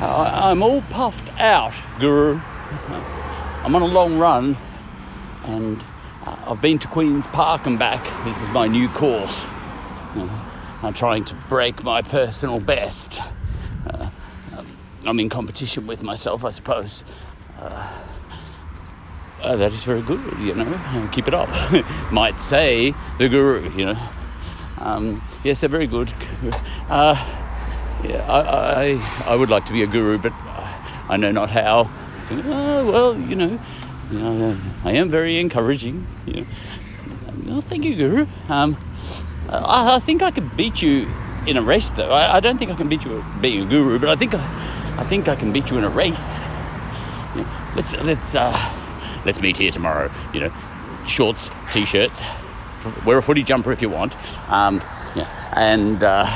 I'm all puffed out, Guru. I'm on a long run, and uh, I've been to Queen's Park and back. This is my new course. I'm trying to break my personal best. Uh, I'm in competition with myself, I suppose. Uh, uh, that is very good, you know. Keep it up. Might say the guru, you know. Um, yes, they're very good. Uh, yeah, I, I, I, would like to be a guru, but I know not how. Uh, well, you know, you know, I am very encouraging. You know. Well, thank you, guru. Um, I, I, think I could beat you in a race, though. I, I, don't think I can beat you being a guru, but I think I, I think I can beat you in a race. Yeah, let's let's uh, let's meet here tomorrow. You know, shorts, t-shirts, wear a footy jumper if you want, um, yeah, and uh,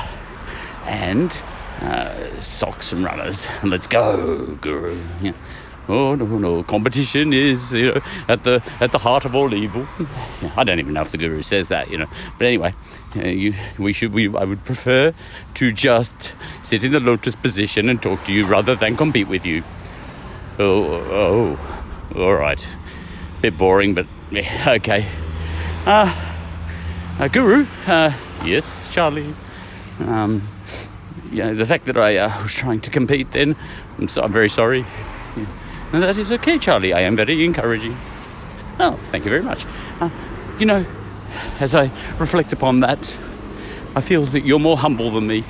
and uh, socks and runners. Let's go, guru. Yeah. Oh no no! Competition is you know at the at the heart of all evil. Yeah, I don't even know if the guru says that, you know. But anyway, uh, you we should we I would prefer to just sit in the lotus position and talk to you rather than compete with you. Oh oh all right. Bit boring, but yeah, okay. Uh, uh, Guru, yes, Charlie. Um, yeah, the fact that I uh, was trying to compete then, I'm, so, I'm very sorry. Yeah. that is okay, Charlie. I am very encouraging. Oh, thank you very much. Uh, you know, as I reflect upon that, I feel that you're more humble than me.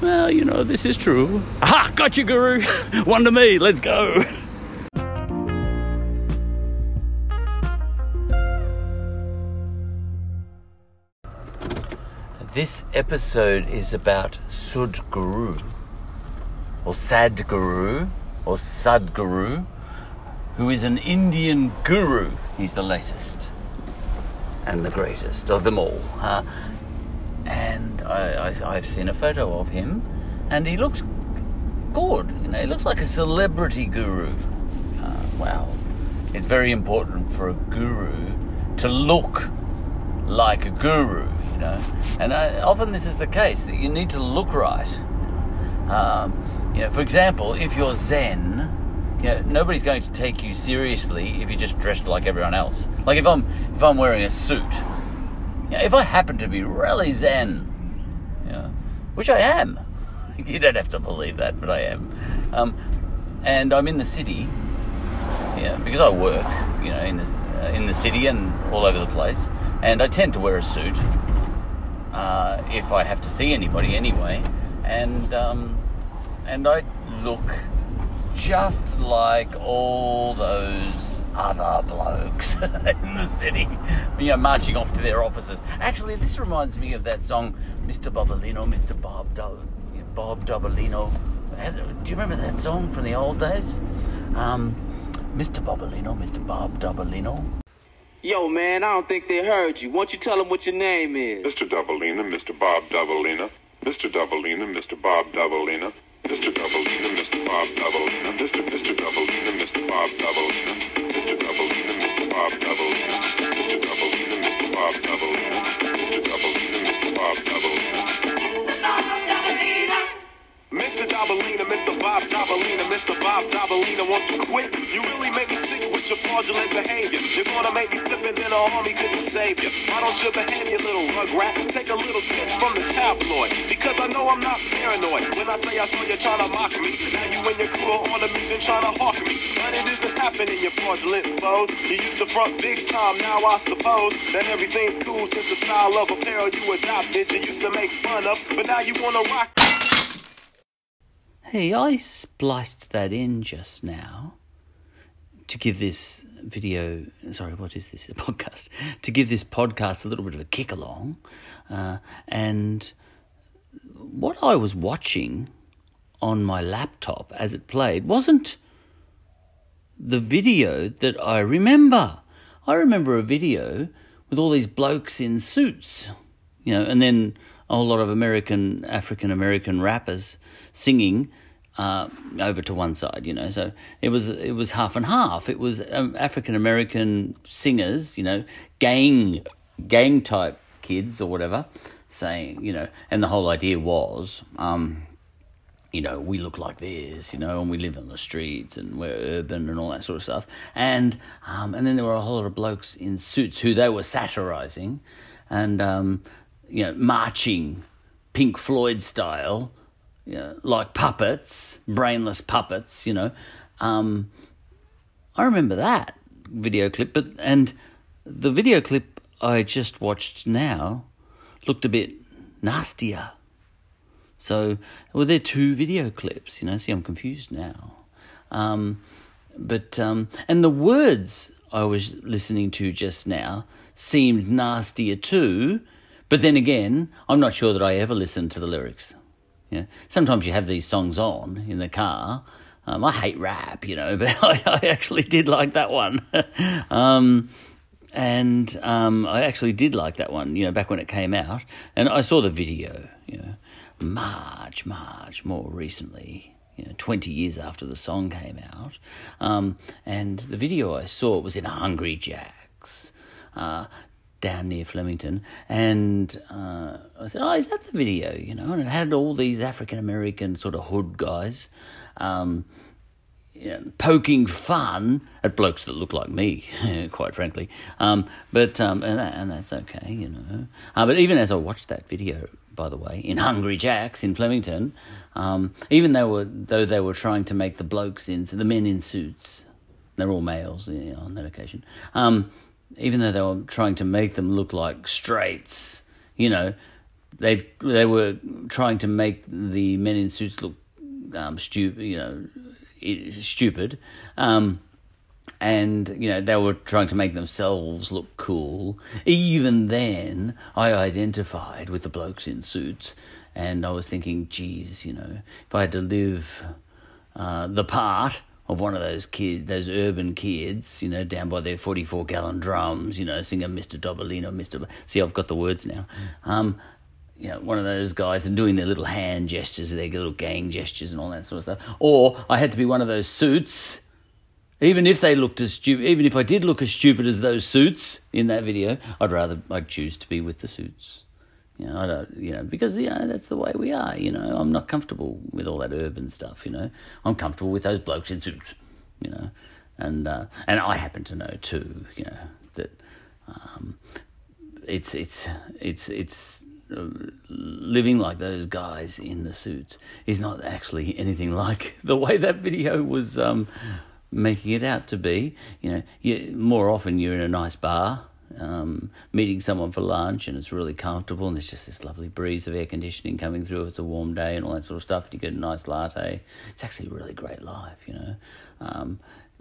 Well, you know, this is true. Aha! Got you, Guru! One to me, let's go! This episode is about Sudguru, or Sadguru, or Sadguru, who is an Indian guru. He's the latest and the greatest of them all. Uh, and I, have seen a photo of him, and he looks good. You know, he looks like a celebrity guru. Uh, wow, it's very important for a guru to look like a guru you know. And I, often this is the case that you need to look right. Um, you know, for example, if you're Zen, you know, nobody's going to take you seriously if you're just dressed like everyone else. Like if I'm if I'm wearing a suit, you know, if I happen to be really Zen, you know, which I am, you don't have to believe that, but I am, um, and I'm in the city, yeah, because I work, you know, in the uh, in the city and all over the place, and I tend to wear a suit uh, if I have to see anybody anyway, and um, and I look just like all those other blokes in the city, you know, marching off to their offices. Actually, this reminds me of that song, Mr. Bobolino, Mr. Bob, Do- Bob Dobolino. Do you remember that song from the old days? Um, Mr. Bobolino, Mr. Bob Dobolino. Yo, man, I don't think they heard you. Why don't you tell them what your name is? Mr. Dobalina, Mr. Bob Dobalina. Mr. Dobalina, Mr. Bob Dobalina. Mr. Dobalina, Mr. Bob Dobalina. Mr. Mr. Dobalina, Mr. Bob Dobalina. Mr. Dobalina, Mr. Bob Dobalina. Mr. Dobalina, Mr. Bob Dobalina. Mr. Dobalina, Mr. Bob Dobalina, Mr. Bob Dobalina want to quit. You really make me sick with your fraudulent behavior. You're gonna make me flip and then a army couldn't save you. Why don't you behave, you little rugrat? Take a little tip from the tabloid. Because I know I'm not paranoid. When I say I saw you trying to mock me, now you and your crew are on a mission trying to hawk me. But it isn't happening, you fraudulent foes. You used to front big time, now I suppose that everything's cool since the style of apparel you adopted. You used to make fun of, but now you wanna rock. Hey, I spliced that in just now to give this video, sorry, what is this? A podcast. To give this podcast a little bit of a kick along. Uh, and what I was watching on my laptop as it played wasn't the video that I remember. I remember a video with all these blokes in suits, you know, and then a whole lot of American, African American rappers singing uh, over to one side, you know. So it was it was half and half. It was um, African American singers, you know, gang gang type kids or whatever, saying, you know, and the whole idea was, um, you know, we look like this, you know, and we live on the streets and we're urban and all that sort of stuff. And um, and then there were a whole lot of blokes in suits who they were satirizing, and um, you know, marching Pink Floyd style, like puppets, brainless puppets, you know. Um, I remember that video clip, but and the video clip I just watched now looked a bit nastier. So, well, there two video clips, you know. See, I'm confused now. Um, but um, and the words I was listening to just now seemed nastier too. But then again, I'm not sure that I ever listened to the lyrics. Yeah, sometimes you have these songs on in the car. Um, I hate rap, you know, but I, I actually did like that one. um, and um, I actually did like that one, you know, back when it came out. And I saw the video, you know, much, much more recently, you know, 20 years after the song came out. Um, and the video I saw was in Hungry Jack's. Uh, down near Flemington, and uh, I said, "Oh, is that the video?" You know, and it had all these African American sort of hood guys, um, you know, poking fun at blokes that look like me, quite frankly. Um, but um, and, that, and that's okay, you know. Uh, but even as I watched that video, by the way, in Hungry Jack's in Flemington, um, even though were though they were trying to make the blokes in the men in suits, they're all males you know, on that occasion. Even though they were trying to make them look like straights, you know, they they were trying to make the men in suits look um, stupid, you know, stupid. Um, and you know they were trying to make themselves look cool. Even then, I identified with the blokes in suits, and I was thinking, geez, you know, if I had to live uh, the part of one of those kids, those urban kids, you know, down by their forty-four gallon drums, you know, singing "Mr. Dobalino, Mr." See, I've got the words now. Um, you know, one of those guys and doing their little hand gestures, their little gang gestures and all that sort of stuff. Or I had to be one of those suits, even if they looked as stupid, even if I did look as stupid as those suits in that video, I'd rather, I'd choose to be with the suits. You know, I don't, you know, because, you know, that's the way we are, you know. I'm not comfortable with all that urban stuff, you know. I'm comfortable with those blokes in suits, you know. And, uh, and I happen to know too, you know, that, um, it's, it's, it's, it's, living like those guys in the suits is not actually anything like the way that video was um, making it out to be. You know, you, more often you're in a nice bar, um, meeting someone for lunch, and it's really comfortable, and there's just this lovely breeze of air conditioning coming through if it's a warm day and all that sort of stuff. And you get a nice latte. It's actually really great life, you know. Um,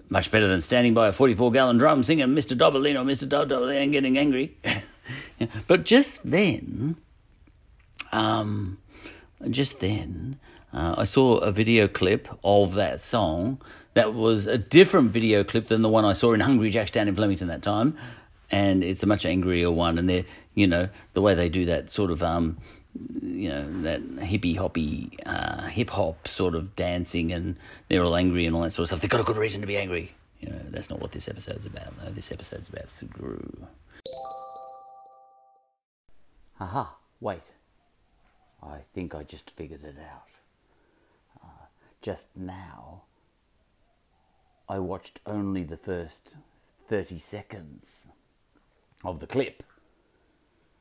much better than standing by a 44 gallon drum singing Mr. Dobalino, Mr. Dobalino, and getting angry. But just then, um, just then, uh, I saw a video clip of that song that was a different video clip than the one I saw in Hungry Jack's down in Flemington that time. And it's a much angrier one. And they're, you know, the way they do that sort of, um, you know, that hippy hoppy, uh, hip hop sort of dancing, and they're all angry and all that sort of stuff. They've got a good reason to be angry. You know, that's not what this episode's about, though. This episode's about Suguru. Aha, wait. I think I just figured it out. Uh, just now, I watched only the first 30 seconds of the clip.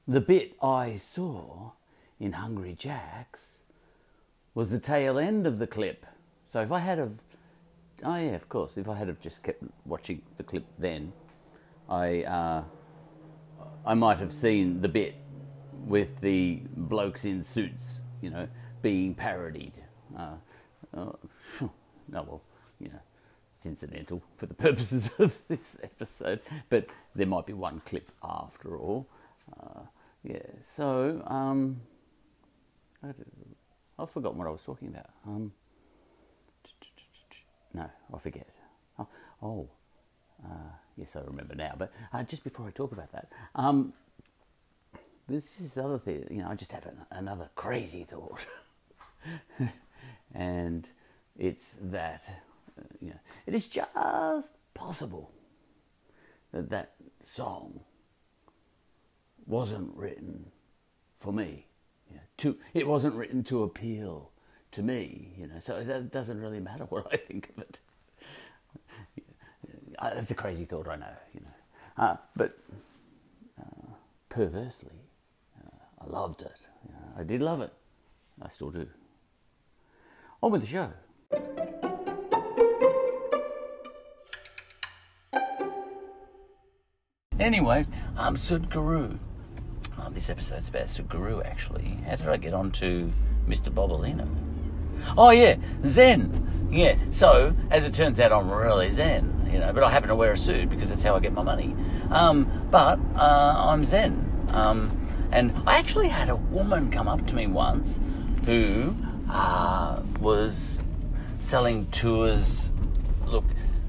The bit I saw in Hungry Jack's was the tail end of the clip. So if I had have, oh yeah, of course, if I had have just kept watching the clip then, I uh, I might have seen the bit with the blokes in suits, you know, being parodied. Uh, uh, oh, well, you know, it's incidental for the purposes of this episode, but there might be one clip after all. Uh, yeah, so um, I have forgotten what I was talking about. Um, no, I forget. Oh, oh uh, yes, I remember now. But uh, just before I talk about that, um, this is the other thing. You know, I just had an, another crazy thought, and it's that uh, you know it is just possible that that song wasn't written for me. To it wasn't written to appeal to me, you know. So it doesn't really matter what I think of it. That's a crazy thought, I know, you know. Uh, but uh, perversely, uh, I loved it. You know, I did love it. I still do. On with the show. Anyway, um, Sudguru. Um, this episode's about Sudguru, actually. How did I get on to Mr. Bobolino? Oh, yeah, Zen. Yeah, so, as it turns out, I'm really Zen, you know, but I happen to wear a suit because that's how I get my money. Um, but uh, I'm Zen. Um, and I actually had a woman come up to me once who uh, was selling tours. Look,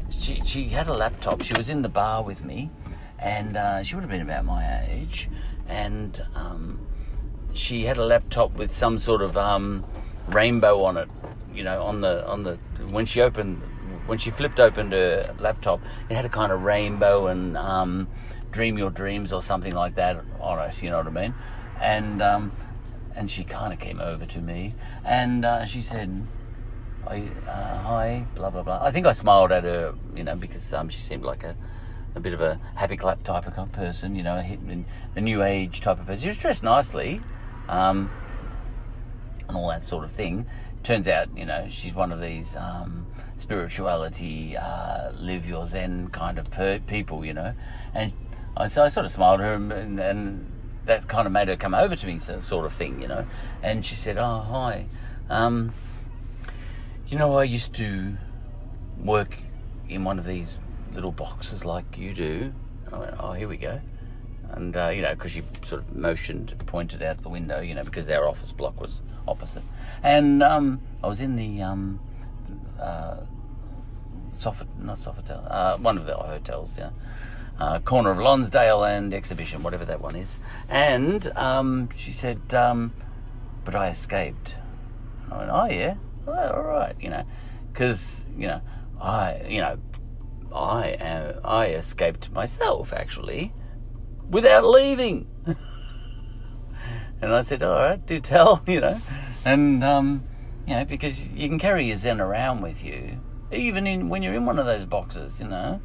she, she had a laptop. She was in the bar with me, and uh, she would have been about my age. And um, she had a laptop with some sort of um, rainbow on it. You know, on the on the when she opened when she flipped open her laptop, it had a kind of rainbow and um, dream your dreams or something like that on it. You know what I mean? And um, and she kind of came over to me and uh, she said, I, uh, hi, blah blah blah. I think I smiled at her, you know, because um, she seemed like a, a bit of a happy clap type of person, you know, a, a new age type of person. She was dressed nicely, um, and all that sort of thing. Turns out, you know, she's one of these um, spirituality, uh, live your Zen kind of per- people, you know. And I, so I sort of smiled at her, and, and that kind of made her come over to me, sort of thing, you know. And she said, "Oh, hi." Um, you know, I used to work in one of these little boxes like you do. I went, oh, here we go. And, uh, you know, because she sort of motioned, pointed out the window, you know, because our office block was opposite. And um, I was in the um, uh, Soffit, not Sofitel, uh, one of the hotels, yeah. Uh, corner of Lonsdale and Exhibition, whatever that one is. And um, she said, um, but I escaped. And I went, oh yeah, well, all right, you know, because you know, I, you know, I am, I escaped myself actually, without leaving. and I said, all right, do tell, you know, and um, you know, because you can carry your Zen around with you, even in when you're in one of those boxes, you know,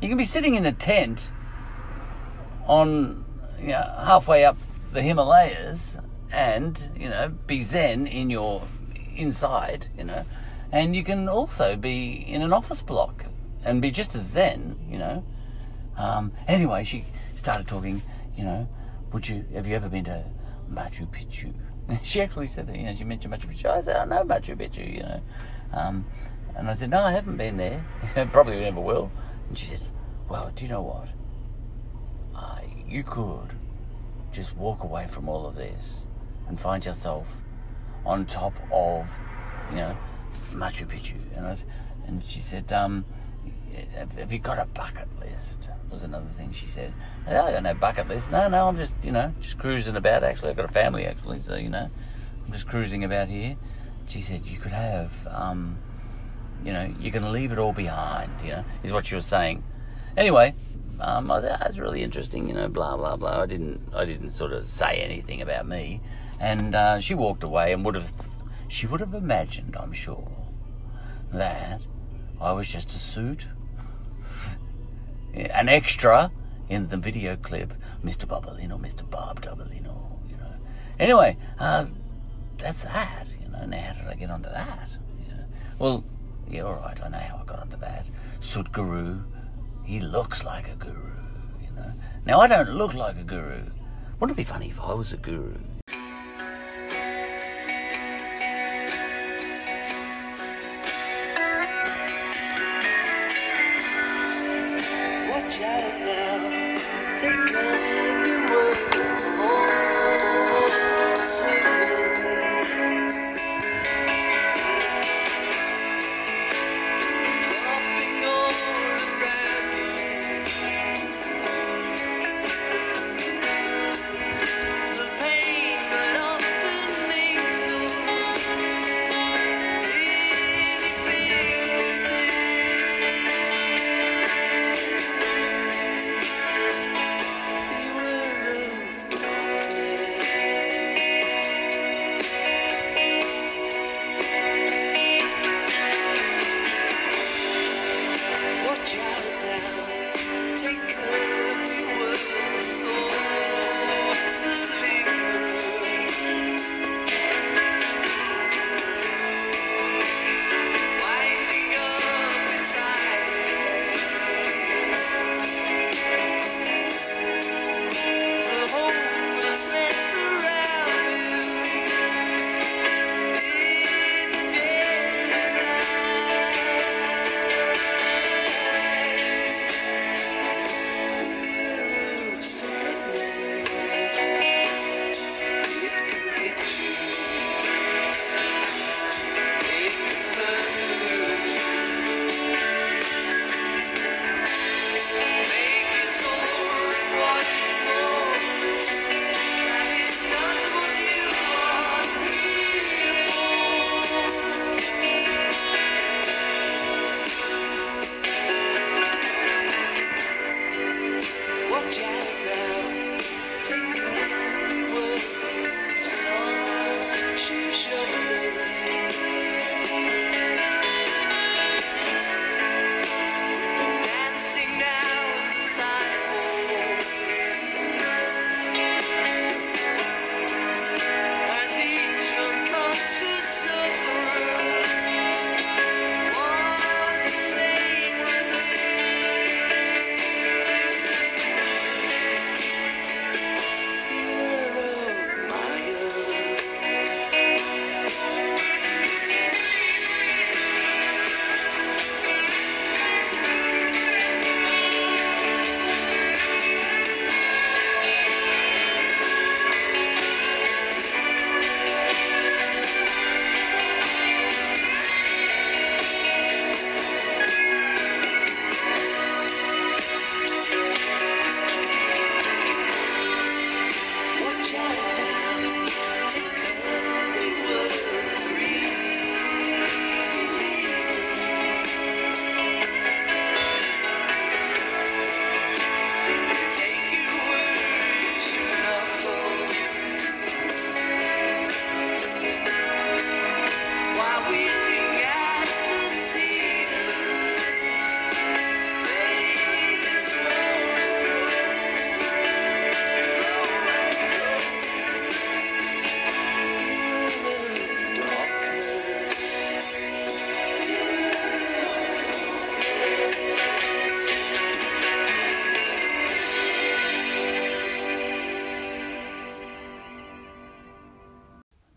you can be sitting in a tent on, you know, halfway up the Himalayas and, you know, be zen in your inside, you know. And you can also be in an office block and be just as zen, you know. Um, anyway, she started talking, you know, would you, have you ever been to Machu Picchu? She actually said that, you know, she mentioned Machu Picchu. I said, I know Machu Picchu, you know. Um, and I said, no, I haven't been there. Probably never will. And she said, well, do you know what? Uh, you could just walk away from all of this and find yourself on top of, you know, Machu Picchu. And I, and she said, um, have, you got a bucket list? Was another thing she said. I got no bucket list. No, no, I'm just, you know, just cruising about. Actually, I've got a family actually, so you know, I'm just cruising about here. She said you could have, um, you know, you can leave it all behind. You know, is what she was saying. Anyway, um, I was, ah, it's really interesting. You know, blah blah blah. I didn't, I didn't sort of say anything about me, and uh, she walked away and would have, she would have imagined, I'm sure, that I was just a suit, an extra in the video clip, Mr. Bobolino, Mr. Bob Dobolino, you know. Anyway, uh, that's that, you know. Now, how did I get onto that? Yeah. Well, yeah, all right, I know how I got onto that. Sudguru, he looks like a guru, you know. Now, I don't look like a guru. Wouldn't it be funny if I was a guru?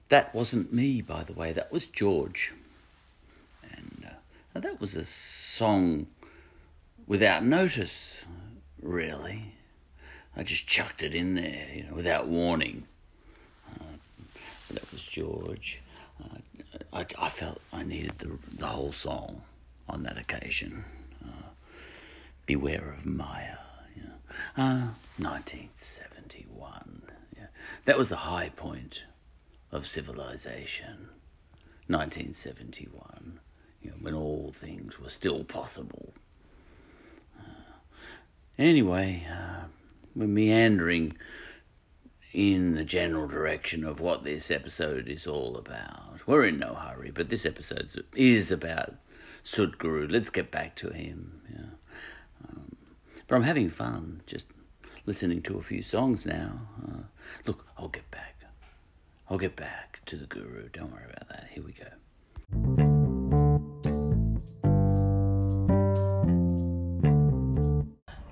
That wasn't me, by the way, that was George. And uh, that was a song without notice, really. I just chucked it in there, you know, without warning. Uh, that was George. Uh, I, I felt I needed the, the whole song on that occasion. Uh, Beware of Maya. You know. uh, 1971. Yeah. That was the high point of civilization. 1971, you know, when all things were still possible. Uh, anyway, uh, we're meandering in the general direction of what this episode is all about. We're in no hurry, but this episode is about Sudguru. Let's get back to him. Yeah. Um, but I'm having fun just listening to a few songs now. Uh, look, I'll get back. I'll get back to the guru. Don't worry about that. Here we go.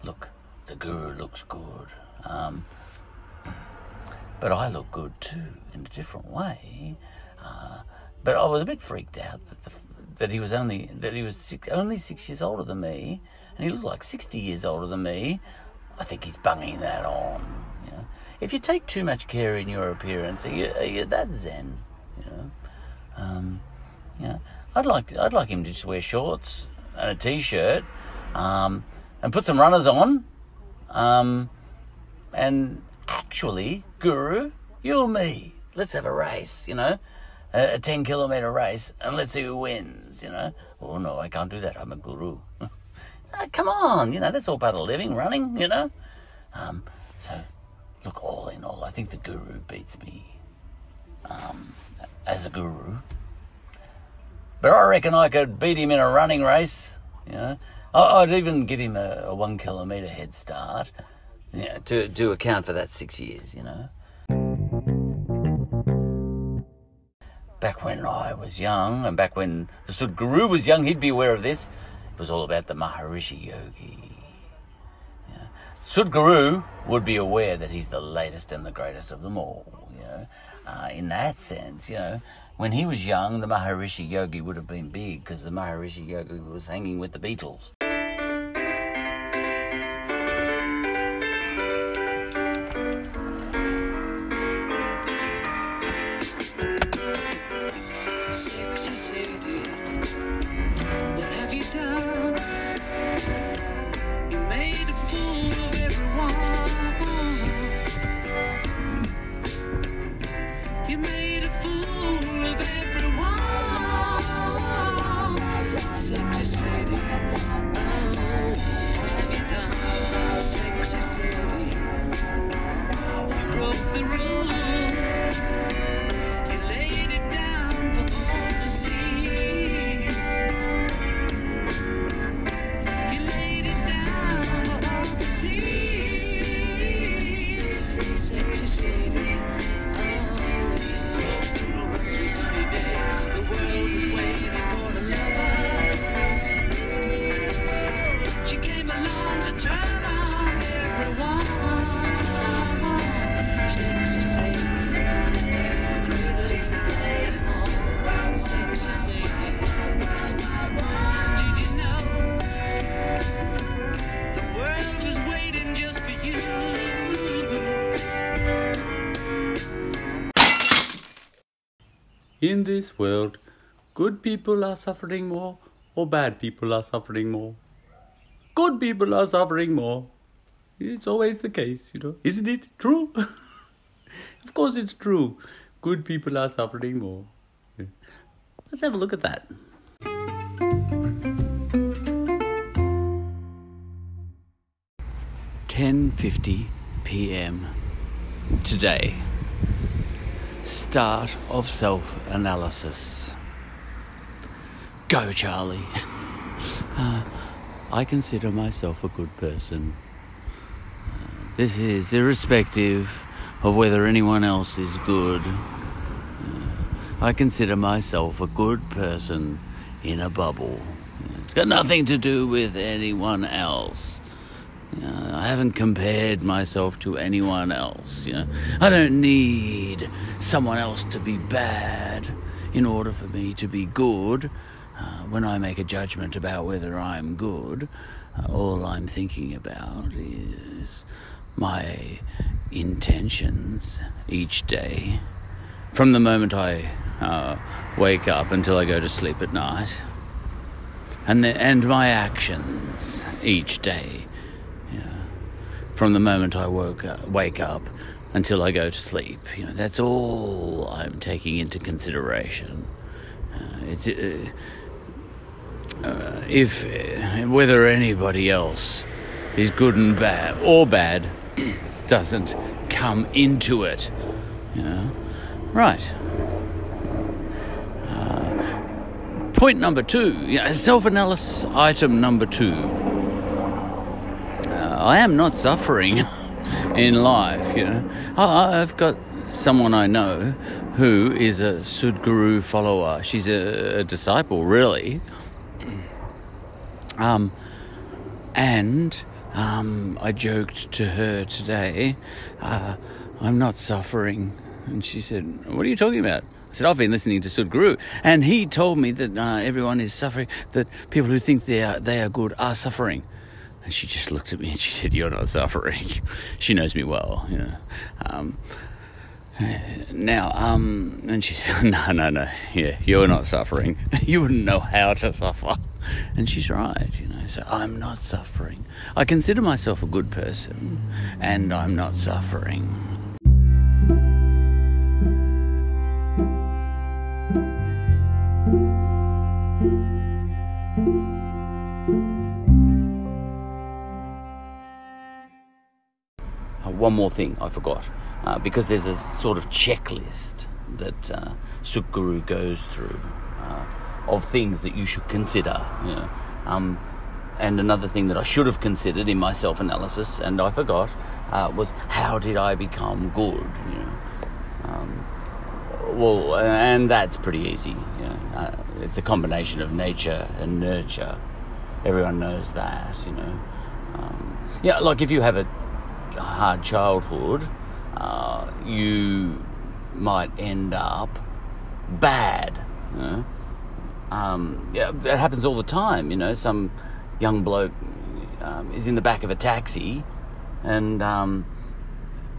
Look, the guru looks good. Um, but I look good too in a different way. Uh, but I was a bit freaked out that the, that he was only that he was six, only six years older than me, and he looked like sixty years older than me. I think he's bunging that on. If you take too much care in your appearance, are you, are you that zen? You know, um, yeah. I'd like I'd like him to just wear shorts and a t-shirt, um, and put some runners on, um, and actually, Guru, you and me, let's have a race. You know, a, a ten kilometer race, and let's see who wins. You know. Oh no, I can't do that. I'm a guru. Ah, come on, you know, that's all part of living, running, you know. Um, so, look, all in all, I think the guru beats me um, as a guru. But I reckon I could beat him in a running race, you know. I'd even give him a, a one kilometre head start you know, to, to account for that six years, you know. Back when I was young, and back when the Sudguru was young, he'd be aware of this. It was all about the Maharishi Yogi. Sudguru would be aware that he's the latest and the greatest of them all. You know, uh, in that sense, you know, when he was young, the Maharishi Yogi would have been big because the Maharishi Yogi was hanging with the Beatles. World, good people are suffering more, or bad people are suffering more. Good people are suffering more. It's always the case, you know. Isn't it true? of course, it's true. Good people are suffering more. Let's have a look at that. Ten fifty p.m. today start of self analysis. Go, Charlie. Uh, I consider myself a good person. Uh, this is irrespective of whether anyone else is good. Uh, I consider myself a good person in a bubble. It's got nothing to do with anyone else. I haven't compared myself to anyone else. You know, I don't need someone else to be bad in order for me to be good. Uh, when I make a judgment about whether I'm good, uh, all I'm thinking about is my intentions each day. From the moment I uh, wake up until I go to sleep at night, and the, and my actions each day. From the moment I woke up, wake up until I go to sleep, you know, that's all I'm taking into consideration. Uh, it's uh, uh, if uh, whether anybody else is good and bad or bad doesn't come into it. Right. Uh, point number two, yeah, self-analysis item number two. I am not suffering in life, you know. I, I've got someone I know who is a Sudguru follower. She's a, a disciple, really. Um, and um, I joked to her today, uh, I'm not suffering. And she said, What are you talking about? I said, I've been listening to Sudguru. And he told me that uh, everyone is suffering, that people who think they are, they are good are suffering. And she just looked at me and she said, You're not suffering. she knows me well, you know. Um, now, um, and she said, No, no, no, yeah, you're not suffering. you wouldn't know how to suffer. And she's right, you know, so I'm not suffering. I consider myself a good person, and I'm not suffering. One more thing I forgot, uh, because there's a sort of checklist that uh, Sukguru goes through uh, of things that you should consider. You know. um, and another thing that I should have considered in my self analysis, and I forgot, uh, was how did I become good? You know. Um, well, and that's pretty easy. You know. uh, it's a combination of nature and nurture. Everyone knows that, you know. Um, yeah, like if you have a hard childhood, uh, you might end up bad. You know? um, yeah, that happens all the time. You know, some young bloke um, is in the back of a taxi and um,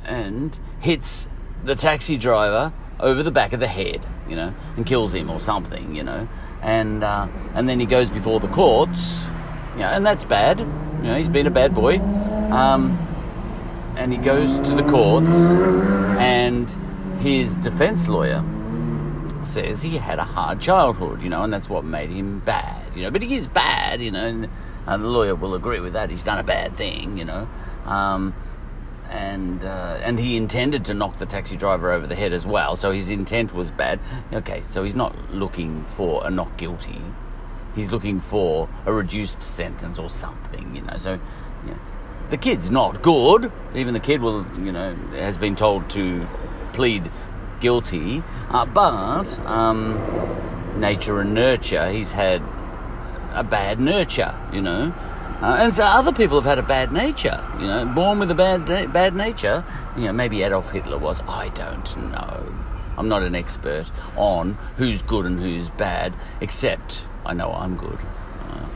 and hits the taxi driver over the back of the head, you know, and kills him or something, you know, and uh, and then he goes before the courts, you know, and that's bad. You know, he's been a bad boy. Um, and he goes to the courts, and his defense lawyer says he had a hard childhood, you know, and that's what made him bad, you know. But he is bad, you know, and uh, the lawyer will agree with that. He's done a bad thing, you know, um, and uh, and he intended to knock the taxi driver over the head as well. So his intent was bad. Okay, so he's not looking for a not guilty. He's looking for a reduced sentence or something, you know. So. Know, the kid's not good. Even the kid will, you know, has been told to plead guilty. Uh, but um, nature and nurture, he's had a bad nurture, you know. Uh, and so other people have had a bad nature, you know, born with a bad bad nature. You know, maybe Adolf Hitler was. I don't know. I'm not an expert on who's good and who's bad, except I know I'm good. Uh,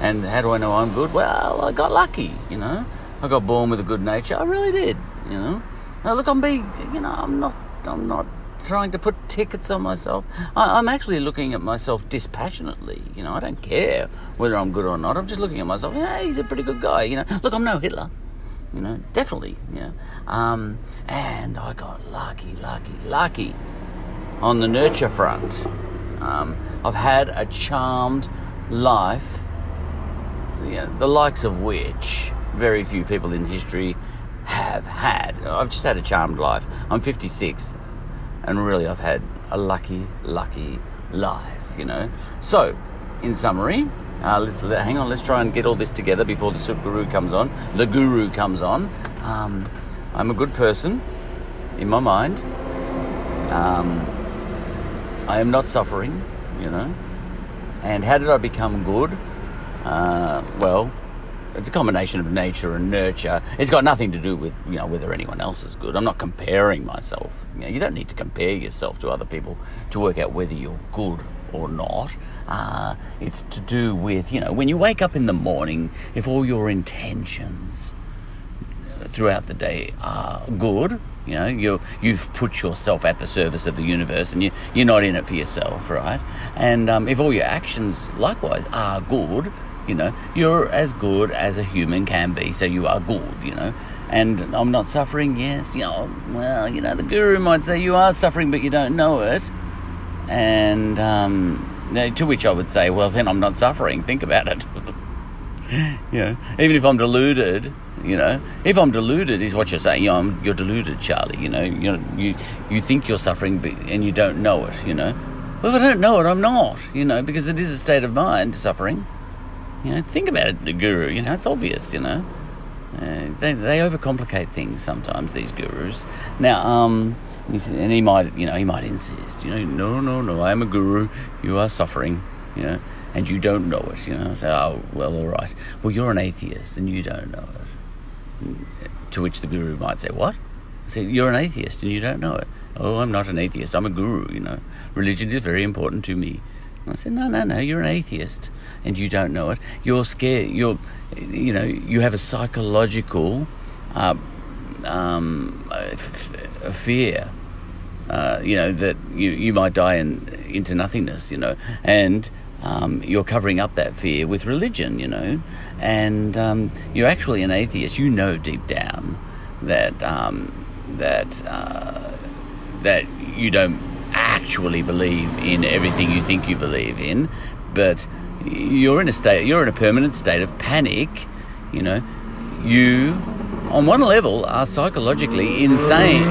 and how do I know I'm good? Well, I got lucky, you know. I got born with a good nature. I really did, you know. Now look, I'm being, you know, I'm not, I'm not trying to put tickets on myself. I, I'm actually looking at myself dispassionately. You know, I don't care whether I'm good or not. I'm just looking at myself. Yeah, he's a pretty good guy. You know, look, I'm no Hitler. You know, definitely. You know, um, and I got lucky, lucky, lucky on the nurture front. Um, I've had a charmed life, you know, the likes of which very few people in history have had. I've just had a charmed life. I'm 56, and really I've had a lucky, lucky life, you know. So, in summary, uh, let's, let, hang on, let's try and get all this together before the Sukguru comes on, the Guru comes on. Um, I'm a good person in my mind. Um, I am not suffering, you know. And how did I become good? Uh, well, it's a combination of nature and nurture. It's got nothing to do with you know whether anyone else is good. I'm not comparing myself. You know, you don't need to compare yourself to other people to work out whether you're good or not. Uh, it's to do with you know when you wake up in the morning, if all your intentions throughout the day are good. You know, you you've put yourself at the service of the universe, and you you're not in it for yourself, right? And um, if all your actions likewise are good, you know, you're as good as a human can be. So you are good, you know. And I'm not suffering. Yes, you know. Well, you know, the guru might say you are suffering, but you don't know it. And um, to which I would say, well, then I'm not suffering. Think about it. know, even if I'm deluded, you know, if I'm deluded, is what you're saying. You know, I'm, you're deluded, Charlie. You know, you you you think you're suffering, and you don't know it. You know, well, if I don't know it, I'm not. You know, because it is a state of mind, suffering. You know, think about it, the guru. You know, it's obvious. You know, uh, they they overcomplicate things sometimes. These gurus. Now, um, and he might, you know, he might insist. You know, no, no, no. I am a guru. You are suffering. You know, and you don't know it. You know, so oh well, all right. Well, you're an atheist and you don't know it. To which the guru might say, What? I say, You're an atheist and you don't know it. Oh, I'm not an atheist. I'm a guru, you know. Religion is very important to me. I said, No, no, no, you're an atheist and you don't know it. You're scared. You're, you know, you have a psychological uh, um, f- fear. Uh, you know that you, you might die in, into nothingness, you know, and um, you're covering up that fear with religion, you know, and um, you're actually an atheist. You know deep down that um, that uh, that you don't actually believe in everything you think you believe in, but you're in a state, you're in a permanent state of panic. You know, you on one level are psychologically insane.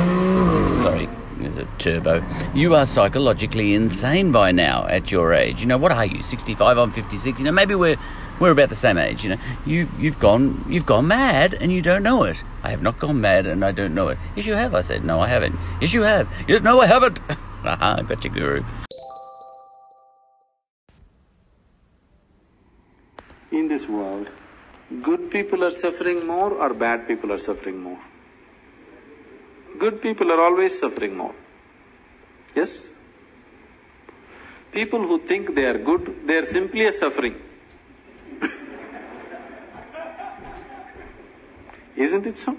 Sorry, there's a turbo. You are psychologically insane by now at your age. You know, what are you? 65, I'm 56. You know, maybe we're we're about the same age, you know. You've you've gone you've gone mad and you don't know it. I have not gone mad and I don't know it. Yes you have, I said. No, I haven't. Yes you have. Yes, no, I haven't. Aha, guru. in this world, good people are suffering more or bad people are suffering more? Good people are always suffering more. Yes? People who think they are good, they are simply a suffering. Isn't it so?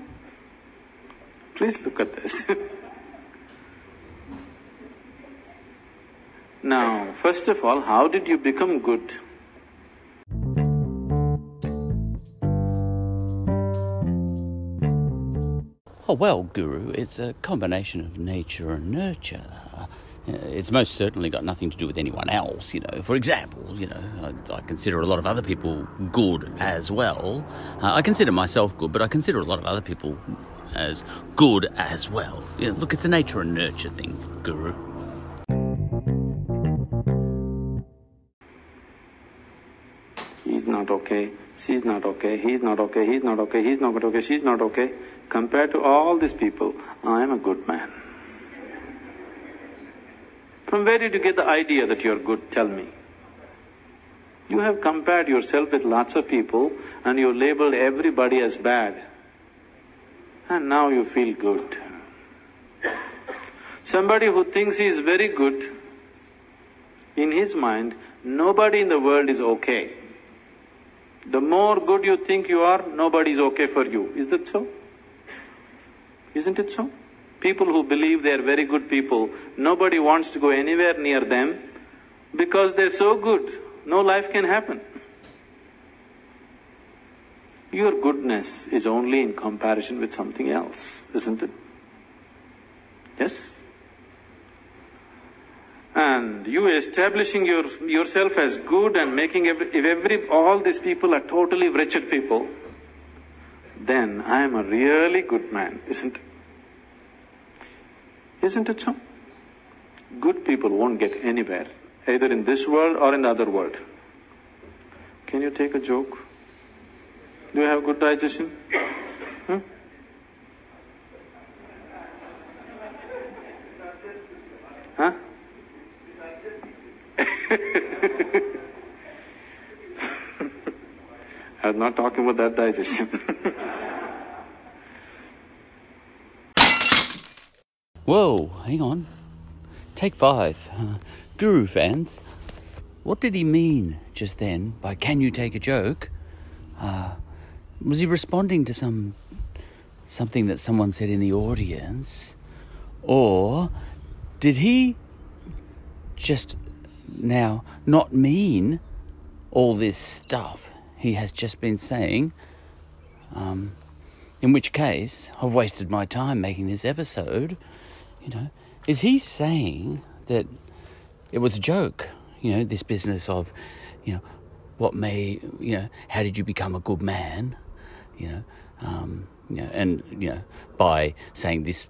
Please look at this. now, first of all, how did you become good? Oh, well, Guru, it's a combination of nature and nurture. Uh, It's most certainly got nothing to do with anyone else, you know. For example, you know, I, I consider a lot of other people good as well. Uh, I consider myself good, but I consider a lot of other people as good as well. You know, look, it's a nature and nurture thing, Guru. He's not okay, she's not okay, he's not okay, he's not okay, he's not okay, she's not okay. Compared to all these people, I am a good man. From where did you get the idea that you're good? Tell me. You have compared yourself with lots of people and you labeled everybody as bad. And now you feel good. Somebody who thinks he is very good, in his mind, nobody in the world is okay. The more good you think you are, nobody is okay for you. Is that so? Isn't it so? People who believe they are very good people, nobody wants to go anywhere near them because they're so good, no life can happen. Your goodness is only in comparison with something else, isn't it? Yes? And you establishing your, yourself as good and making every, if every, all these people are totally wretched people, then I am a really good man, isn't it? Isn't it so? Good people won't get anywhere, either in this world or in the other world. Can you take a joke? Do you have good digestion? I was not talking about that digestion. Whoa, hang on. Take five. Uh, Guru fans, what did he mean just then by can you take a joke? Uh, was he responding to some something that someone said in the audience? Or did he just now not mean all this stuff he has just been saying? Um, in which case, I've wasted my time making this episode. You know, is he saying that it was a joke? You know, this business of, you know, what may, you know, how did you become a good man? You know, um, you know, and you know, by saying this,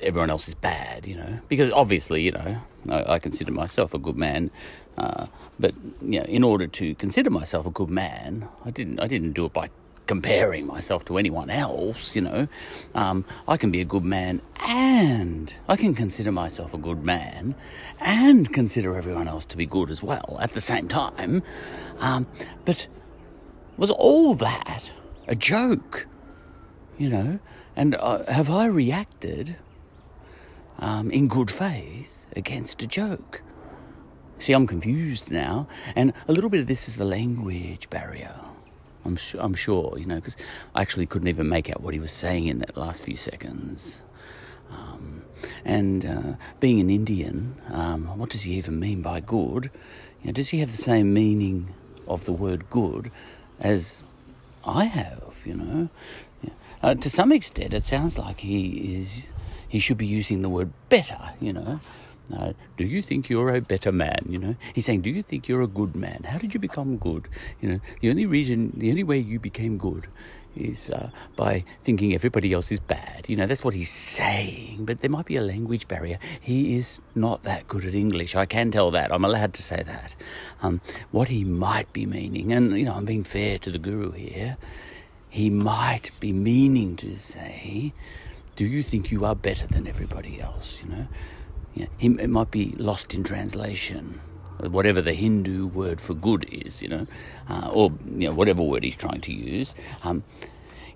everyone else is bad. You know, because obviously, you know, I, I consider myself a good man, uh, but you know, in order to consider myself a good man, I didn't, I didn't do it by comparing myself to anyone else, you know. Um, I can be a good man and I can consider myself a good man and consider everyone else to be good as well at the same time. Um, but was all that a joke? You know? And uh, have I reacted um, in good faith against a joke? See, I'm confused now, and a little bit of this is the language barrier. I'm sure, I'm sure, you know, because I actually couldn't even make out what he was saying in that last few seconds. Um, and uh, being an Indian, um, what does he even mean by good? You know, does he have the same meaning of the word good as I have? You know, yeah. uh, to some extent, it sounds like he is. He should be using the word better. You know, do you think you're a better man? You know, he's saying, do you think you're a good man? How did you become good? You know, the only reason, the only way you became good is uh, by thinking everybody else is bad. You know, that's what he's saying. But there might be a language barrier. He is not that good at English. I can tell that. I'm allowed to say that. Um, what he might be meaning, and you know, I'm being fair to the guru here. He might be meaning to say, "Do you think you are better than everybody else?" You know. Yeah, he, it might be lost in translation, whatever the Hindu word for good is, you know, uh, or you know, whatever word he's trying to use. Um,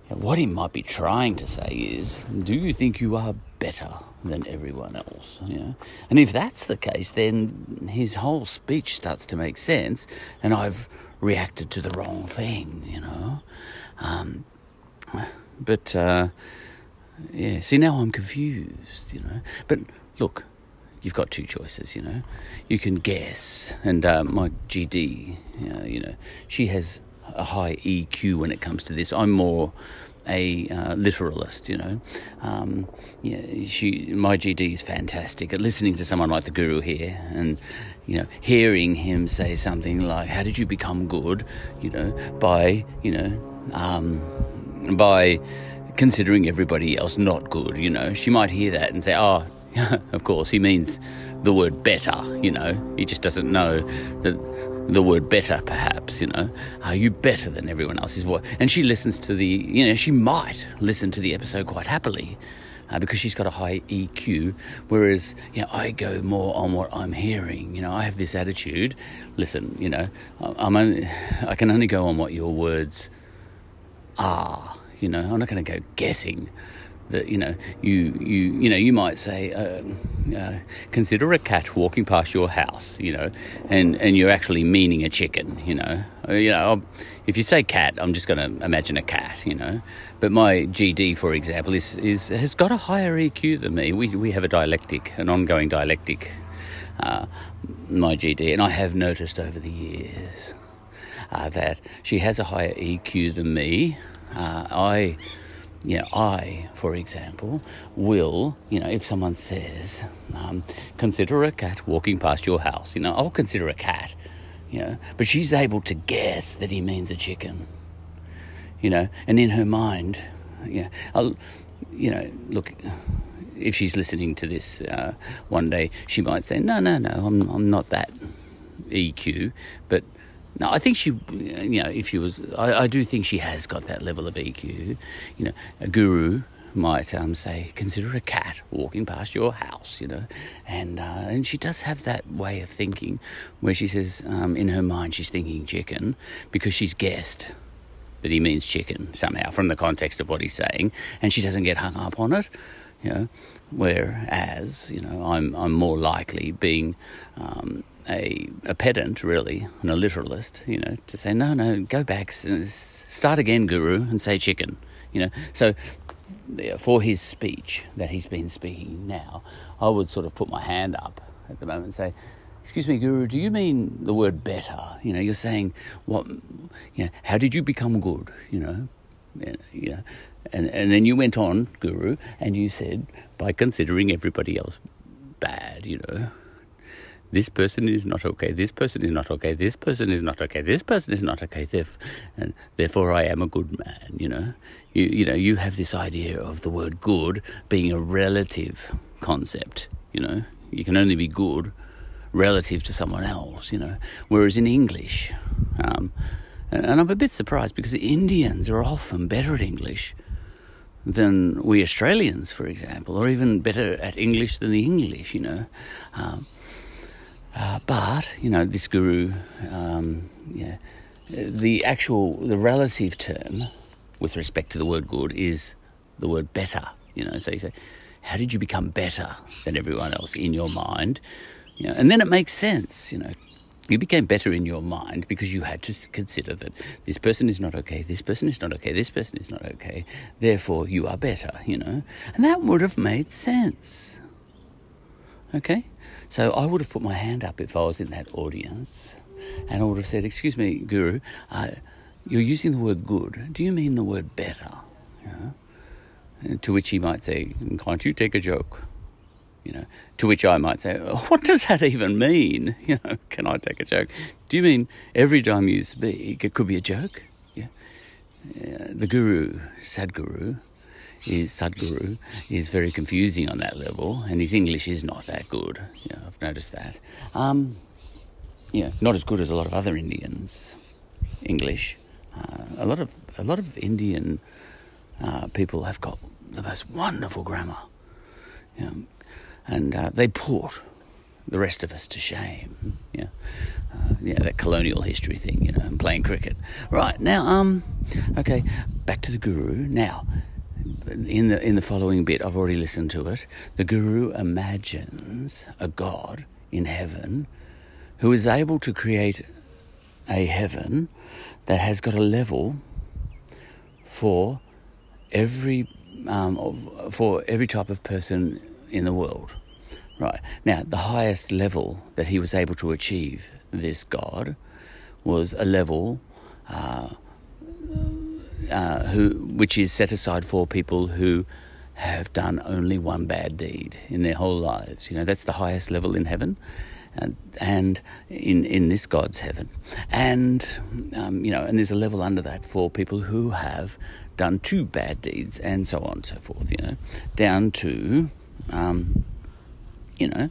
what he might be trying to say is, do you think you are better than everyone else? You know? And if that's the case, then his whole speech starts to make sense, and I've reacted to the wrong thing, you know. Um, but uh, yeah, see now I'm confused, you know. But look, you've got two choices, you know. You can guess, and uh, my GD, you know, she has a high EQ when it comes to this. I'm more a uh, literalist, you know. Um, yeah, she, my GD is fantastic at listening to someone like the Guru here, and you know, hearing him say something like, "How did you become good?" You know, by you know, um, by considering everybody else not good. You know, she might hear that and say, "Oh." of course, he means the word better, you know. He just doesn't know that the word better, perhaps, you know. Are you better than everyone else? Is what, and she listens to the, you know, she might listen to the episode quite happily. Uh, because she's got a high EQ, whereas you know I go more on what I'm hearing. You know, I have this attitude. Listen, you know, I'm only, I can only go on what your words are. You know, I'm not going to go guessing that you know you you you know you might say uh, uh, consider a cat walking past your house you know and and you're actually meaning a chicken you know. Uh, you know if you say cat I'm just going to imagine a cat you know. But my GD for example is is has got a higher EQ than me. We we have a dialectic an ongoing dialectic uh, my GD and I have noticed over the years uh, that she has a higher EQ than me. Uh, I you know, I, for example, will, you know, if someone says, um, consider a cat walking past your house, you know, I'll consider a cat, you know, but she's able to guess that he means a chicken, you know, and in her mind, yeah, I'll, you know, look, if she's listening to this uh, one day, she might say, no, no, no, I'm, I'm not that EQ, but no, I think she, you know, if she was, I, I, do think she has got that level of EQ. You know, a guru might um, say, consider a cat walking past your house, you know, and uh, and she does have that way of thinking, where she says, um, in her mind, she's thinking chicken because she's guessed that he means chicken somehow from the context of what he's saying, and she doesn't get hung up on it. You know, whereas you know I'm I'm more likely being um, a a pedant really and a literalist. You know, to say no, no, go back, start again, Guru, and say chicken. You know, so for his speech that he's been speaking now, I would sort of put my hand up at the moment and say, "Excuse me, Guru, do you mean the word better? You know, you're saying what? You know, how did you become good? You know, eh, you know." And, and then you went on, Guru, and you said, by considering everybody else bad, you know, this person is not okay, this person is not okay, this person is not okay, this person is not okay, theref- and therefore I am a good man, you know. You, you know, you have this idea of the word good being a relative concept, you know. You can only be good relative to someone else, you know. Whereas in English, um, and, and I'm a bit surprised because the Indians are often better at English than we Australians, for example, or even better at English than the English, you know. Um, uh, but you know, this guru, um, yeah, the actual, the relative term with respect to the word good is the word better. You know, so you say, how did you become better than everyone else in your mind? You know, and then it makes sense. You know, you became better in your mind because you had to consider that this person is not okay, this person is not okay, this person is not okay. Therefore, you are better. You know, and that would have made sense. Okay? So I would have put my hand up if I was in that audience and I would have said, Excuse me, Guru, uh, you're using the word good. Do you mean the word better? To which he might say, Can't you take a joke? You know, to which I might say, "Oh, What does that even mean? You know, can I take a joke? Do you mean every time you speak, it could be a joke? Yeah. The guru, Sadhguru, is Sadhguru is very confusing on that level, and his English is not that good. Yeah, I've noticed that. Um, yeah, not as good as a lot of other Indians' English. Uh, a lot of a lot of Indian uh, people have got the most wonderful grammar, know, and uh, they put the rest of us to shame. Yeah, uh, yeah, that colonial history thing, you know, and playing cricket. Right now, um, okay, back to the guru. Now, in the in the following bit, I've already listened to it. The guru imagines a god in heaven who is able to create a heaven that has got a level for every um, for every type of person in the world. Right now, the highest level that he was able to achieve, this god, was a level uh, uh, who, which is set aside for people who have done only one bad deed in their whole lives. You know, that's the highest level in heaven. And, and in in this God's heaven, and um, you know, and there's a level under that for people who have done two bad deeds, and so on and so forth. You know, down to um, you know,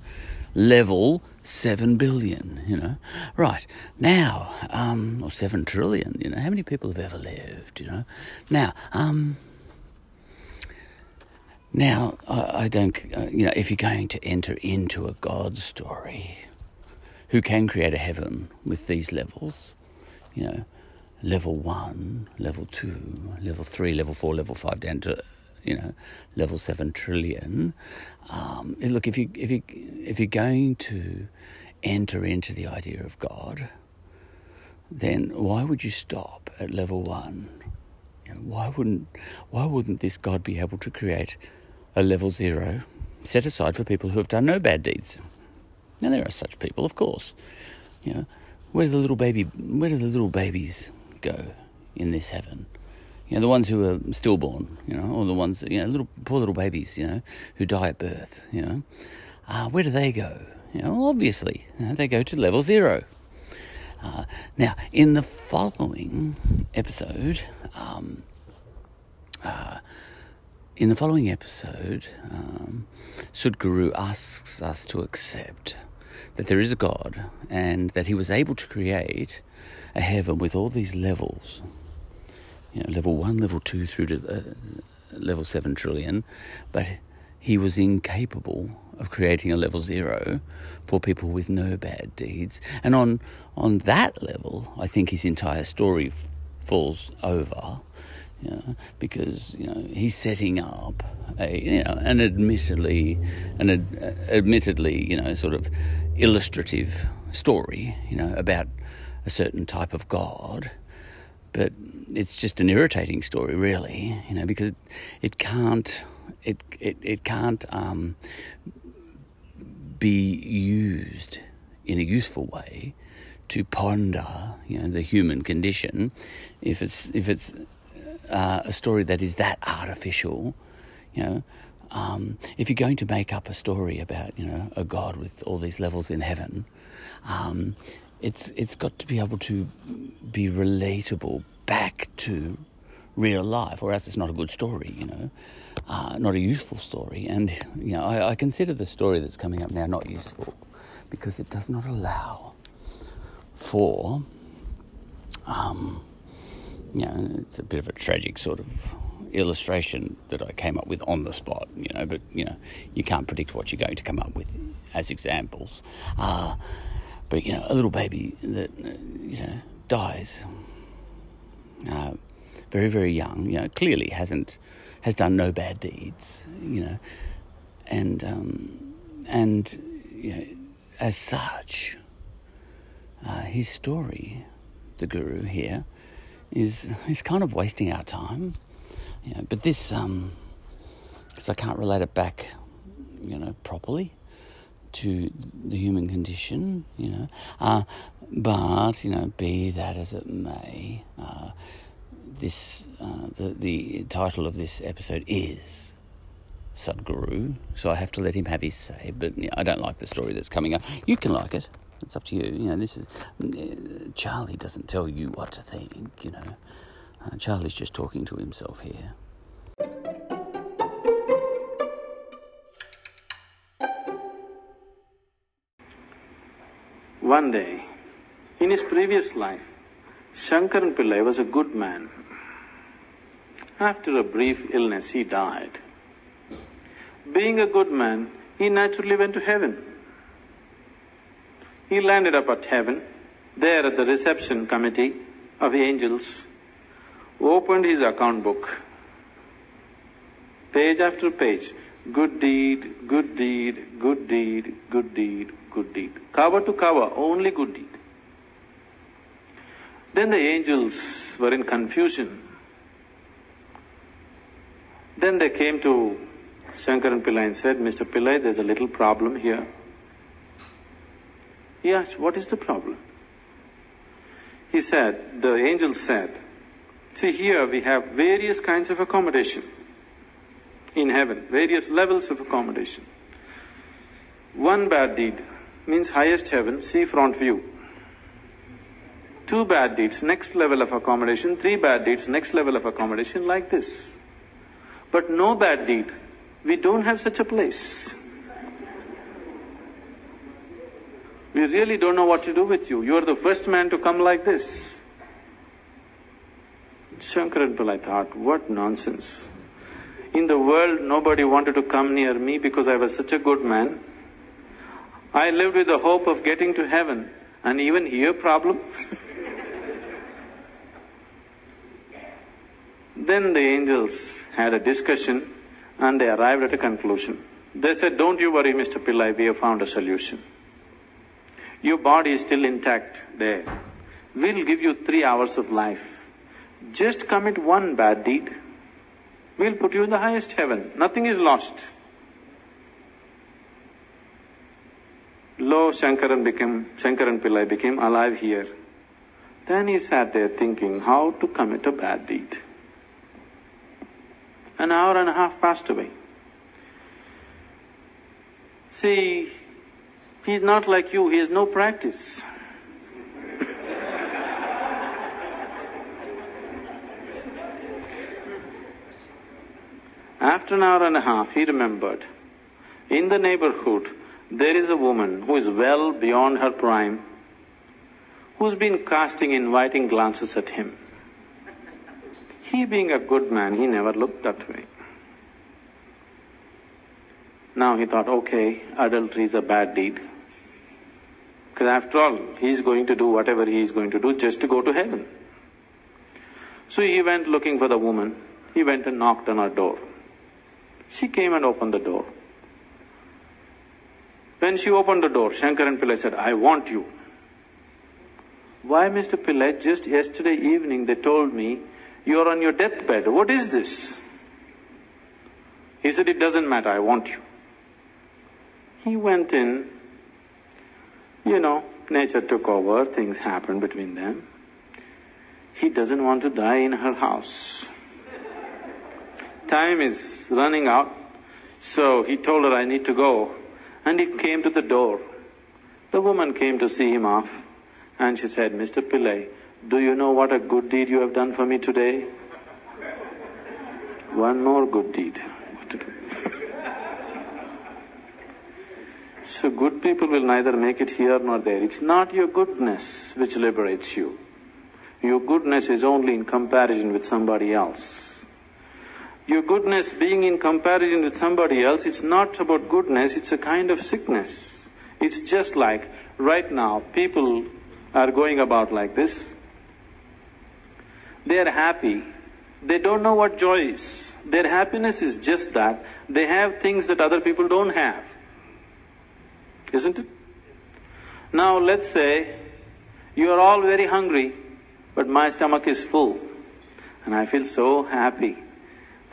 level seven billion, you know. Right, now, um, or seven trillion, you know, how many people have ever lived, you know? Now, um, now, I, I don't, uh, you know, if you're going to enter into a God story, who can create a heaven with these levels, you know, level one, level two, level three, level four, level five, down to you know level seven trillion. Um, look, if you if you if you're going to enter into the idea of God, then why would you stop at level one? You know, why wouldn't why wouldn't this God be able to create a level zero set aside for people who have done no bad deeds? Now there are such people, of course. You know, where do the little baby where do the little babies go in this heaven? You know, the ones who are stillborn, you know, or the ones, you know, little poor little babies, you know, who die at birth, you know. Uh, where do they go? You know, well, obviously, you know, they go to level zero. Uh, now, in the following episode, um, uh, in the following episode, um, Sadhguru asks us to accept that there is a God and that he was able to create a heaven with all these levels. You know, level one, level two, through to uh, level seven trillion, but he was incapable of creating a level zero for people with no bad deeds. And on on that level, I think his entire story f- falls over, you know, because you know he's setting up a you know an admittedly an ad, admittedly you know sort of illustrative story, you know, about a certain type of God, but it's just an irritating story, really, you know, because it, can't it it, it can't um, be used in a useful way to ponder, you know, the human condition if it's if it's uh, a story that is that artificial, you know. Um, if you're going to make up a story about, you know, a God with all these levels in heaven, um, it's it's got to be able to be relatable back to real life, or else it's not a good story, you know, uh, not a useful story. And you know, I, I consider the story that's coming up now not useful because it does not allow for, um, you know, it's a bit of a tragic sort of illustration that I came up with on the spot, you know, but you know, you can't predict what you're going to come up with as examples. Uh, but you know, a little baby that uh, you know dies uh, very very young, you know, clearly hasn't has done no bad deeds, you know, and um, and you know, as such, uh, his story, the guru here, is is kind of wasting our time, you know. But this, um, because I can't relate it back, you know, properly to the human condition, you know. Uh, but you know, be that as it may, uh, this uh, the the title of this episode is Sadhguru, so I have to let him have his say. But you know, I don't like the story that's coming up. You can like it. It's up to you. You know, this is uh, Charlie doesn't tell you what to think. You know, uh, Charlie's just talking to himself here. One day, in his previous life, Shankaran Pillai was a good man. After a brief illness, he died. Being a good man, he naturally went to heaven. He landed up at heaven, there at the reception committee of angels, opened his account book. Page after page, good deed, good deed, good deed, good deed, good deed. Cover to cover, only good deed. Then the angels were in confusion. Then they came to Shankaran Pillai and said, Mr. Pillai, there's a little problem here. He asked, What is the problem? He said, The angels said, See, here we have various kinds of accommodation in heaven, various levels of accommodation. One bad deed means highest heaven, sea front view. Two bad deeds, next level of accommodation, three bad deeds, next level of accommodation, like this. But no bad deed, we don't have such a place. We really don't know what to do with you. You're the first man to come like this. Shankaran Pillai thought, what nonsense. In the world, nobody wanted to come near me because I was such a good man. I lived with the hope of getting to heaven, and even here problem? then the angels had a discussion and they arrived at a conclusion. They said, don't you worry, Mr. Pillai, we have found a solution. Your body is still intact there. We'll give you three hours of life. Just commit one bad deed. We'll put you in the highest heaven. Nothing is lost. Lo Shankaran became, Shankaran Pillai became alive here. Then he sat there thinking how to commit a bad deed. An hour and a half passed away. See, he's not like you, he has no practice. After an hour and a half, he remembered, in the neighborhood, there is a woman who is well beyond her prime, who's been casting inviting glances at him. He being a good man, he never looked that way. Now he thought, okay, adultery is a bad deed. Because after all, he is going to do whatever he is going to do just to go to heaven. So he went looking for the woman. He went and knocked on her door. She came and opened the door. When she opened the door, Shankaran Pillai said, I want you. Why, Mr. Pillai, just yesterday evening they told me you're on your deathbed. What is this? He said, It doesn't matter, I want you. He went in, you know, nature took over, things happened between them. He doesn't want to die in her house. Time is running out, so he told her, I need to go. And he came to the door. The woman came to see him off, and she said, Mr. Pillai, do you know what a good deed you have done for me today? One more good deed. What to do? So good people will neither make it here nor there. It's not your goodness which liberates you. Your goodness is only in comparison with somebody else. Your goodness being in comparison with somebody else, it's not about goodness, it's a kind of sickness. It's just like right now, people are going about like this. They are happy. They don't know what joy is. Their happiness is just that they have things that other people don't have. Isn't it? Now let's say you are all very hungry, but my stomach is full. And I feel so happy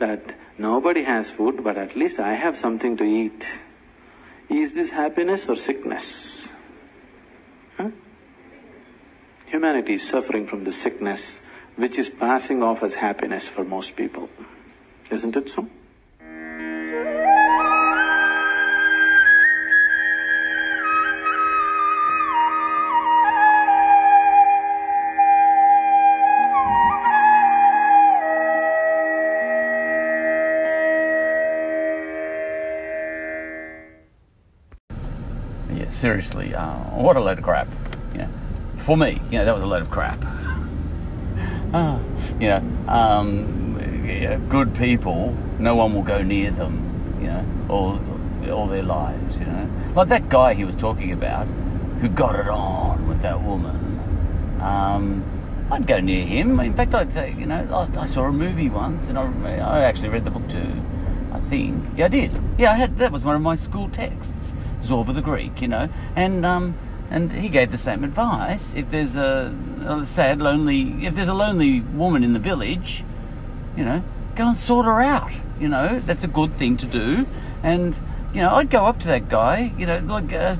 that nobody has food, but at least I have something to eat. Is this happiness or sickness? Humanity is suffering from the sickness which is passing off as happiness for most people. Isn't it so? Seriously, uh, what a load of crap. You know, for me, you know, that was a load of crap. Ah, you know, um, yeah, good people, no one will go near them, you know, all, all their lives, you know. Like that guy he was talking about who got it on with that woman. Um, I'd go near him. In fact, I'd say, you know, I, I saw a movie once and I, I actually read the book too. I think. Yeah, I did. Yeah, I had that was one of my school texts, Zorba the Greek, you know, and um, and he gave the same advice. If there's a, a sad, lonely, if there's a lonely woman in the village, you know, go and sort her out. You know, that's a good thing to do. And you know, I'd go up to that guy. You know, like uh,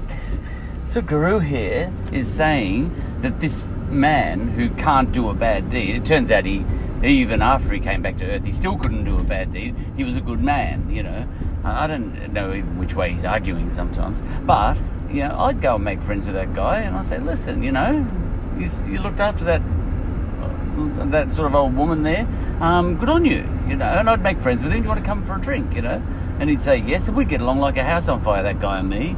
Guru here is saying that this man who can't do a bad deed. It turns out he, even after he came back to Earth, he still couldn't do a bad deed. He was a good man. You know, I don't know even which way he's arguing sometimes, but you know, I'd go and make friends with that guy, and I'd say, listen, you know, you, you looked after that that sort of old woman there. Um, good on you, you know. And I'd make friends with him. Do you want to come for a drink, you know? And he'd say yes, and we'd get along like a house on fire. That guy and me,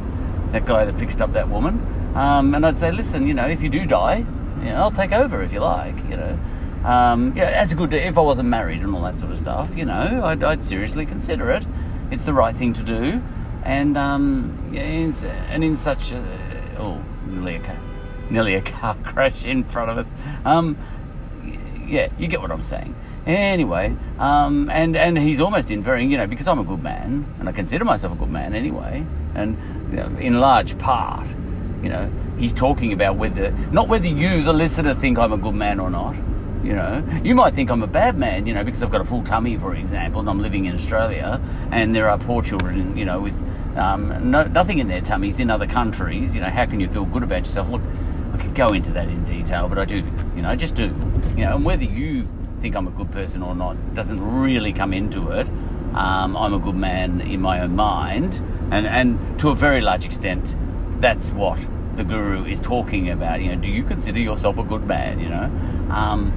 that guy that fixed up that woman. Um, and I'd say, listen, you know, if you do die, you know, I'll take over if you like, you know. Um, yeah, as a good if I wasn't married and all that sort of stuff, you know, I'd, I'd seriously consider it. It's the right thing to do, and um, and in such a, oh, nearly a car, nearly a car crash in front of us. Um, yeah, you get what I'm saying. Anyway, um, and and he's almost inferring, you know, because I'm a good man, and I consider myself a good man anyway, and you know, in large part, you know, he's talking about whether not whether you, the listener, think I'm a good man or not. You know, you might think I'm a bad man, you know, because I've got a full tummy, for example, and I'm living in Australia, and there are poor children, you know, with um, no, nothing in their tummies in other countries. You know, how can you feel good about yourself? Look, I could go into that in detail, but I do, you know, I just do. You know, and whether you think I'm a good person or not doesn't really come into it. Um, I'm a good man in my own mind, and and to a very large extent, that's what the guru is talking about. You know, do you consider yourself a good man? You know, um,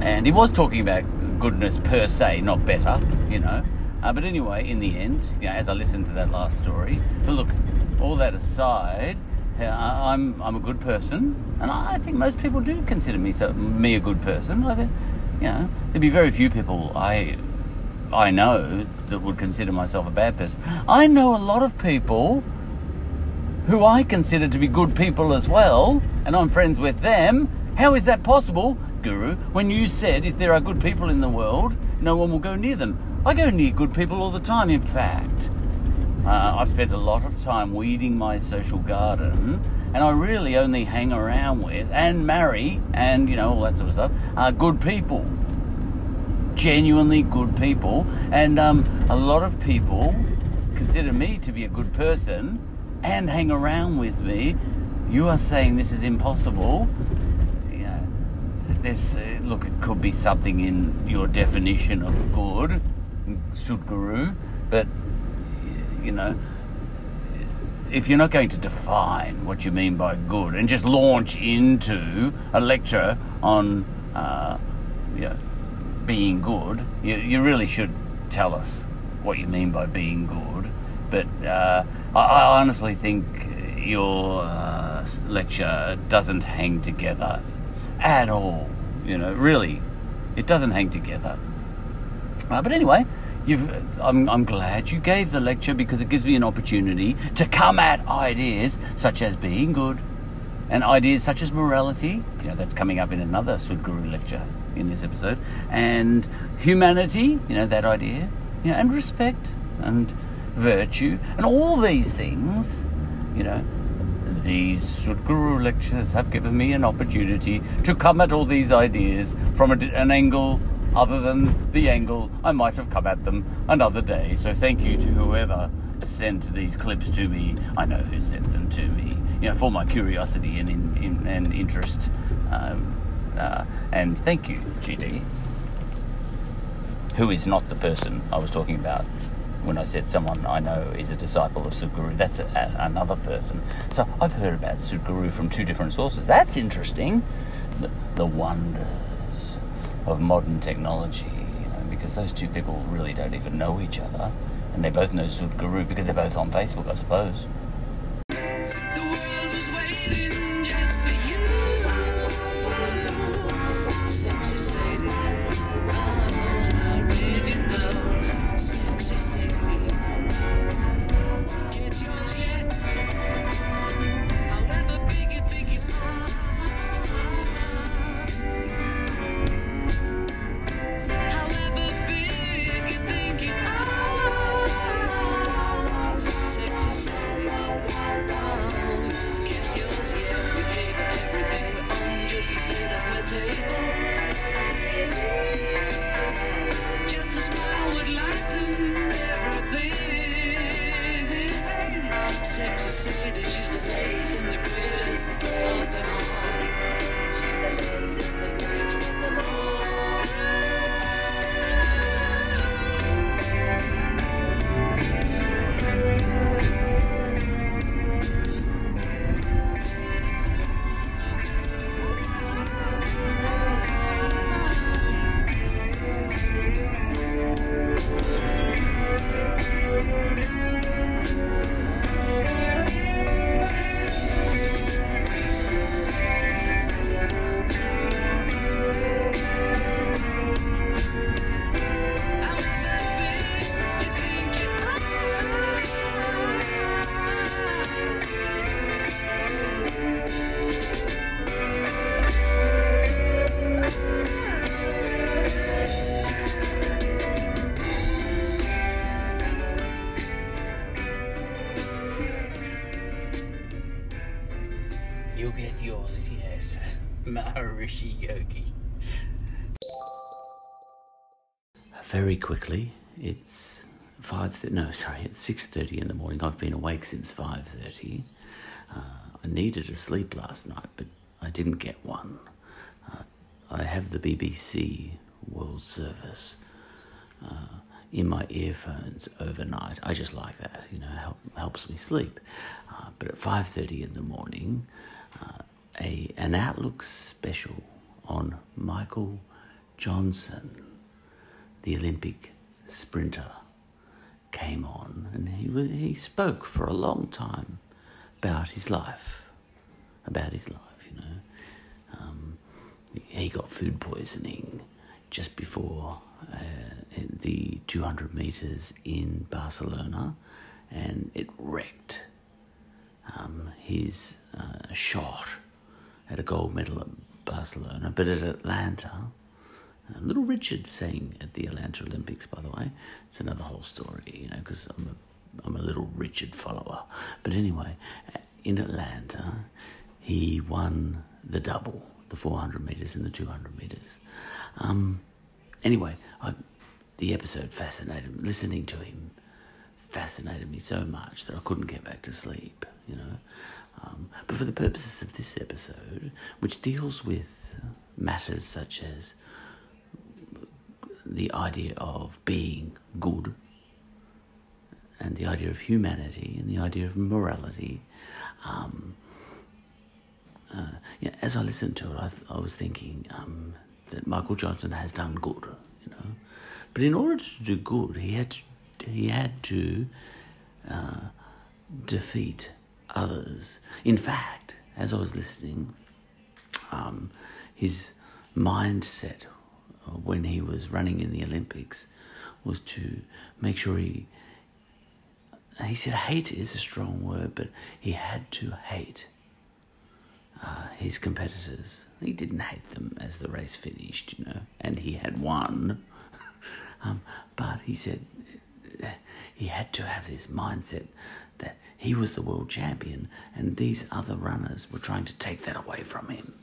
and he was talking about goodness per se, not better. You know, uh, but anyway, in the end, you know, as I listened to that last story, but look, all that aside. Uh, I'm I'm a good person, and I think most people do consider me so, me a good person. Think, you know, there'd be very few people I I know that would consider myself a bad person. I know a lot of people who I consider to be good people as well, and I'm friends with them. How is that possible? Guru, when you said if there are good people in the world, no one will go near them. I go near good people all the time, in fact. Uh, I've spent a lot of time weeding my social garden, and I really only hang around with and marry and, you know, all that sort of stuff, uh, good people. Genuinely good people. And um, a lot of people consider me to be a good person and hang around with me. You are saying this is impossible. There's, uh, look, it could be something in your definition of good, Sadhguru, but you know, if you're not going to define what you mean by good and just launch into a lecture on, uh, you know, being good, you, you really should tell us what you mean by being good. But uh, I, I honestly think your uh, lecture doesn't hang together at all. You know, really, it doesn't hang together. Uh, but anyway, you've, I'm, I'm glad you gave the lecture because it gives me an opportunity to come at ideas such as being good and ideas such as morality. You know, that's coming up in another Sadhguru lecture in this episode. And humanity, you know, that idea. You know, and respect and virtue and all these things, you know, these Sadhguru lectures have given me an opportunity to come at all these ideas from a, an angle other than the angle I might have come at them another day. So thank you to whoever sent these clips to me. I know who sent them to me. You know, for my curiosity and in, in, and interest. Um, uh, and thank you, GD. Who is not the person I was talking about when I said someone I know is a disciple of Sadhguru. That's a, a, another person. So I've heard about Sadhguru from two different sources. That's interesting. The, the wonders of modern technology, you know, because those two people really don't even know each other, and they both know Sadhguru because they're both on Facebook, I suppose. Quickly, it's five. Th- no, sorry, it's six thirty in the morning. I've been awake since five thirty. Uh, I needed a sleep last night, but I didn't get one. Uh, I have the BBC World Service uh, in my earphones overnight. I just like that, you know, help, helps me sleep. Uh, but at five thirty in the morning, uh, a an Outlook special on Michael Johnson, the Olympic sprinter, came on, and he he spoke for a long time about his life, about his life, you know. Um, he got food poisoning just before uh, the 200 meters in Barcelona, and it wrecked um, his uh, shot at a gold medal at Barcelona, but at Atlanta. Little Richard sang at the Atlanta Olympics, by the way. It's another whole story, you know, because I'm a, I'm a Little Richard follower. But anyway, uh, in Atlanta, he won the double, the 400 metres and the 200 metres. Um, anyway, I, the episode fascinated me. Listening to him fascinated me so much that I couldn't get back to sleep, you know. Um, but for the purposes of this episode, which deals with matters such as the idea of being good and the idea of humanity and the idea of morality, um, uh, yeah, as I listened to it, I, I was thinking um, that Michael Johnson has done good, you know. But in order to do good, he had to, he had to uh, defeat others. In fact, as I was listening, um, his mindset when he was running in the Olympics was to make sure he. He said hate is a strong word, but he had to hate uh, his competitors. He didn't hate them as the race finished, you know, and he had won. um, but he said he had to have this mindset that he was the world champion and these other runners were trying to take that away from him.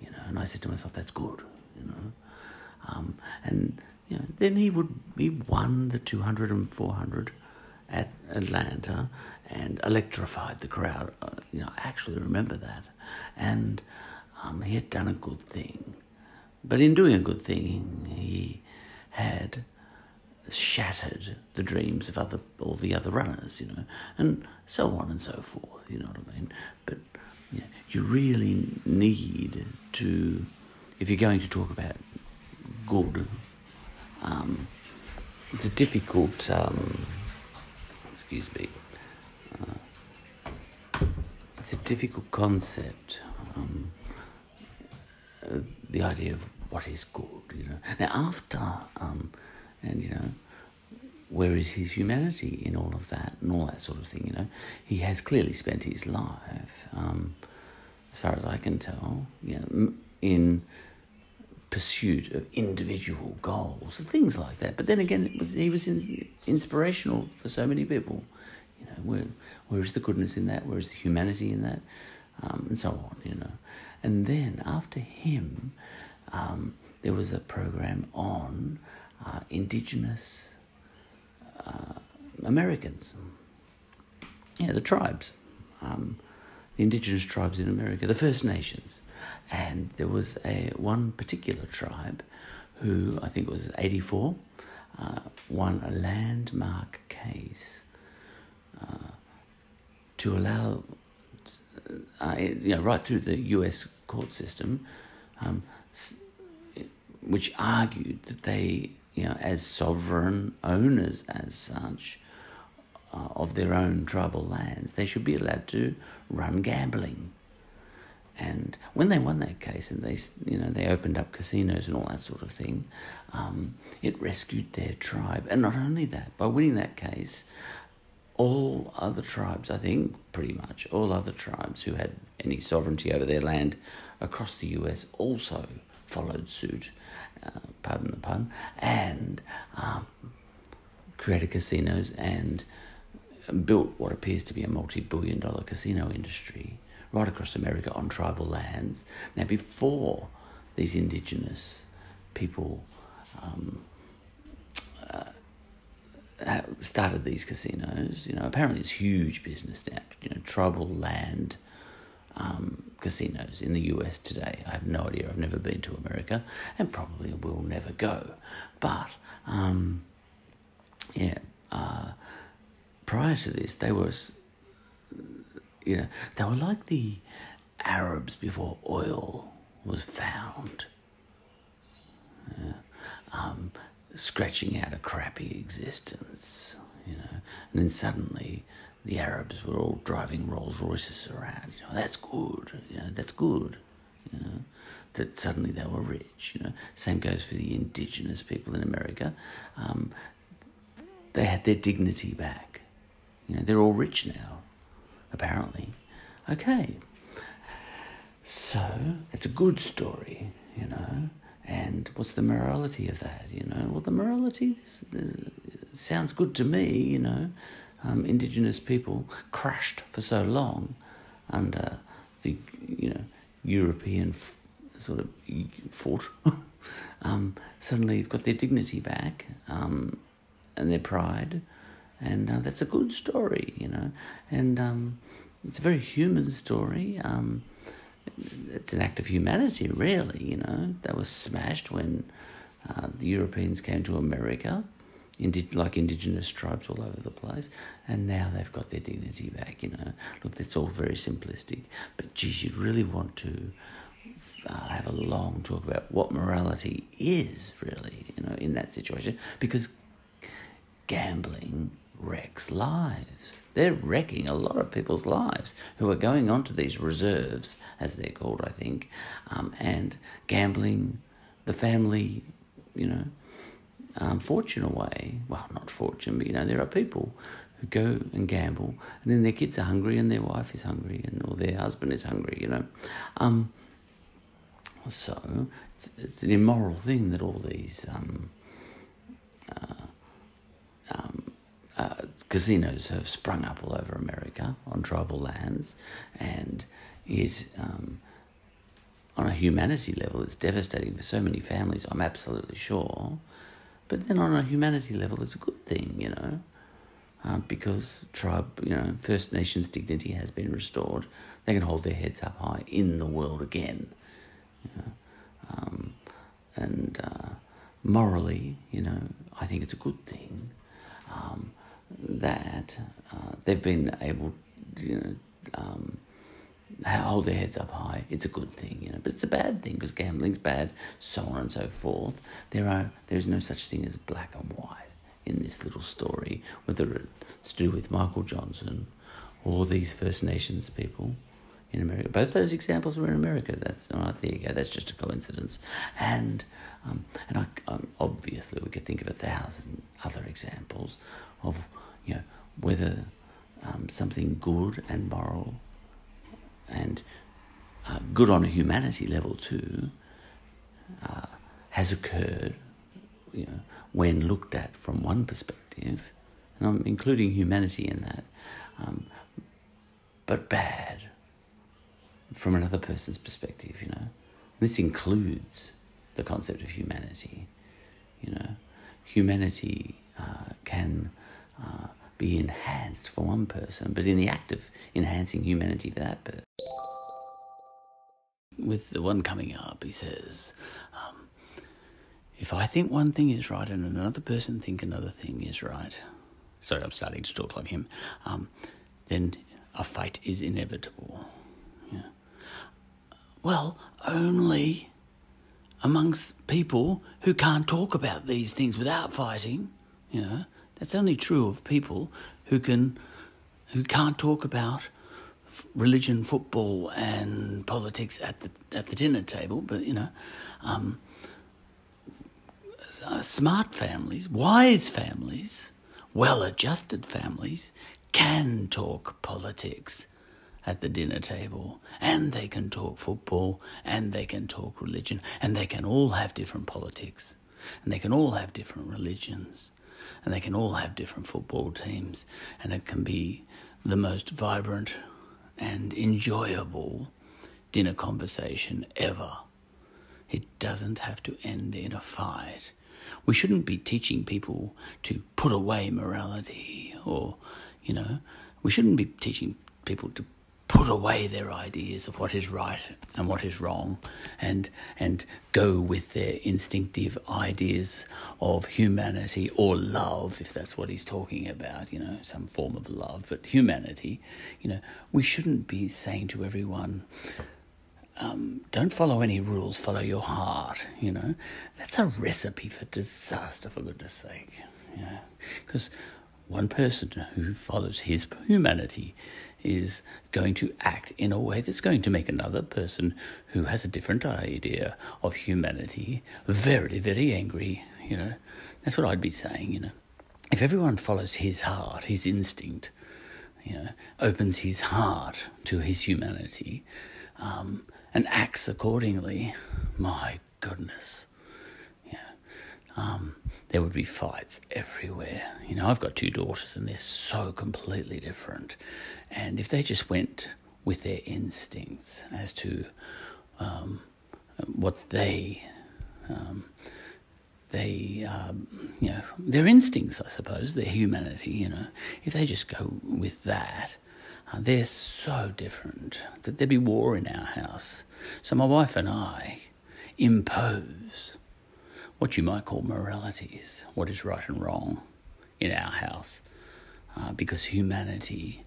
You know, and I said to myself, that's good, you know. Um, and you know, then he would he won the 200 and 400 at Atlanta and electrified the crowd. Uh, you know, I actually remember that. And um, he had done a good thing. But in doing a good thing, he had shattered the dreams of other all the other runners, you know, and so on and so forth. You know what I mean? But you, know, you really need to, if you're going to talk about good, um, it's a difficult. Um, excuse me. Uh, it's a difficult concept. Um, uh, the idea of what is good, you know. Now, after, um, and you know, where is his humanity in all of that and all that sort of thing, you know? He has clearly spent his life, um, as far as I can tell, know, in pursuit of individual goals things like that. But then again, it was he was in, inspirational for so many people. You know, where where is the goodness in that? Where is the humanity in that? Um, and so on. You know, and then after him, um, there was a program on uh, indigenous uh, Americans. Yeah, the tribes. Um, the indigenous tribes in America, the First Nations, and there was a one particular tribe who I think it was eighty four uh, won a landmark case uh, to allow, uh, you know, right through the U.S. court system, um, which argued that they, you know, as sovereign owners as such uh, of their own tribal lands, they should be allowed to run gambling. And when they won that case, and they, you know, they opened up casinos and all that sort of thing, um, it rescued their tribe. And not only that, by winning that case, all other tribes, I think, pretty much all other tribes who had any sovereignty over their land across the US also followed suit, uh, pardon the pun, and um, created casinos and built what appears to be a multi billion dollar casino industry right across America on tribal lands. Now, before these indigenous people um, uh, started these casinos, you know, apparently it's huge business now, you know, tribal land. Um, casinos in the US today. I have no idea. I've never been to America and probably will never go. But, um, yeah, uh, prior to this, they were, you know, they were like the Arabs before oil was found. Yeah. Um, scratching out a crappy existence, you know, and then suddenly the Arabs were all driving Rolls Royces around. You know, that's good. You know, that's good. You know, that suddenly they were rich. You know, same goes for the indigenous people in America. Um, they had their dignity back. You know, they're all rich now, apparently. Okay. So that's a good story, you know. And what's the morality of that? You know, well, the morality is, is, sounds good to me. You know, um, Indigenous people crushed for so long under the you know European f- sort of foot. um, suddenly, you've got their dignity back um, and their pride, and uh, that's a good story. You know, and um, it's a very human story. Um, it's an act of humanity, really. You know, they were smashed when uh, the Europeans came to America, indi- like indigenous tribes all over the place, and now they've got their dignity back. You know, look, that's all very simplistic, but geez, you'd really want to. Uh, have a long talk about what morality is really, you know, in that situation, because gambling wrecks lives. They're wrecking a lot of people's lives who are going onto these reserves, as they're called, I think, um, and gambling the family, you know, um, fortune away. Well, not fortune, but you know, there are people who go and gamble, and then their kids are hungry, and their wife is hungry, and or their husband is hungry. You know, um, so it's, it's an immoral thing that all these um, uh, casinos have sprung up all over America on tribal lands, and it, um, on a humanity level, it's devastating for so many families. I'm absolutely sure, but then on a humanity level, it's a good thing, you know, uh, because tribe, you know, First Nations dignity has been restored. They can hold their heads up high in the world again, you know, um, and uh, morally, you know, I think it's a good thing. Um, that uh, they've been able, you know, um, hold their heads up high. It's a good thing, you know, but it's a bad thing because gambling's bad, so on and so forth. There are there is no such thing as black and white in this little story, whether it's to do with Michael Johnson or these First Nations people in America. Both those examples were in America. That's all right. There you go. That's just a coincidence. And um, and I, um, obviously we could think of a thousand other examples of you know whether um, something good and moral and uh, good on a humanity level too uh, has occurred. You know when looked at from one perspective, and I'm including humanity in that, um, but bad from another person's perspective, you know. This includes the concept of humanity, you know. Humanity uh, can be enhanced for one person, but in the act of enhancing humanity for that person. With the one coming up, he says, um, if I think one thing is right and another person think another thing is right, sorry, I'm starting to talk like him, um, then a fight is inevitable. Yeah. Well, only amongst people who can't talk about these things without fighting. You know, that's only true of people who can, who can't talk about religion, football, and politics at the at the dinner table. But you know, um, uh, smart families, wise families, well-adjusted families can talk politics at the dinner table, and they can talk football, and they can talk religion, and they can all have different politics, and they can all have different religions, and they can all have different football teams, and it can be the most vibrant and enjoyable dinner conversation ever. It doesn't have to end in a fight. We shouldn't be teaching people to put away morality or, you know, we shouldn't be teaching people to put away their ideas of what is right and what is wrong and and go with their instinctive ideas of humanity or love if that's what he's talking about you know some form of love but humanity you know we shouldn't be saying to everyone um, don't follow any rules, follow your heart. You know, that's a recipe for disaster, for goodness sake. You know, because one person who follows his humanity is going to act in a way that's going to make another person who has a different idea of humanity very, very angry. You know, that's what I'd be saying. You know, if everyone follows his heart, his instinct, you know, opens his heart to his humanity, um, and acts accordingly, my goodness, yeah, um, there would be fights everywhere. You know, I've got two daughters and they're so completely different. And if they just went with their instincts as to um, what they um, they, um, you know, their instincts, I suppose, their humanity, you know, if they just go with that, uh, they're so different that there'd be war in our house. So my wife and I impose what you might call moralities, what is right and wrong in our house, uh, because humanity,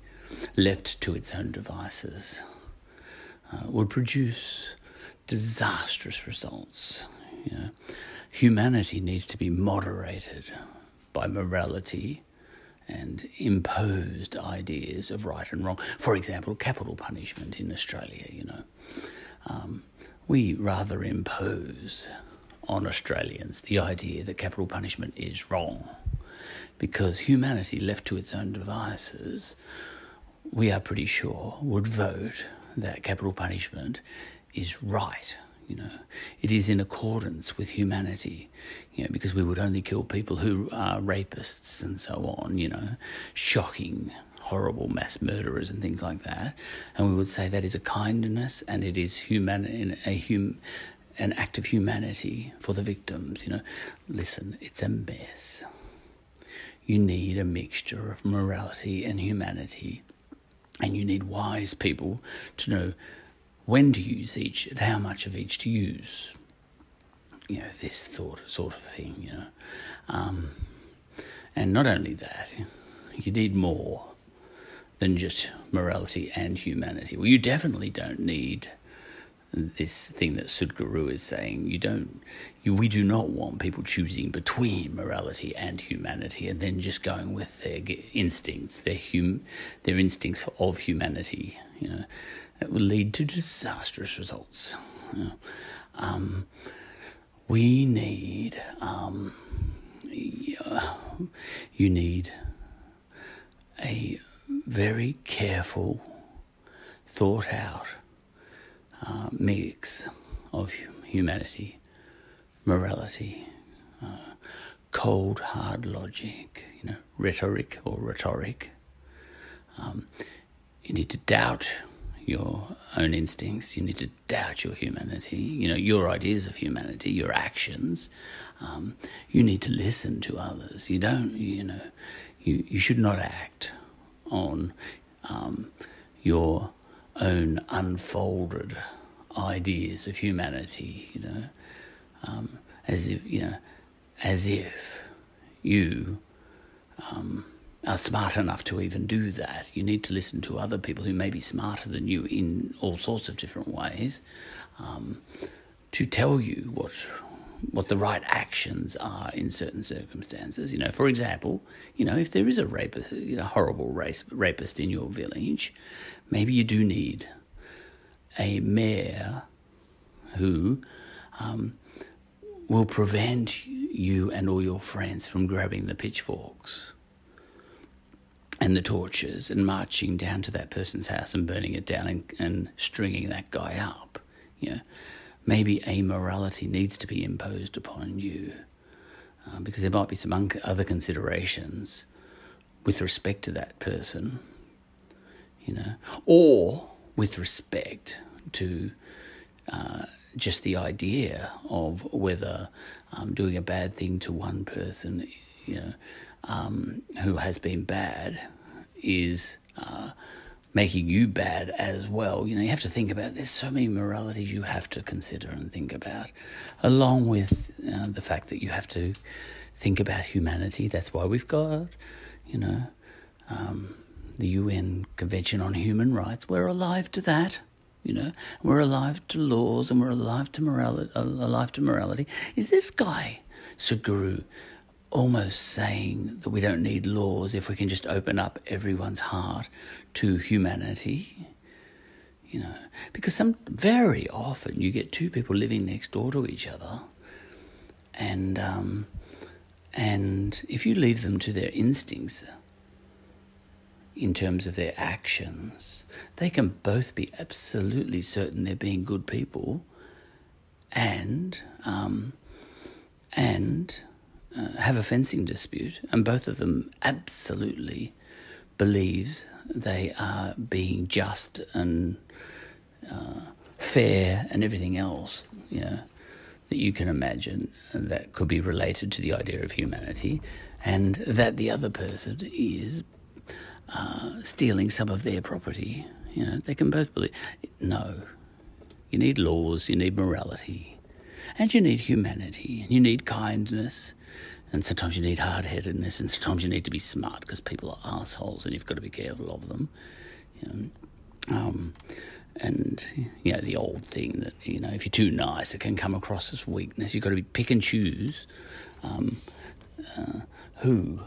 left to its own devices, uh, would produce disastrous results. You know, humanity needs to be moderated by morality and imposed ideas of right and wrong. For example, capital punishment in Australia, you know. Um, we rather impose on Australians the idea that capital punishment is wrong. Because humanity, left to its own devices, we are pretty sure would vote that capital punishment is right you know, it is in accordance with humanity, you know, because we would only kill people who are rapists and so on, you know, shocking, horrible mass murderers and things like that. And we would say that is a kindness and it is human, a hum, an act of humanity for the victims. You know, listen, it's a mess. You need a mixture of morality and humanity, and you need wise people to know when to use each and how much of each to use. You know, this thought sort of thing, you know. Um, and not only that, you need more than just morality and humanity. Well, you definitely don't need this thing that Sadhguru is saying. You don't, you, we do not want people choosing between morality and humanity and then just going with their instincts, their hum, their instincts of humanity. You know, that will lead to disastrous results. Um, we need, um, you need a very careful, thought out uh, mix of humanity, morality, uh, cold, hard logic, you know, rhetoric or rhetoric. Um, you need to doubt your own instincts. You need to doubt your humanity, you know, your ideas of humanity, your actions. Um, you need to listen to others. You don't, you know, you, you should not act on um, your own unfolded ideas of humanity, you know, um, as if, you know, as if you um, are smart enough to even do that. You need to listen to other people who may be smarter than you in all sorts of different ways um, to tell you what what the right actions are in certain circumstances. You know, for example, you know, if there is a rapist, you know, horrible race, rapist in your village, maybe you do need a mayor who um, will prevent you and all your friends from grabbing the pitchforks and the torches and marching down to that person's house and burning it down and, and stringing that guy up. You know, maybe a morality needs to be imposed upon you uh, because there might be some un- other considerations with respect to that person, you know, or with respect to uh, just the idea of whether um, doing a bad thing to one person, you know, um, who has been bad is uh, making you bad as well. You know, you have to think about there's so many moralities you have to consider and think about, along with uh, the fact that you have to think about humanity. That's why we've got, you know, um, the UN Convention on Human Rights. We're alive to that. You know, we're alive to laws and we're alive to morality. Alive to morality. Is this guy Sadhguru almost saying that we don't need laws if we can just open up everyone's heart to humanity. You know, because some very often you get two people living next door to each other, and um, and if you leave them to their instincts, in terms of their actions, they can both be absolutely certain they're being good people and um, and uh, have a fencing dispute, and both of them absolutely believes they are being just and uh, fair and everything else, you know, that you can imagine that could be related to the idea of humanity, and that the other person is uh, stealing some of their property. You know, they can both believe. No, you need laws, you need morality, and you need humanity, and you need kindness, and sometimes you need hard headedness, and sometimes you need to be smart because people are assholes and you've got to be careful of them. You know, um, and you know the old thing that you know if you're too nice, it can come across as weakness. You've got to be pick and choose um, uh, who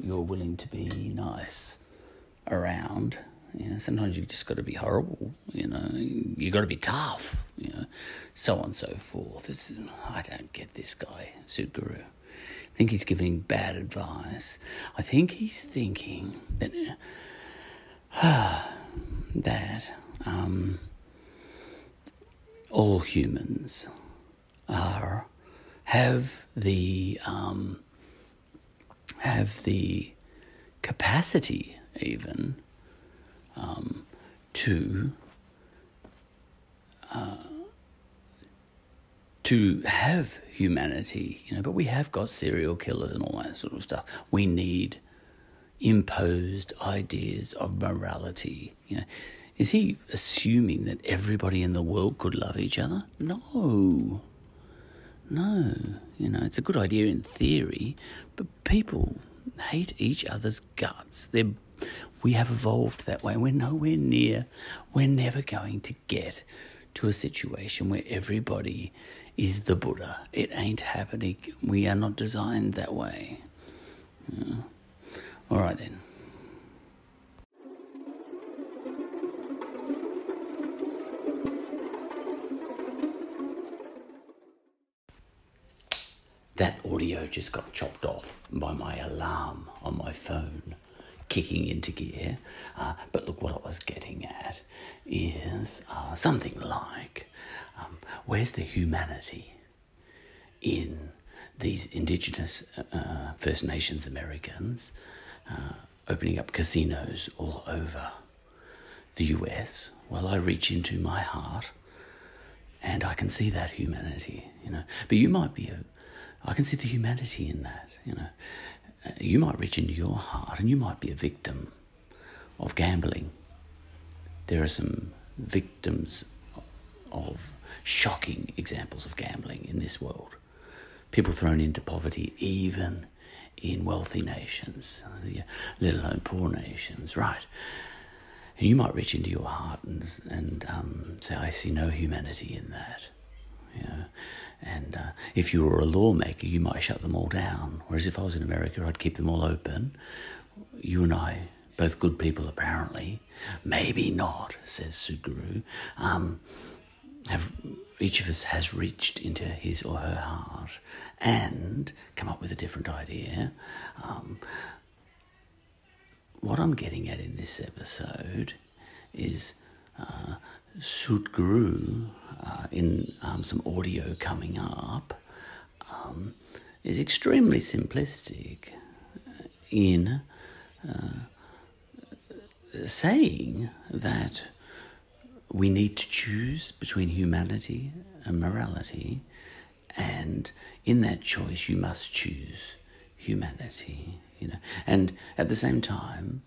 you're willing to be nice around. You know, sometimes you've just got to be horrible. You know, you got to be tough. You know, so on and so forth. It's I don't get this guy, Sadhguru. I think he's giving bad advice. I think he's thinking that that um, all humans are have the um, have the capacity even um, to uh, to have humanity, you know, but we have got serial killers and all that sort of stuff. We need imposed ideas of morality. You know, is he assuming that everybody in the world could love each other? No. No. You know, it's a good idea in theory, but people hate each other's guts. They're, we have evolved that way. We're nowhere near, we're never going to get to a situation where everybody is the Buddha. It ain't happening. We are not designed that way. Yeah. All right then. That audio just got chopped off by my alarm on my phone kicking into gear. Uh, but look, what I was getting at is uh, something like um, where's the humanity in these indigenous uh, First Nations Americans uh, opening up casinos all over the US? Well, I reach into my heart and I can see that humanity, you know. But you might be a I can see the humanity in that. You know, uh, you might reach into your heart, and you might be a victim of gambling. There are some victims of shocking examples of gambling in this world. People thrown into poverty, even in wealthy nations, let alone poor nations, right? And you might reach into your heart and, and um, say, I see no humanity in that. Know? And uh, if you were a lawmaker, you might shut them all down. Whereas if I was in America, I'd keep them all open. You and I, both good people apparently, maybe not, says Sadhguru, um, have each of us has reached into his or her heart and come up with a different idea. Um, what I'm getting at in this episode is uh, Sadhguru, uh, in um, some audio coming up, um, is extremely simplistic in uh, saying that we need to choose between humanity and morality, and in that choice, you must choose humanity. You know, and at the same time,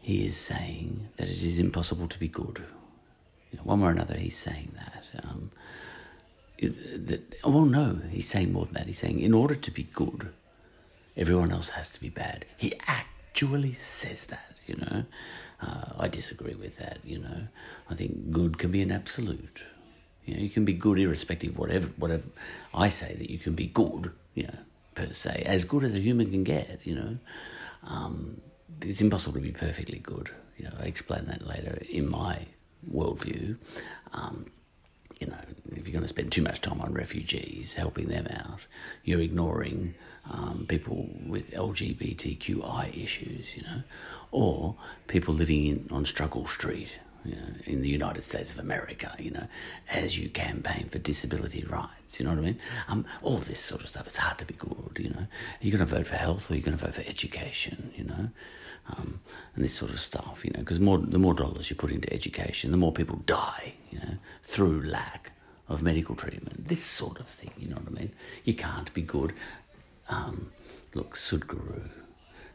he is saying that it is impossible to be good you know, one way or another, he's saying that. Um, that. Well, no, he's saying more than that. He's saying in order to be good, everyone else has to be bad. He actually says that, you know. Uh, I disagree with that, you know. I think good can be an absolute. You know, you can be good irrespective of whatever, whatever. I say that you can be good, you know, per se, as good as a human can get, you know. Um, it's impossible to be perfectly good. You know, I explain that later in my worldview. Um, you know, if you're going to spend too much time on refugees, helping them out, you're ignoring um, people with LGBTQI issues, you know, or people living in on Struggle Street, you know, in the United States of America, you know, as you campaign for disability rights, you know what I mean? Um, all this sort of stuff. It's hard to be good, you know. Are you going to vote for health or are you going to vote for education, you know? Um, and this sort of stuff, you know, because more the more dollars you put into education, the more people die, you know, through lack of medical treatment. This sort of thing, you know what I mean? You can't be good. Um, look, Sadhguru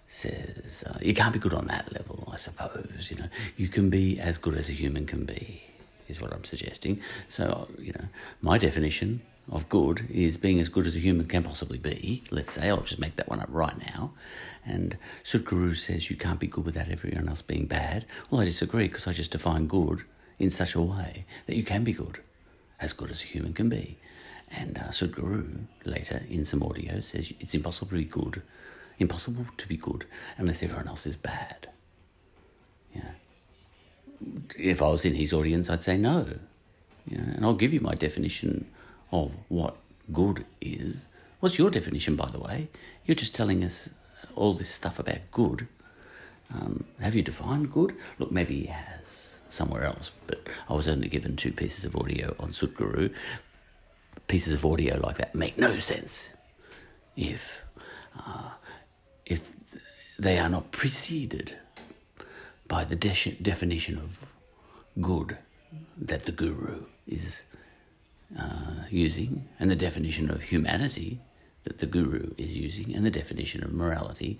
says uh, you can't be good on that level, I suppose. You know, you can be as good as a human can be, is what I'm suggesting. So, you know, my definition of good is being as good as a human can possibly be. Let's say I'll just make that one up right now. And Sadhguru says you can't be good without everyone else being bad. Well, I disagree because I just define good in such a way that you can be good, as good as a human can be. And uh, Sadhguru later in some audio says it's impossible to be good, impossible to be good unless everyone else is bad. Yeah. If I was in his audience, I'd say no. Yeah, and I'll give you my definition of what good is. What's your definition, by the way? You're just telling us all this stuff about good. Um, have you defined good? Look, maybe he has somewhere else, but I was only given two pieces of audio on Sadhguru. Pieces of audio like that make no sense if uh, if they are not preceded by the de- definition of good that the guru is uh, using, and the definition of humanity that the guru is using, and the definition of morality.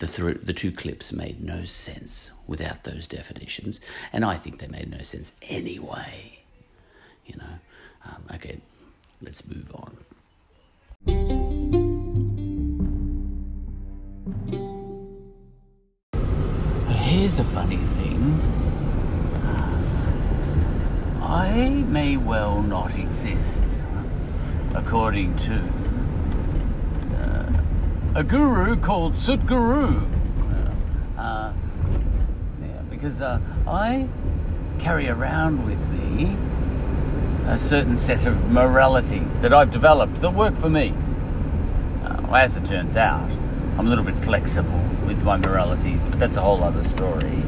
The, th- the two clips made no sense without those definitions, and I think they made no sense anyway. You know, um, okay, let's move on. Here's a funny thing. I may well not exist, according to uh, a guru called Sadhguru. Uh, yeah, because uh, I carry around with me a certain set of moralities that I've developed that work for me. Uh, as it turns out, I'm a little bit flexible with my moralities, but that's a whole other story.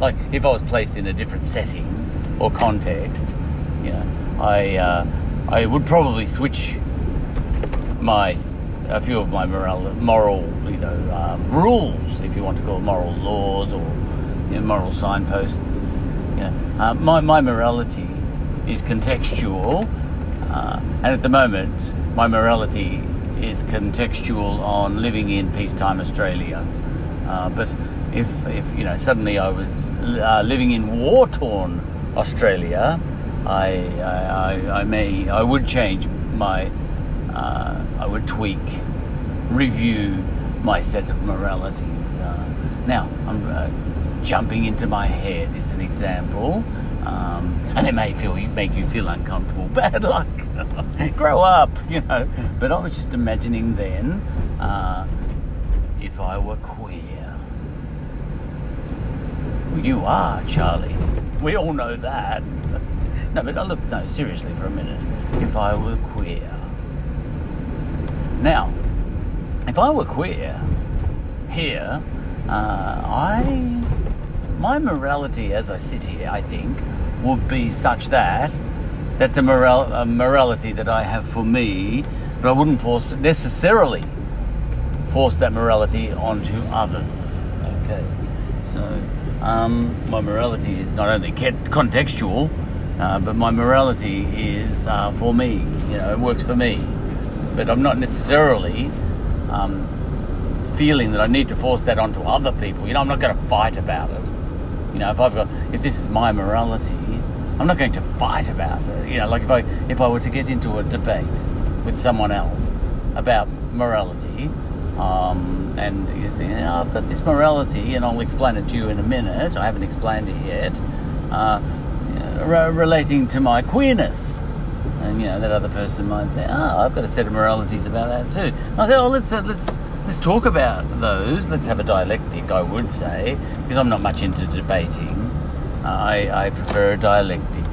Like if I was placed in a different setting or context, you know, I uh, I would probably switch my a few of my moral moral you know um, rules, if you want to call moral laws or you know, moral signposts. You know, uh, my my morality is contextual, uh, and at the moment, my morality is contextual on living in peacetime Australia. Uh, but if, if you know, suddenly I was uh, living in war torn Australia, I, I, I, may, I would change my, uh, I would tweak, review my set of moralities. Uh, now, I'm uh, jumping into my head is an example. Um, and it may feel make you feel uncomfortable. Bad luck. Grow up, you know. But I was just imagining then uh, if I were queer. You are, Charlie. We all know that. No, but I look, no, seriously for a minute. If I were queer. Now, if I were queer here, uh, I my morality as I sit here, I think, would be such that that's a, a morality that I have for me, but I wouldn't force necessarily force that morality onto others. Okay, so um, my morality is not only contextual, uh, but my morality is uh, for me. You know, it works for me, but I'm not necessarily um, feeling that I need to force that onto other people. You know, I'm not going to fight about it. You know, if I've got, if this is my morality, I'm not going to fight about it. You know, like if I if I were to get into a debate with someone else about morality, um, and you oh, I've got this morality, and I'll explain it to you in a minute. I haven't explained it yet, uh, re- relating to my queerness. And you know that other person might say, "Oh, I've got a set of moralities about that too." And I say, "Oh, let's uh, let's let's talk about those. Let's have a dialectic." I would say because I'm not much into debating. I I prefer a dialectic.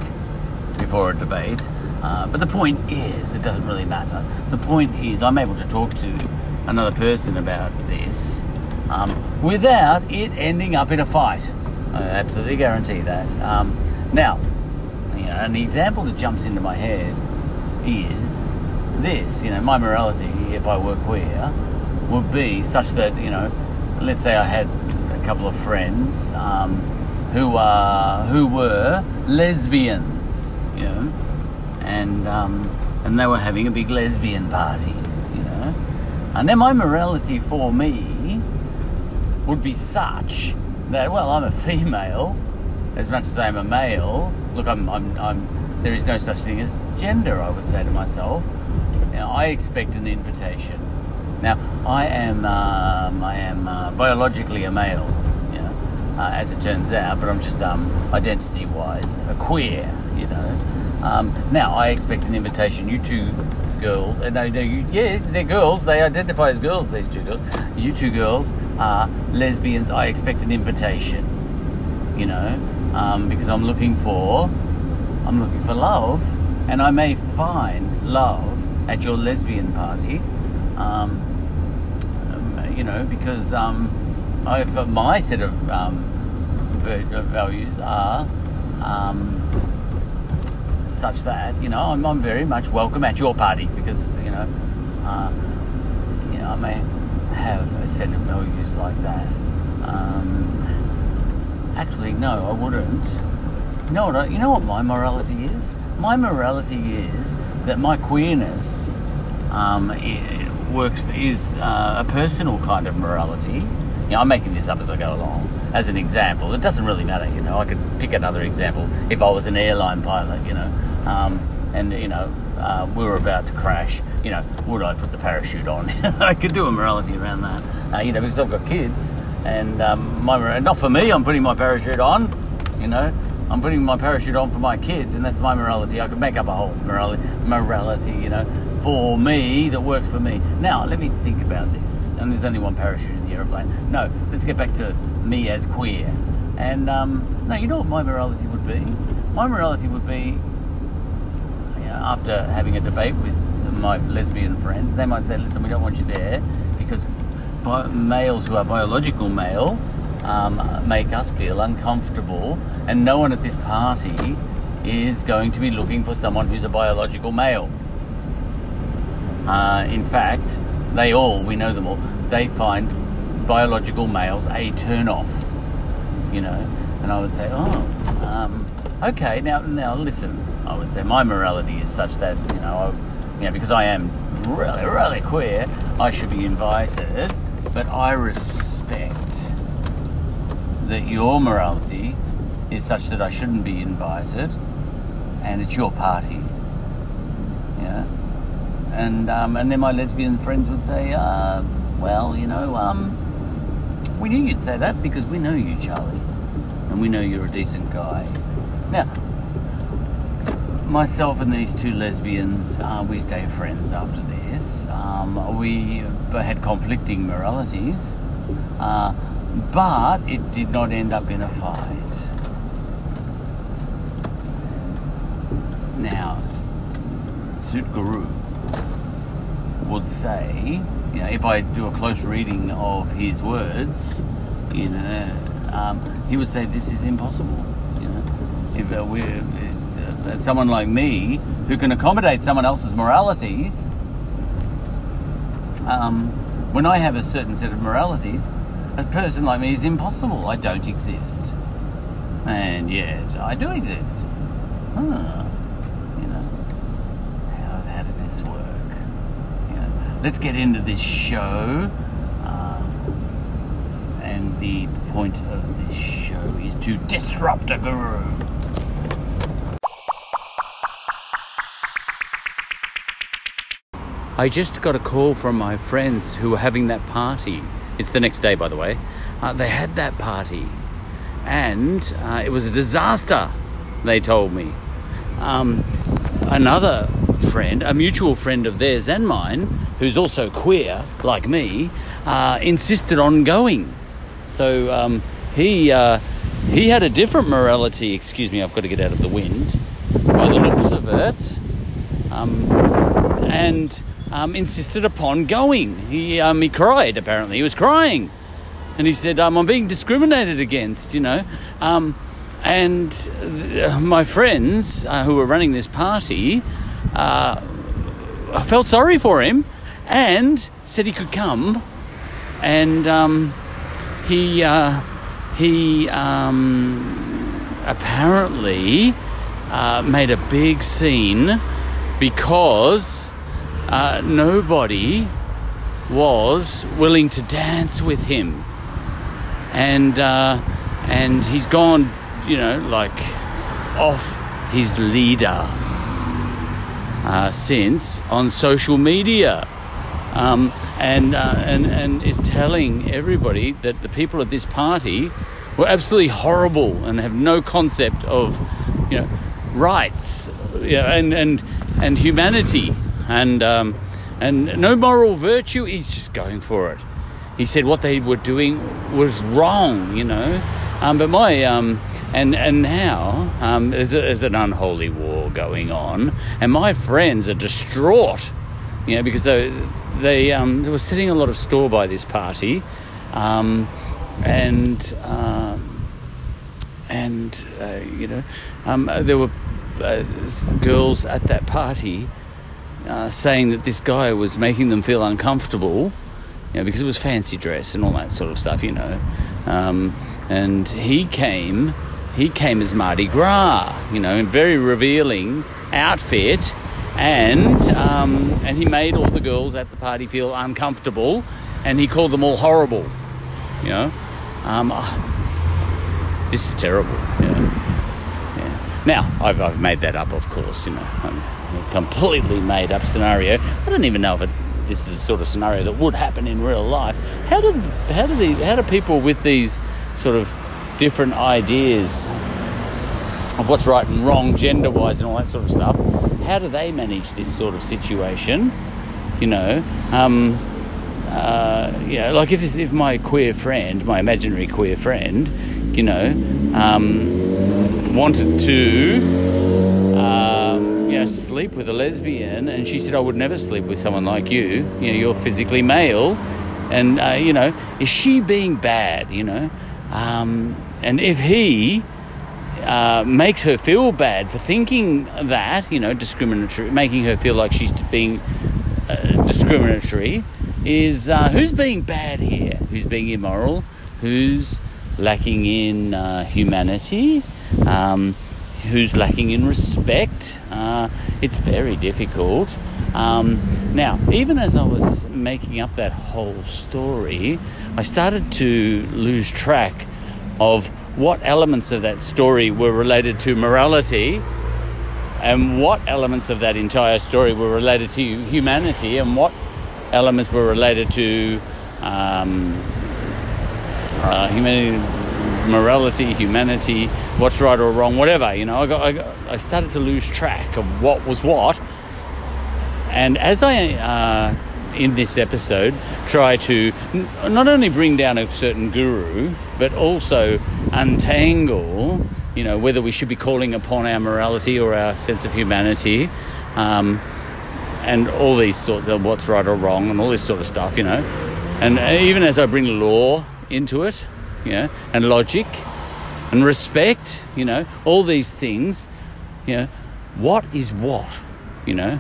before a debate. Uh, but the point is, it doesn't really matter. The point is, I'm able to talk to another person about this um, without it ending up in a fight. I absolutely guarantee that. Um, now, you know, an example that jumps into my head is this. You know, my morality, if I were queer, would be such that you know, let's say I had a couple of friends um, who are who were lesbians, you know, and um, and they were having a big lesbian party, and then my morality for me would be such that well, I'm a female as much as I'm a male. Look, I'm, I'm, I'm there is no such thing as gender. I would say to myself, you know, I expect an invitation. Now, I am, um, I am uh, biologically a male, you know, uh, as it turns out, but I'm just um, identity-wise a queer, you know. Um, now, I expect an invitation. You two girls, no, no, you, yeah, they're girls. They identify as girls. These two girls. You two girls are lesbians. I expect an invitation. You know, um, because I'm looking for, I'm looking for love, and I may find love at your lesbian party. Um, um, you know, because um, I, my set of um, values are um, such that you know I'm, I'm very much welcome at your party because you know, uh, you know I may have a set of values like that. Um, actually, no, I wouldn't. I, you know what my morality is? My morality is that my queerness um, works for, is uh, a personal kind of morality. You know, I'm making this up as I go along. As an example, it doesn't really matter. You know, I could pick another example if I was an airline pilot. You know, um, and you know, uh, we were about to crash. You know, would I put the parachute on? I could do a morality around that. Uh, you know, because I've got kids, and um, my not for me. I'm putting my parachute on. You know, I'm putting my parachute on for my kids, and that's my morality. I could make up a whole morality, morality, you know, for me that works for me. Now, let me think about this. And there's only one parachute aeroplane. No, let's get back to me as queer. And um, no, you know what my morality would be? My morality would be, you know, after having a debate with my lesbian friends, they might say, "Listen, we don't want you there because bi- males who are biological male." um, make us feel uncomfortable, and no one at this party is going to be looking for someone who's a biological male. Uh, in fact, they all, we know them all, they find biological males a turn off, you know. And I would say, oh, um, okay, now, now listen. I would say my morality is such that you know, I, you know, because I am really, really queer, I should be invited, but I respect that your morality is such that I shouldn't be invited, and it's your party. Yeah, and um, and then my lesbian friends would say, uh, "Well, you know, um, we knew you'd say that because we know you, Charlie, and we know you're a decent guy." Now, myself and these two lesbians, uh, we stay friends after this. Um, we had conflicting moralities. Uh, but it did not end up in a fight. Now, Sadhguru would say, you know, if I do a close reading of his words, you know, um, he would say this is impossible. You know, if uh, we, uh, someone like me who can accommodate someone else's moralities, um, when I have a certain set of moralities, a person like me is impossible. I don't exist. And yet, I do exist. Huh. You know, how, how does this work? You know, let's get into this show. Um, and the point of this show is to disrupt a guru. I just got a call from my friends who were having that party. It's the next day, by the way. Uh, they had that party, and uh, it was a disaster. They told me. Um, another friend, a mutual friend of theirs and mine, who's also queer like me, uh, insisted on going. So um, he uh, he had a different morality. Excuse me, I've got to get out of the wind. by the looks of it, um, and um, insisted upon going. He um, he cried. Apparently, he was crying, and he said, um, "I'm being discriminated against," you know. Um, and th- my friends uh, who were running this party uh, felt sorry for him and said he could come. And um, he uh, he um, apparently uh, made a big scene because uh, nobody was willing to dance with him, and uh, and he's gone, you know, like off his leader uh, since on social media. Um, and, uh, and, and is telling everybody that the people at this party were absolutely horrible and have no concept of, you know, rights you know, and, and, and humanity and, um, and no moral virtue. He's just going for it. He said what they were doing was wrong, you know. Um, but my um, and and now um, there's, a, there's an unholy war going on, and my friends are distraught, you know, because they they um, they were setting a lot of store by this party, um, and um, and uh, you know, um, there were uh, girls at that party uh, saying that this guy was making them feel uncomfortable, you know, because it was fancy dress and all that sort of stuff, you know. Um, and he came, he came as Mardi Gras, you know, in very revealing outfit, and um, and he made all the girls at the party feel uncomfortable, and he called them all horrible, you know. Um, ah, this is terrible. Yeah. Now I've I've made that up, of course, you know, a completely made up scenario. I don't even know if it, this is the sort of scenario that would happen in real life. How do how do the how do people with these sort of different ideas of what's right and wrong gender wise and all that sort of stuff how do they manage this sort of situation you know? Um, uh, like if, if my queer friend my imaginary queer friend you know um, wanted to um, you know sleep with a lesbian and she said I would never sleep with someone like you. You know you're physically male. And uh, you know is she being bad you know? Um, and if he uh, makes her feel bad for thinking that, you know, discriminatory, making her feel like she's being uh, discriminatory, is uh, who's being bad here? Who's being immoral? Who's lacking in uh, humanity? Um, who's lacking in respect? Uh, it's very difficult. Um, now, even as I was making up that whole story, I started to lose track of what elements of that story were related to morality and what elements of that entire story were related to humanity and what elements were related to um, uh, humanity, morality, humanity, what's right or wrong, whatever. You know, I, got, I, got, I started to lose track of what was what. And as I, uh, in this episode, try to n- not only bring down a certain guru, but also untangle, you know, whether we should be calling upon our morality or our sense of humanity, um, and all these sorts of what's right or wrong, and all this sort of stuff, you know. And even as I bring law into it, you know, and logic and respect, you know, all these things, you know, what is what, you know,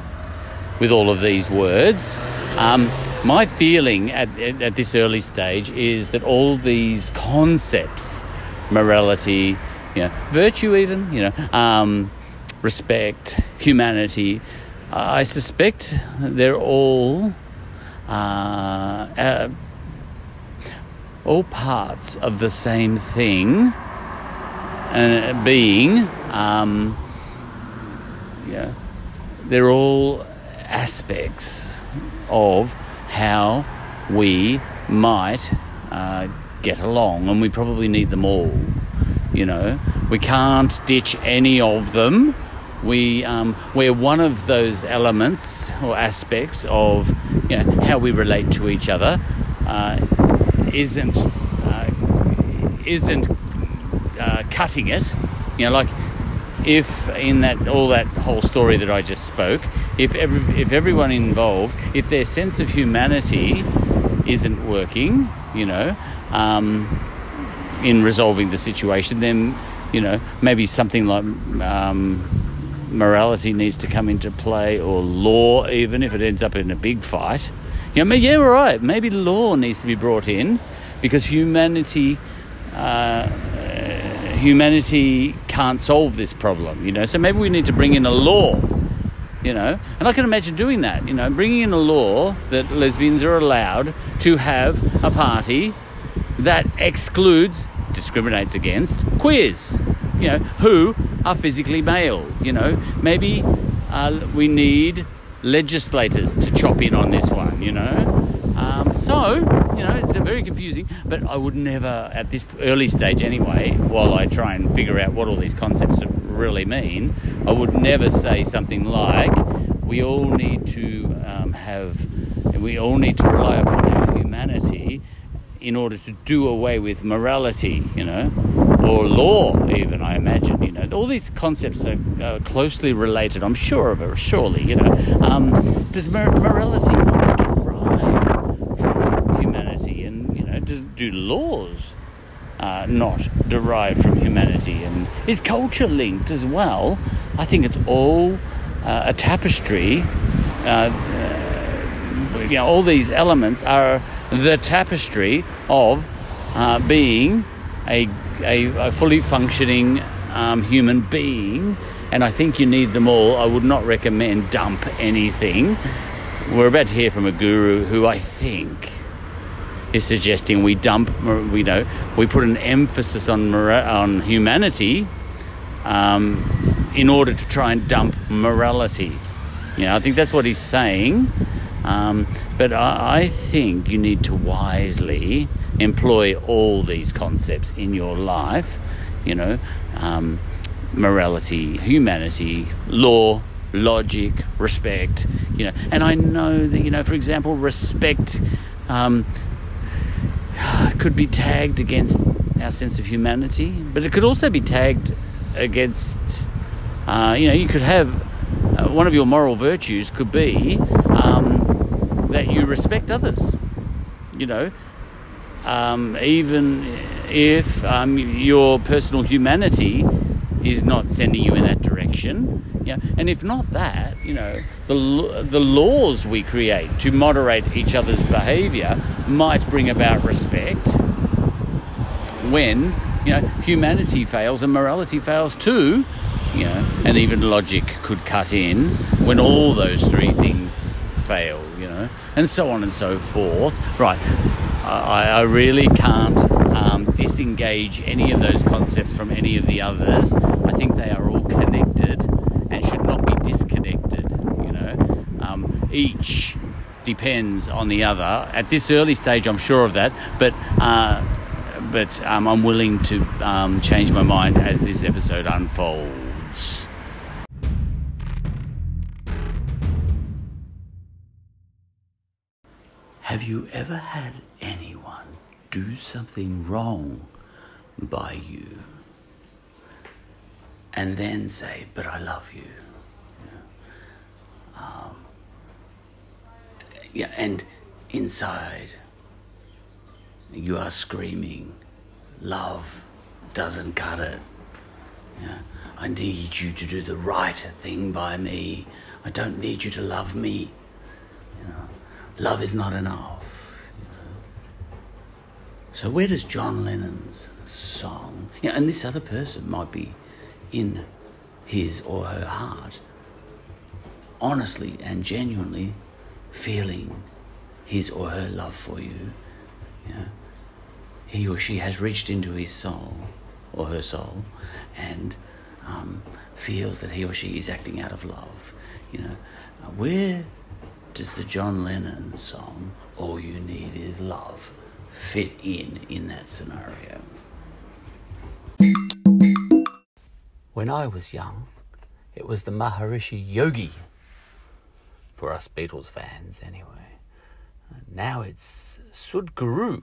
with all of these words. Um, my feeling at, at, at this early stage is that all these concepts, morality, you know, virtue, even, you know, um, respect, humanity, uh, I suspect they're all uh, uh, all parts of the same thing, and being, um, yeah, they're all aspects of how we might uh, get along, and we probably need them all. You know, we can't ditch any of them. We um, we're one of those elements or aspects of you know, how we relate to each other uh, isn't uh, isn't uh, cutting it. You know, like if in that all that whole story that I just spoke, if every, if everyone involved, if their sense of humanity isn't working, you know, um, in resolving the situation, then you know maybe something like um, morality needs to come into play, or law, even if it ends up in a big fight. You know, yeah, right. Maybe law needs to be brought in because humanity. Uh, humanity can't solve this problem, you know. So maybe we need to bring in a law, you know. And I can imagine doing that, you know, bringing in a law that lesbians are allowed to have a party that excludes, discriminates against queers, you know, who are physically male, you know. Maybe uh, we need legislators to chop in on this one, you know. Um, so, you know, it's very confusing, but I would never, at this early stage anyway, while I try and figure out what all these concepts really mean, I would never say something like, we all need to um, have, we all need to rely upon our humanity in order to do away with morality, you know, or law, even, I imagine, you know. All these concepts are uh, closely related, I'm sure of it, surely, you know. Um, does mor- morality derive from humanity? And, you know, does, do laws uh, not derive from humanity? And is culture linked as well? I think it's all uh, a tapestry. Uh, you know, all these elements are the tapestry of uh, being a, a, a fully functioning um, human being. And I think you need them all. I would not recommend dump anything. We're about to hear from a guru who I think is suggesting we dump, we know, we put an emphasis on on humanity um, in order to try and dump morality. You know, I think that's what he's saying. Um, but I, I think you need to wisely employ all these concepts in your life. You know, um, morality, humanity, law, logic, respect. You know, and I know that you know, for example, respect um, could be tagged against our sense of humanity, but it could also be tagged against. Uh, you know, you could have uh, one of your moral virtues could be um, that you respect others. You know, um, even if um, your personal humanity is not sending you in that direction. Yeah, and if not that, you know, the the laws we create to moderate each other's behaviour might bring about respect. When you know humanity fails and morality fails too, you know, and even logic could cut in when all those three things fail, and so on and so forth. Right, I, I really can't um, disengage any of those concepts from any of the others. I think they are all connected and should not be disconnected, you know. Um, each depends on the other. At this early stage, I'm sure of that, but. Uh, but um, I'm willing to um, change my mind as this episode unfolds. Have you ever had anyone do something wrong by you and then say, But I love you? Um, yeah, and inside you are screaming, Love doesn't cut it. Yeah, I need you to do the right thing by me. I don't need you to love me. You know, love is not enough. you know. So where does John Lennon's song? Yeah, and this other person might be in his or her heart, honestly and genuinely feeling his or her love for you. Yeah, he or she has reached into his soul or her soul and um, feels that he or she is acting out of love. You know, uh, where does the John Lennon song "All You Need Is Love" fit in in that scenario? When I was young, it was the Maharishi Yogi. For us Beatles fans, anyway. Now it's Sadhguru.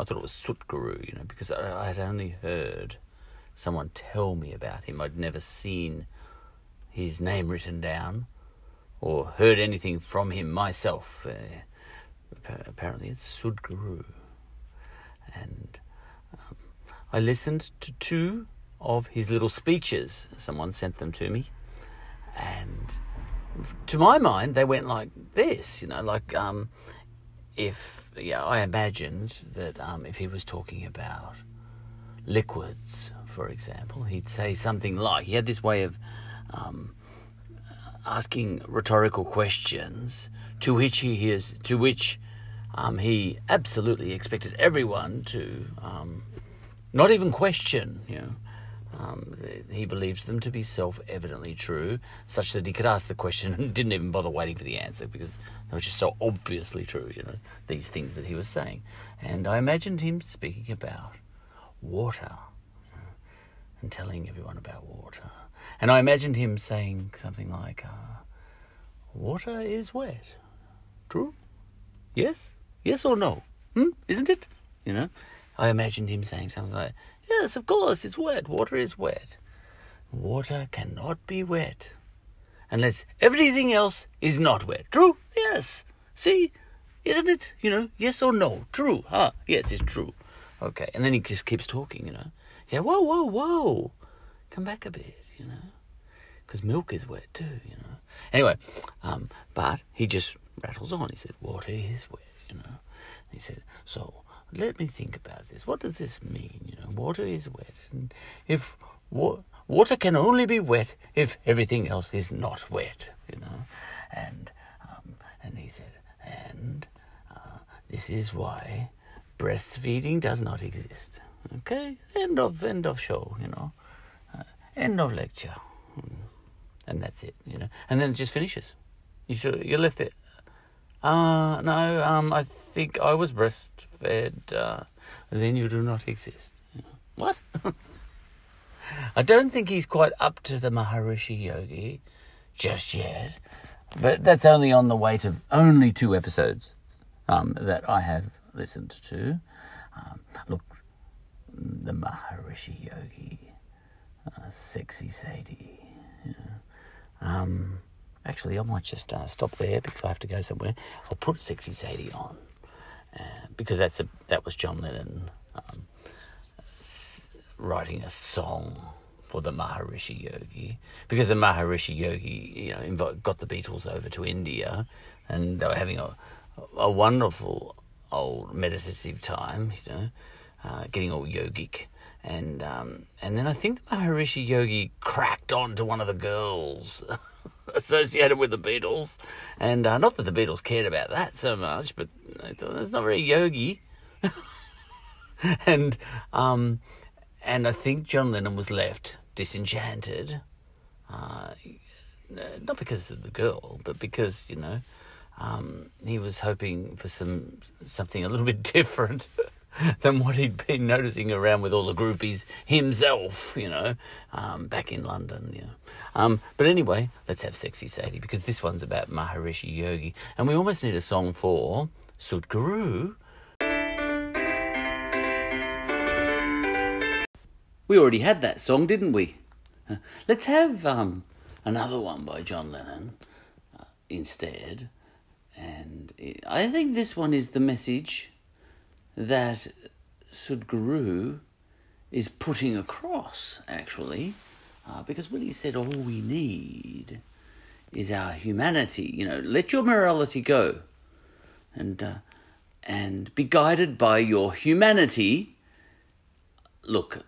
I thought it was Sutguru, you know, because I had only heard someone tell me about him. I'd never seen his name written down or heard anything from him myself. Uh, apparently, it's Sadhguru. And um, I listened to two of his little speeches. Someone sent them to me. And to my mind, they went like this, you know, like um, if, yeah, I imagined that um, if he was talking about liquids, for example, he'd say something like, he had this way of um, asking rhetorical questions to which he is, to which um, he absolutely expected everyone to um, not even question, you know. Um, he believed them to be self evidently true, such that he could ask the question and didn't even bother waiting for the answer because they were just so obviously true, you know, these things that he was saying. And I imagined him speaking about water and telling everyone about water. And I imagined him saying something like, uh, Water is wet. True? Yes? Yes or no? Hmm? Isn't it? You know? I imagined him saying something like, Yes, of course, it's wet. Water is wet. Water cannot be wet unless everything else is not wet. True? Yes. See? Isn't it? You know, yes or no? True. Ah, yes, it's true. Okay. And then he just keeps talking, you know. Yeah, whoa, whoa, whoa. Come back a bit, you know. Because milk is wet too, you know. Anyway, um, but he just rattles on. He said, water is wet, you know. He said, so let me think about this. What does this mean? You know, water is wet, and if wa- water can only be wet if everything else is not wet, you know, and um, and he said, and uh, this is why breastfeeding does not exist. Okay, end of end of show. You know, uh, end of lecture, Mm. and that's it. You know, and then it just finishes. You should, you're left there. Uh, no, um, I think I was breastfed. Uh, then you do not exist. What? I don't think he's quite up to the Maharishi Yogi just yet, but that's only on the weight of only two episodes um, that I have listened to. Um, look, the Maharishi Yogi, uh, sexy Sadie. yeah. Um, actually, I might just uh, stop there because I have to go somewhere. I'll put "Sexy Sadie" on uh, because that's a that was John Lennon um, s- writing a song for the Maharishi Yogi because the Maharishi Yogi, you know, invi- got the Beatles over to India, and they were having a a wonderful old meditative time, you know, uh, getting all yogic. And um, and then I think the Maharishi Yogi cracked on to one of the girls associated with the Beatles, and uh, not that the Beatles cared about that so much, but I thought that's not very yogi. and um, and I think John Lennon was left disenchanted, uh, not because of the girl, but because you know um, he was hoping for some something a little bit different than what he'd been noticing around with all the groupies himself, you know, um, back in London. You know. um, but anyway, let's have Sexy Sadie because this one's about Maharishi Yogi, and we almost need a song for Sadhguru. We already had that song, didn't we? Let's have um, another one by John Lennon uh, instead. And it- I think this one is the message that Sadhguru is putting across, actually, uh, because when he said all we need is our humanity, you know, let your morality go and, uh, and be guided by your humanity. Look,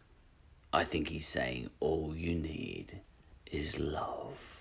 I think he's saying all you need is. Love,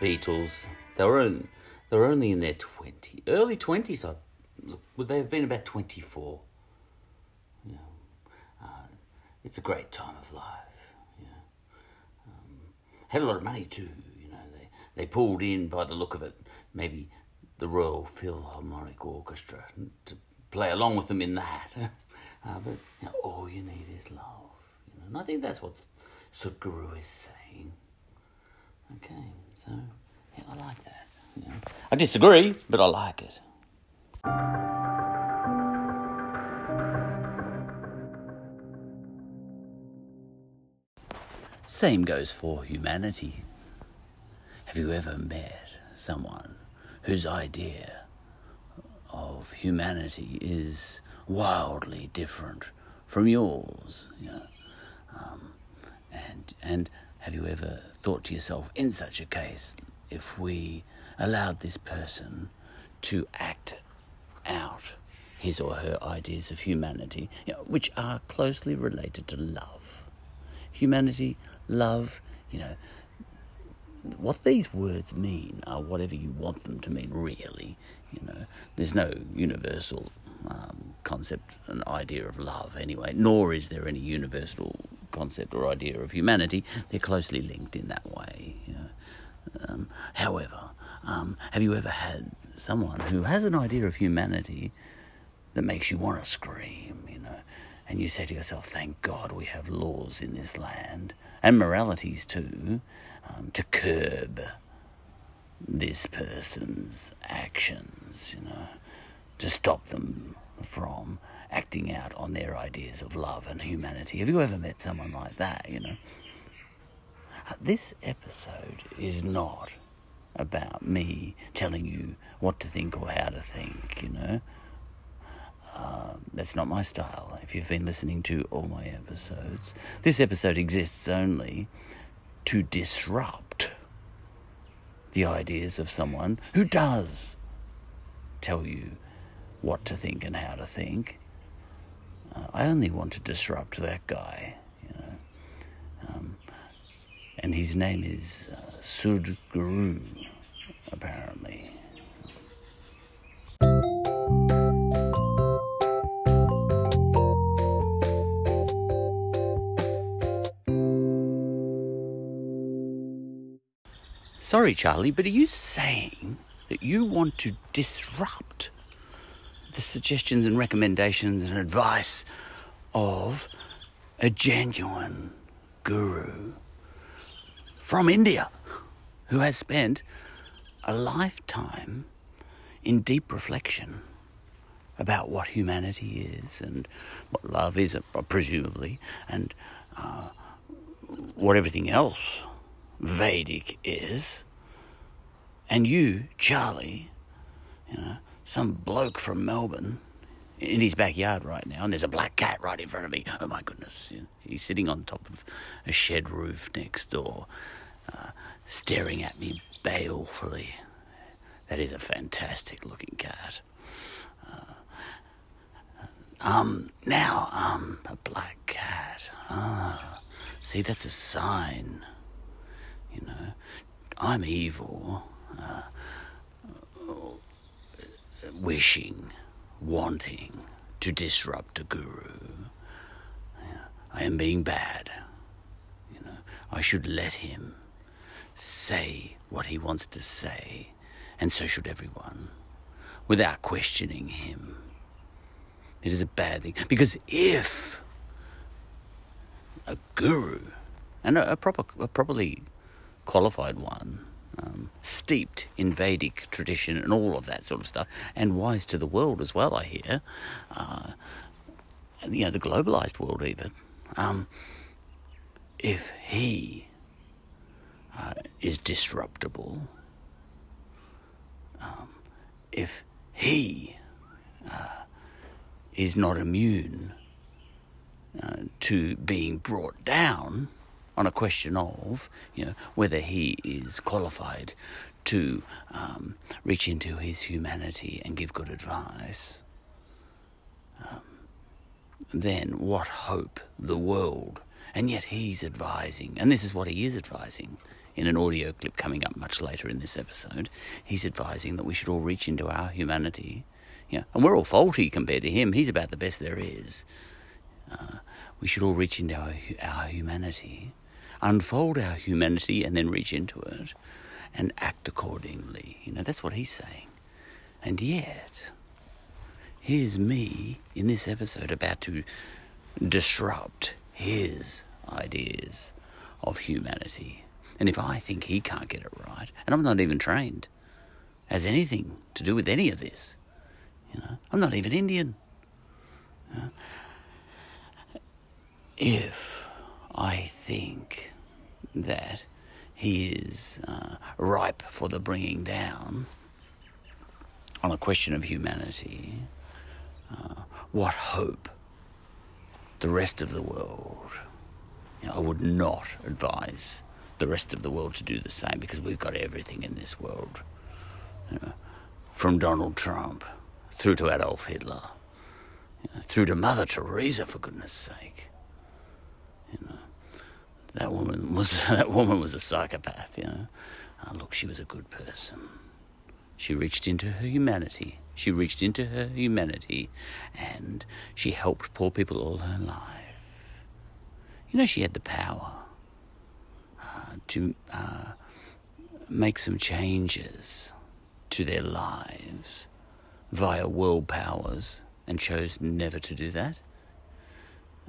Beatles. They were in, they were only in their twenty, early twenties. I would they have been about twenty four? Uh, it's a great time of life. Yeah, um, had a lot of money too. You know, they they pulled in by the look of it, maybe the Royal Philharmonic Orchestra to play along with them in that. uh, but you know, all you need is love. You know, and I think that's what Sadhguru is saying. Okay, so yeah, I like that. You know. I disagree, but I like it. Same goes for humanity. Have you ever met someone whose idea of humanity is wildly different from yours? You know? um, and and have you ever thought to yourself, in such a case, if we allowed this person to act out his or her ideas of humanity, you know, which are closely related to love? Humanity, love, you know, what these words mean are whatever you want them to mean, really. You know, there's no universal um, concept and idea of love anyway, nor is there any universal concept or idea of humanity. They're closely linked in that way. Um, however, um, have you ever had someone who has an idea of humanity that makes you want to scream, you know, and you say to yourself, thank God we have laws in this land, and moralities too, um, to curb this person's actions, you know, to stop them from acting out on their ideas of love and humanity. Have you ever met someone like that, you know? Uh, This episode is not about me telling you what to think or how to think, you know? Um, that's not my style. If you've been listening to all my episodes, this episode exists only to disrupt the ideas of someone who does tell you what to think and how to think. I only want to disrupt that guy, you know. Um, and his name is uh, Sadhguru, apparently. Sorry, Charlie, but are you saying that you want to disrupt the suggestions and recommendations and advice of a genuine guru from India who has spent a lifetime in deep reflection about what humanity is and what love is, uh, presumably, and uh, what everything else Vedic is. And you, Charlie, you know, some bloke from Melbourne in his backyard right now, and there's a black cat right in front of me. Oh my goodness. He's sitting on top of a shed roof next door, uh, staring at me balefully. That is a fantastic looking cat. Uh, um, now, um, a black cat. Ah, see, that's a sign. You know, I'm evil. Uh, wishing, wanting to disrupt a guru. I am being bad. You know, I should let him say what he wants to say, and so should everyone, without questioning him. It is a bad thing because if a guru and a, a proper, a properly qualified one, um, steeped in Vedic tradition and all of that sort of stuff, and wise to the world as well, I hear. Uh, you know, the globalized world, even. Um, if he uh, is disruptable, um, if he uh, is not immune uh, to being brought down on a question of, you know, whether he is qualified to um, reach into his humanity and give good advice, um, then what hope the world? And yet he's advising, and this is what he is advising in an audio clip coming up much later in this episode, he's advising that we should all reach into our humanity. Yeah, and we're all faulty compared to him. He's about the best there is. Uh, we should all reach into our, our humanity, unfold our humanity, and then reach into it and act accordingly. You know, that's what he's saying. And yet, here's me in this episode about to disrupt his ideas of humanity. And if I think he can't get it right, and I'm not even trained, has anything to do with any of this, you know, I'm not even Indian. you know. If I think that he is uh, ripe for the bringing down on a question of humanity, uh, what hope the rest of the world. You know, I would not advise the rest of the world to do the same because we've got everything in this world. You know, from Donald Trump through to Adolf Hitler, you know, through to Mother Teresa, for goodness sake. That woman was that woman was a psychopath. You know, uh, look, she was a good person. She reached into her humanity. She reached into her humanity and she helped poor people all her life. You know, she had the power uh, to uh, make some changes to their lives via world powers and chose never to do that.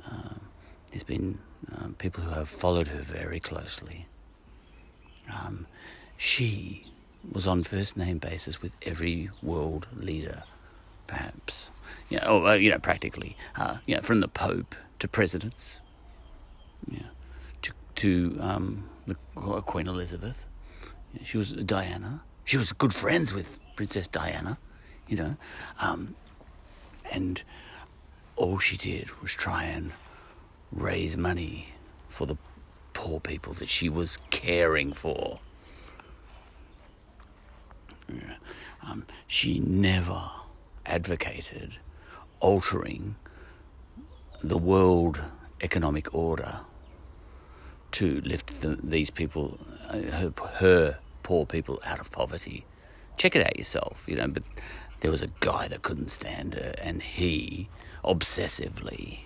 Um, there's been um, people who have followed her very closely. Um, she was on first name basis with every world leader, perhaps. You know, or, you know practically. Uh, you know, from the Pope to presidents, you know, to, to um, the Queen Elizabeth. You know, she was Diana. She was good friends with Princess Diana, you know. Um, and all she did was try and raise money for the poor people that she was caring for. Um, she never advocated altering the world economic order to lift the, these people, uh, her, her poor people, out of poverty. Check it out yourself, you know. But there was a guy that couldn't stand her, and he obsessively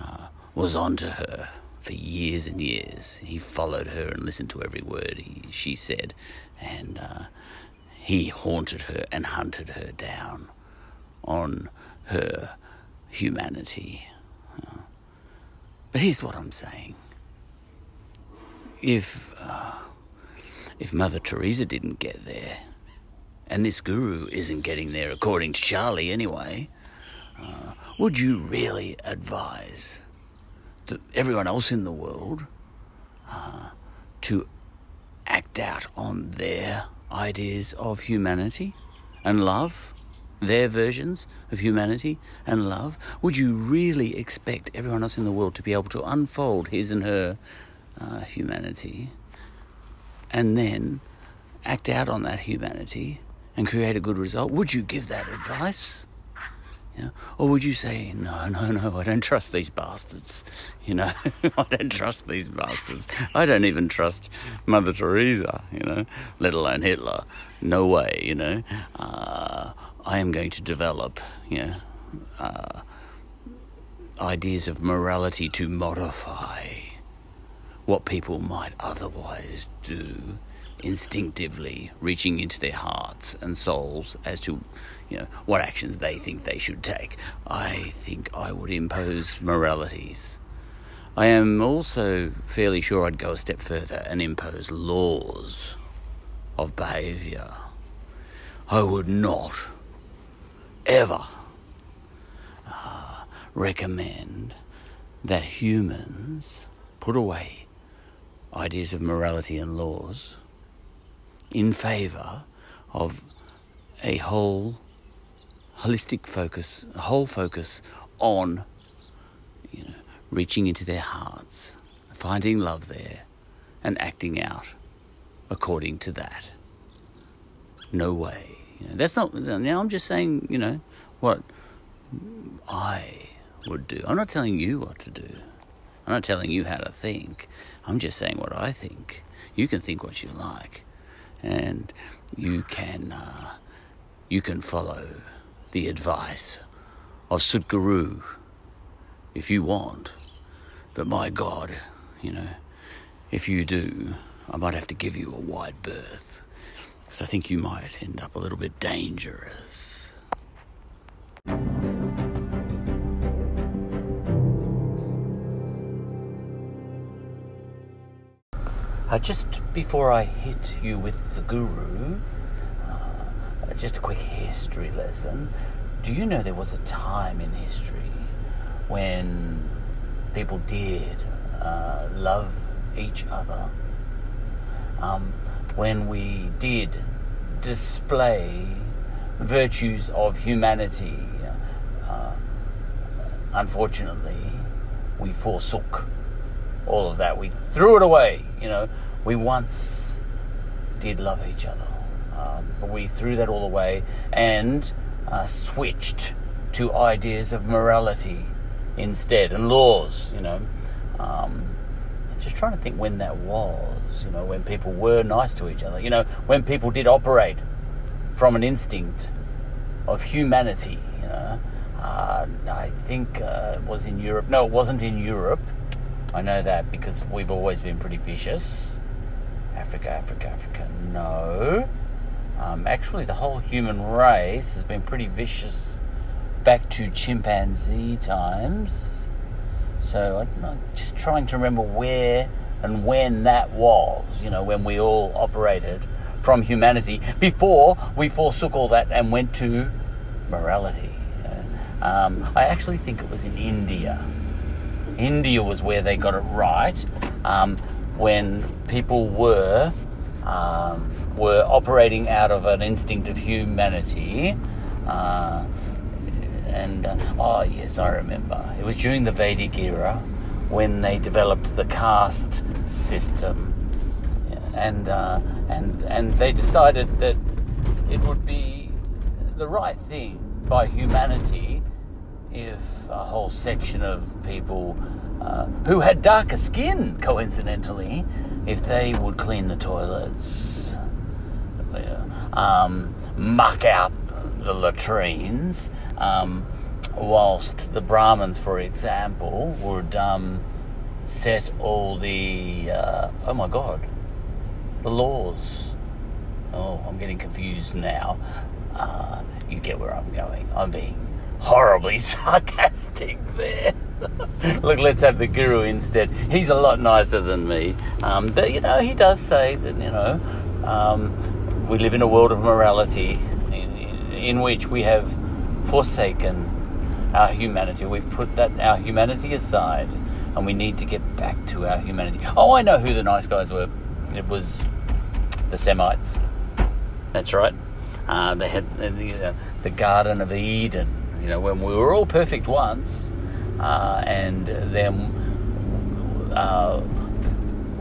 uh, was onto her for years and years. He followed her and listened to every word he, she said, and uh, he haunted her and hunted her down on her humanity. But here's what I'm saying: if uh, if Mother Teresa didn't get there, and this guru isn't getting there, according to Charlie anyway, uh, would you really advise everyone else in the world uh, to act out on their ideas of humanity and love? Their versions of humanity and love? Would you really expect everyone else in the world to be able to unfold his and her uh, humanity and then act out on that humanity and create a good result? Would you give that advice? Know? Or would you say, no, no, no, I don't trust these bastards. You know, I don't trust these bastards. I don't even trust Mother Teresa, you know, let alone Hitler. No way, you know. Uh, I am going to develop, you know, uh, ideas of morality to modify what people might otherwise do instinctively reaching into their hearts and souls as to you know what actions they think they should take. I think i would impose moralities. I am also fairly sure i'd go a step further and impose laws of behavior. I would not ever uh, recommend that humans put away ideas of morality and laws in favor of a whole holistic focus, a whole focus on you know, reaching into their hearts, finding love there, and acting out according to that. No way. You know, that's not. Now I'm just saying. You know what I would do. I'm not telling you what to do. I'm not telling you how to think. I'm just saying what I think. you can think what you like, and you can uh, you can follow the advice of Sadhguru if you want. But my God, you know, if you do, I might have to give you a wide berth because I think you might end up a little bit dangerous. Uh, just before I hit you with the guru, uh, just a quick history lesson. Do you know there was a time in history when people did uh, love each other? Um, when we did display virtues of humanity, uh, unfortunately, we forsook all of that. We threw it away. You know, we once did love each other, um, but we threw that all away and uh, switched to ideas of morality instead and laws. You know, um, just trying to think when that was. You know, when people were nice to each other. You know, when people did operate from an instinct of humanity. You know, uh, I think uh, it was in Europe. No, it wasn't in Europe. I know that because we've always been pretty vicious. Africa, Africa, Africa. No. Um, actually, the whole human race has been pretty vicious back to chimpanzee times. So I'm just trying to remember where and when that was, you know, when we all operated from humanity before we forsook all that and went to morality. Um, I actually think it was in India. India was where they got it right um, when people were um, were operating out of an instinct of humanity. Uh, and uh, oh yes, I remember. It was during the Vedic era when they developed the caste system, and uh, and and they decided that it would be the right thing by humanity if a whole section of people uh, who had darker skin, coincidentally, if they would clean the toilets, um, muck out the latrines, um, whilst the Brahmins, for example, would um, set all the uh, oh my god, the laws. Oh, I'm getting confused now. Uh, you get where I'm going. I'm being horribly sarcastic there. Look, let's have the guru instead. He's a lot nicer than me. Um, but, you know, he does say that, you know, um, we live in a world of morality in, in, which we have forsaken our humanity. We've put that our humanity aside and we need to get back to our humanity. Oh, I know who the nice guys were. It was the Semites. That's right. Uh, they had the, uh, the Garden of Eden you know, when we were all perfect once, uh, and then uh,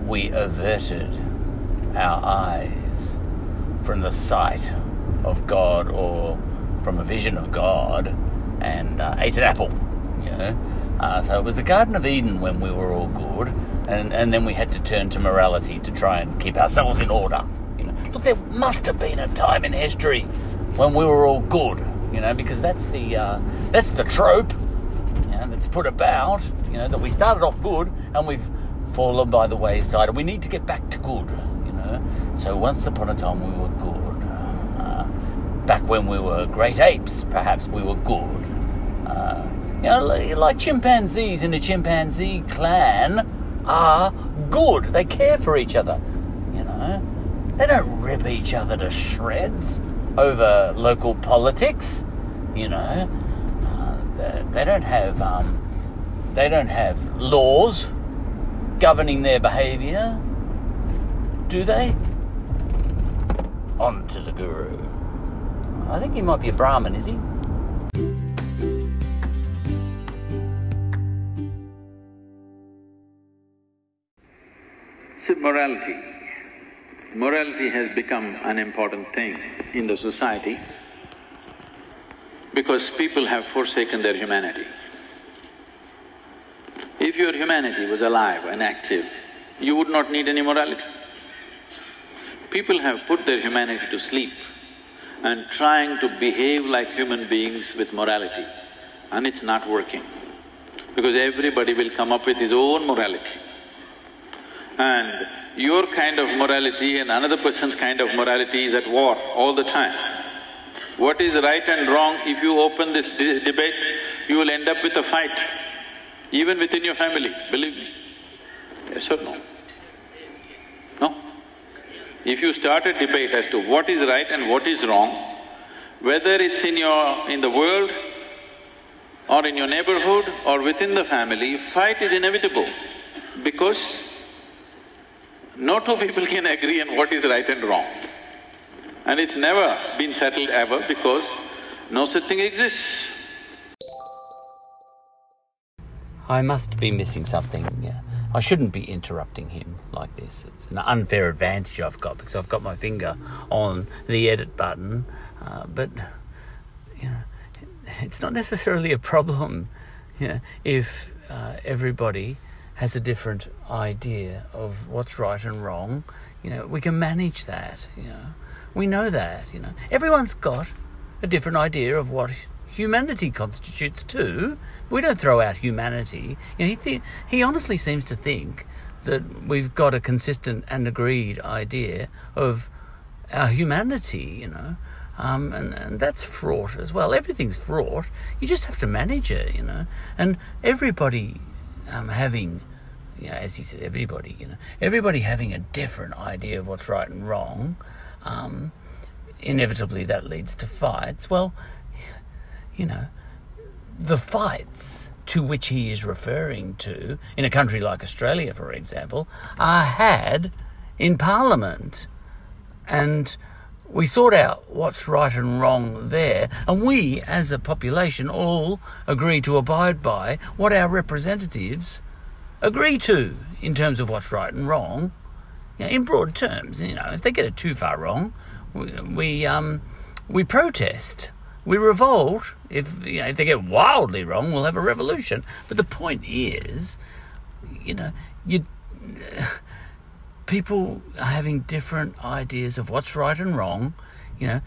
we averted our eyes from the sight of God or from a vision of God and uh, ate an apple, you know. Uh, so it was the Garden of Eden when we were all good, and, and then we had to turn to morality to try and keep ourselves in order. You know, look, there must have been a time in history when we were all good you know, because that's the uh, that's the trope, you know, that's put about, you know, that we started off good and we've fallen by the wayside, and we need to get back to good, you know. So once upon a time we were good. Uh, back when we were great apes, perhaps we were good. Uh, you know, like chimpanzees in a chimpanzee clan are good. They care for each other. You know, they don't rip each other to shreds over local politics. You know, uh, they, don't have um, they don't have laws governing their behaviour, do they? On to the guru. I think he might be a Brahmin, is he? Morality. Morality has become an important thing in the society because people have forsaken their humanity. If your humanity was alive and active, you would not need any morality. People have put their humanity to sleep and trying to behave like human beings with morality, and it's not working. Because everybody will come up with his own morality. And your kind of morality and another person's kind of morality is at war all the time. What is right and wrong, if you open this de- debate, you will end up with a fight, even within your family, believe me. Yes or no? No? If you start a debate as to what is right and what is wrong, whether it's in your… in the world or in your neighborhood or within the family, fight is inevitable because no two people can agree on what is right and wrong. And it's never been settled ever because no such thing exists. I must be missing something. I shouldn't be interrupting him like this. It's an unfair advantage I've got because I've got my finger on the edit button, uh, but you know, it's not necessarily a problem you know, if uh, everybody has a different idea of what's right and wrong. You know, we can manage that. You know, we know that. You know, everyone's got a different idea of what humanity constitutes too. We don't throw out humanity. You know, he th- he honestly seems to think that we've got a consistent and agreed idea of our humanity. You know. Um, and, and that's fraught as well. Everything's fraught. You just have to manage it, you know. And everybody um, having, you know, as he said, everybody, you know, everybody having a different idea of what's right and wrong, um, inevitably that leads to fights. Well, you know, the fights to which he is referring to, in a country like Australia, for example, are had in Parliament. And we sort out what's right and wrong there, and we, as a population, all agree to abide by what our representatives agree to in terms of what's right and wrong. You know, in broad terms, you know, if they get it too far wrong, we, we um, we protest, we revolt. If you know, if they get wildly wrong, we'll have a revolution. But the point is, you know, you people are having different ideas of what's right and wrong. You know,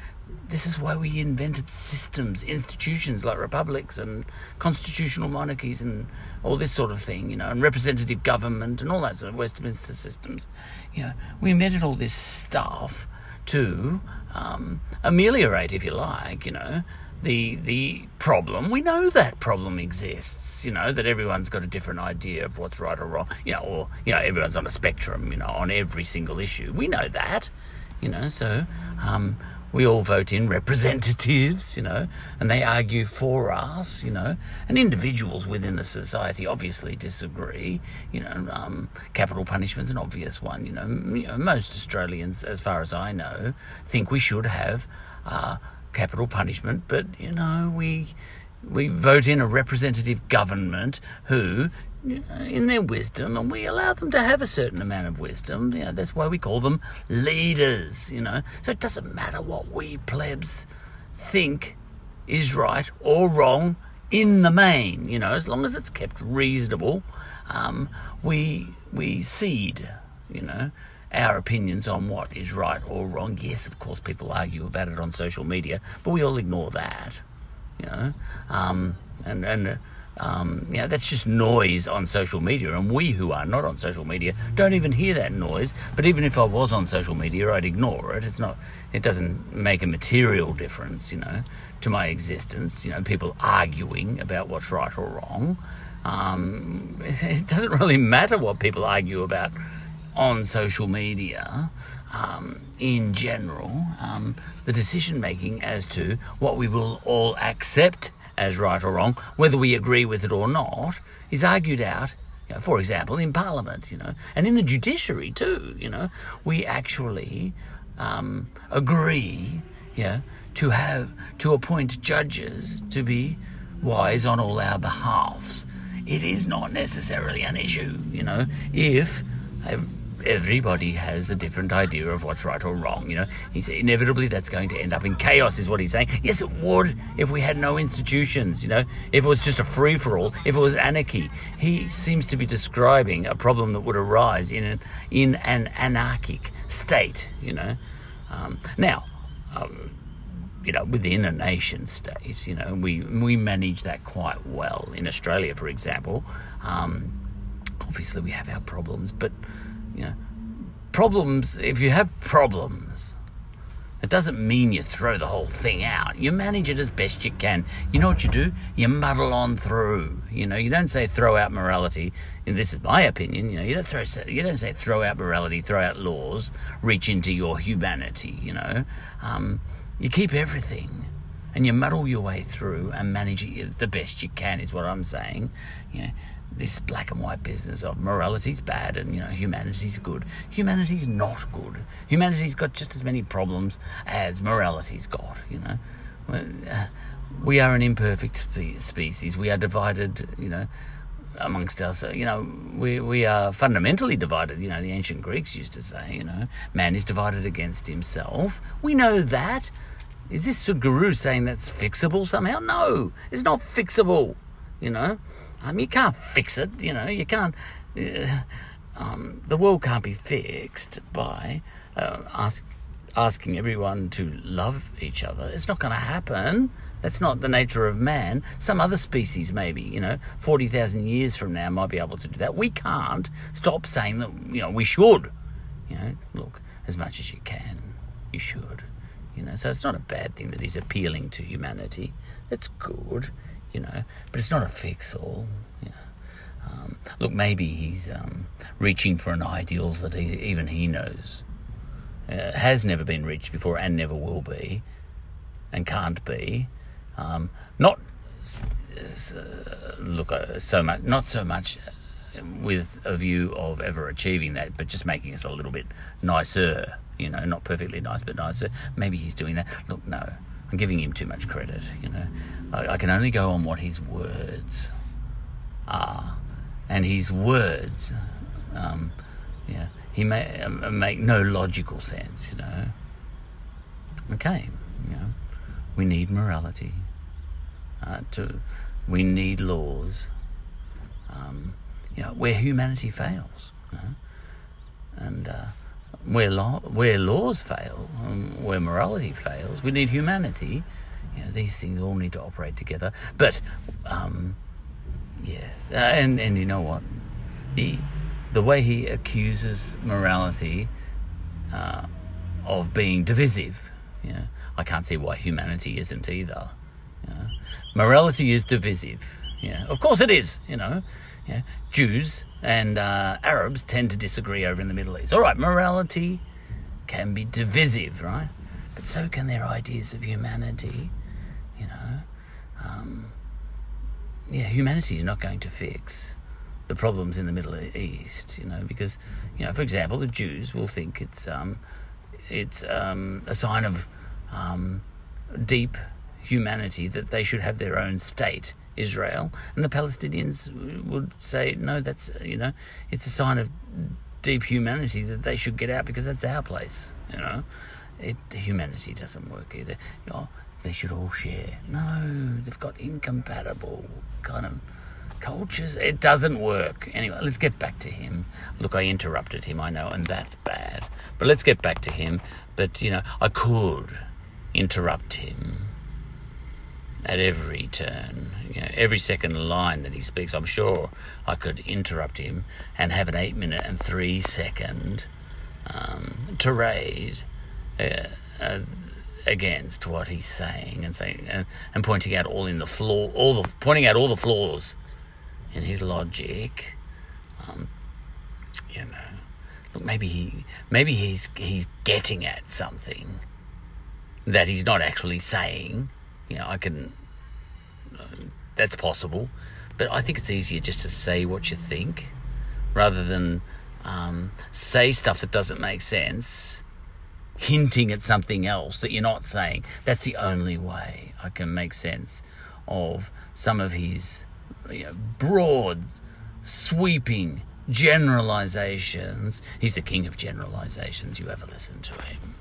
this is why we invented systems, institutions like republics and constitutional monarchies and all this sort of thing, you know, and representative government and all that sort of Westminster systems. You know, we invented all this stuff to um, ameliorate, if you like, you know, the the problem. We know that problem exists. You know that everyone's got a different idea of what's right or wrong. You know, or you know everyone's on a spectrum. You know, on every single issue. We know that. You know, so um, we all vote in representatives. You know, and they argue for us. You know, and individuals within the society obviously disagree. You know, um, capital punishment's an obvious one. You know, you know, most Australians, as far as I know, think we should have. Uh, capital punishment, but you know, we we vote in a representative government who, know, in their wisdom, and we allow them to have a certain amount of wisdom. You know, that's why we call them leaders. You know, so it doesn't matter what we plebs think is right or wrong in the main. You know, as long as it's kept reasonable, um, we we cede. You know our opinions on what is right or wrong. Yes, of course, people argue about it on social media, but we all ignore that, you know. Um, and and uh, um, you know, that's just noise on social media, and we who are not on social media don't even hear that noise. But even if I was on social media, I'd ignore it. It's not. It doesn't make a material difference, you know, to my existence. You know, people arguing about what's right or wrong. Um, it doesn't really matter what people argue about on social media um, in general, um, the decision making as to what we will all accept as right or wrong, whether we agree with it or not, is argued out. You know, for example, in Parliament, you know, and in the judiciary too. You know, we actually um, agree, you know, to have to appoint judges to be wise on all our behalfs. It is not necessarily an issue, you know, if everybody has a different idea of what's right or wrong. You know, he's inevitably that's going to end up in chaos, is what he's saying. Yes, it would if we had no institutions. You know, if it was just a free for all, if it was anarchy. He seems to be describing a problem that would arise in an in an anarchic state, you know. Um, now, um, you know, within a nation state, you know, we we manage that quite well. In Australia, for example, um, obviously we have our problems, but you know, problems. If you have problems, it doesn't mean you throw the whole thing out. You manage it as best you can. You know what you do? You muddle on through. You know, you don't say throw out morality. And this is my opinion. You know, you don't throw. You don't say throw out morality, throw out laws, reach into your humanity. You know, um, you keep everything, and you muddle your way through and manage it the best you can. Is what I'm saying. Know, this black and white business of morality's bad and you know humanity's good. Humanity's not good. Humanity's got just as many problems as morality's got. You know, uh, we are an imperfect species. We are divided. You know. Amongst us, you know, we we are fundamentally divided. You know, the ancient Greeks used to say, you know, man is divided against himself. We know that. Is this Guru saying that's fixable somehow? No, it's not fixable. You know, um, you can't fix it. You know, you can't. Uh, um, the world can't be fixed by uh, ask, asking everyone to love each other. It's not going to happen. That's not the nature of man. Some other species, maybe, you know, 40,000 years from now, might be able to do that. We can't stop saying that, you know, we should. You know, look, as much as you can, you should. You know, so it's not a bad thing that he's appealing to humanity. It's good, you know, but it's not a fix all. You know. um, look, maybe he's um, reaching for an ideal that he, even he knows uh, has never been reached before and never will be and can't be. Um, not uh, look uh, so much, not so much with a view of ever achieving that, but just making us a little bit nicer. You know, not perfectly nice, but nicer. Maybe he's doing that. Look, no, I'm giving him too much credit. You know, I, I can only go on what his words are, and his words, um, yeah, he may um, make no logical sense. You know. Okay, you know, we need morality. Uh, to, we need laws. Um, you know, where humanity fails, you know? and uh, where law, where laws fail, um, where morality fails, we need humanity. You know, these things all need to operate together. But um, yes, uh, and and you know what, the the way he accuses morality uh, of being divisive, you know, I can't see why humanity isn't either. You know. Morality is divisive. Yeah, of course it is. You know, yeah. Jews and uh, Arabs tend to disagree over in the Middle East. All right, morality can be divisive, right? But so can their ideas of humanity. You know, um, yeah, humanity is not going to fix the problems in the Middle East. You know, because you know, for example, the Jews will think it's um, it's um, a sign of um, deep humanity that they should have their own state, Israel, and the Palestinians would say, no, that's you know, it's a sign of deep humanity that they should get out because that's our place. You know, it humanity doesn't work either. Oh, they should all share. No, they've got incompatible kind of cultures. It doesn't work. Anyway, let's get back to him. Look, I interrupted him, I know, and that's bad. But let's get back to him. But, you know, I could interrupt him at every turn. You know, every second line that he speaks, I'm sure I could interrupt him and have an eight minute and three second um, tirade uh, uh, against what he's saying and saying and, and pointing out all in the flaw, all the pointing out all the flaws in his logic. Um, you know, look, maybe he maybe he's he's getting at something that he's not actually saying. You know, I can. uh, That's possible, but I think it's easier just to say what you think, rather than um, say stuff that doesn't make sense, hinting at something else that you're not saying. That's the only way I can make sense of some of his you know, broad, sweeping generalizations. He's the king of generalizations. You ever listen to him?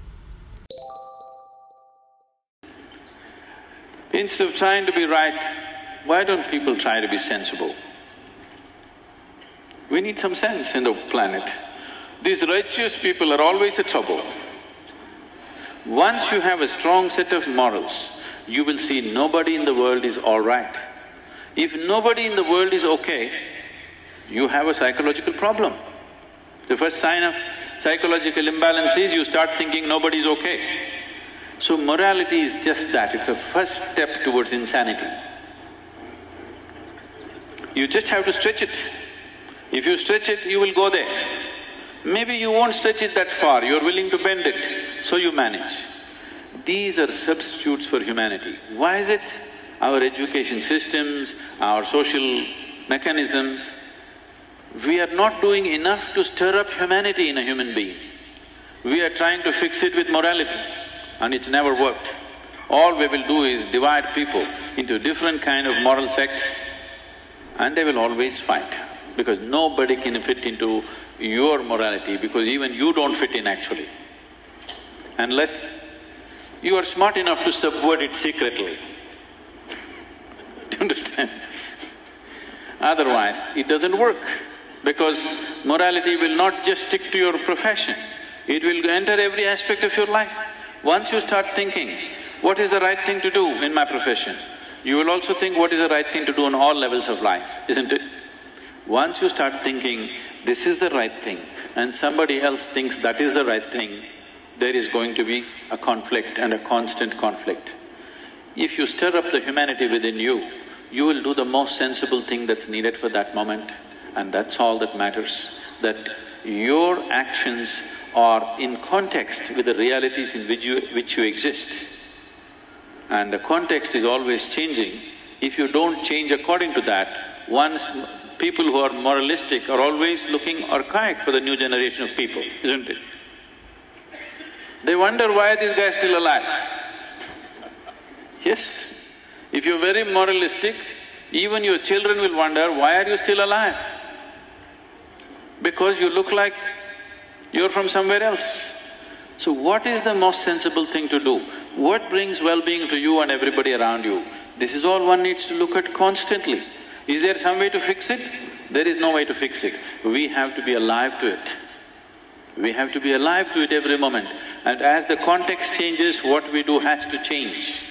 Instead of trying to be right, why don't people try to be sensible? We need some sense in the planet. These righteous people are always a trouble. Once you have a strong set of morals, you will see nobody in the world is all right. If nobody in the world is okay, you have a psychological problem. The first sign of psychological imbalance is you start thinking nobody is okay. So morality is just that, it's a first step towards insanity. You just have to stretch it. If you stretch it, you will go there. Maybe you won't stretch it that far, you're willing to bend it, so you manage. These are substitutes for humanity. Why is it? Our education systems, our social mechanisms, we are not doing enough to stir up humanity in a human being. We are trying to fix it with morality and it's never worked. All we will do is divide people into different kind of moral sects and they will always fight because nobody can fit into your morality because even you don't fit in actually. Unless you are smart enough to subvert it secretly. Do you understand? Otherwise, it doesn't work because morality will not just stick to your profession, it will enter every aspect of your life. Once you start thinking, what is the right thing to do in my profession? You will also think what is the right thing to do on all levels of life, isn't it? Once you start thinking, this is the right thing, and somebody else thinks that is the right thing, there is going to be a conflict and a constant conflict. If you stir up the humanity within you, you will do the most sensible thing that's needed for that moment, and that's all that matters, that your actions are in context with the realities in which you, which you exist. And the context is always changing. If you don't change according to that, once people who are moralistic are always looking archaic for the new generation of people, isn't it? They wonder why this guy is still alive. Yes, if you're very moralistic, even your children will wonder, why are you still alive? Because you look like you're from somewhere else. So what is the most sensible thing to do? What brings well-being to you and everybody around you? This is all one needs to look at constantly. Is there some way to fix it? There is no way to fix it. We have to be alive to it. We have to be alive to it every moment. And as the context changes, what we do has to change.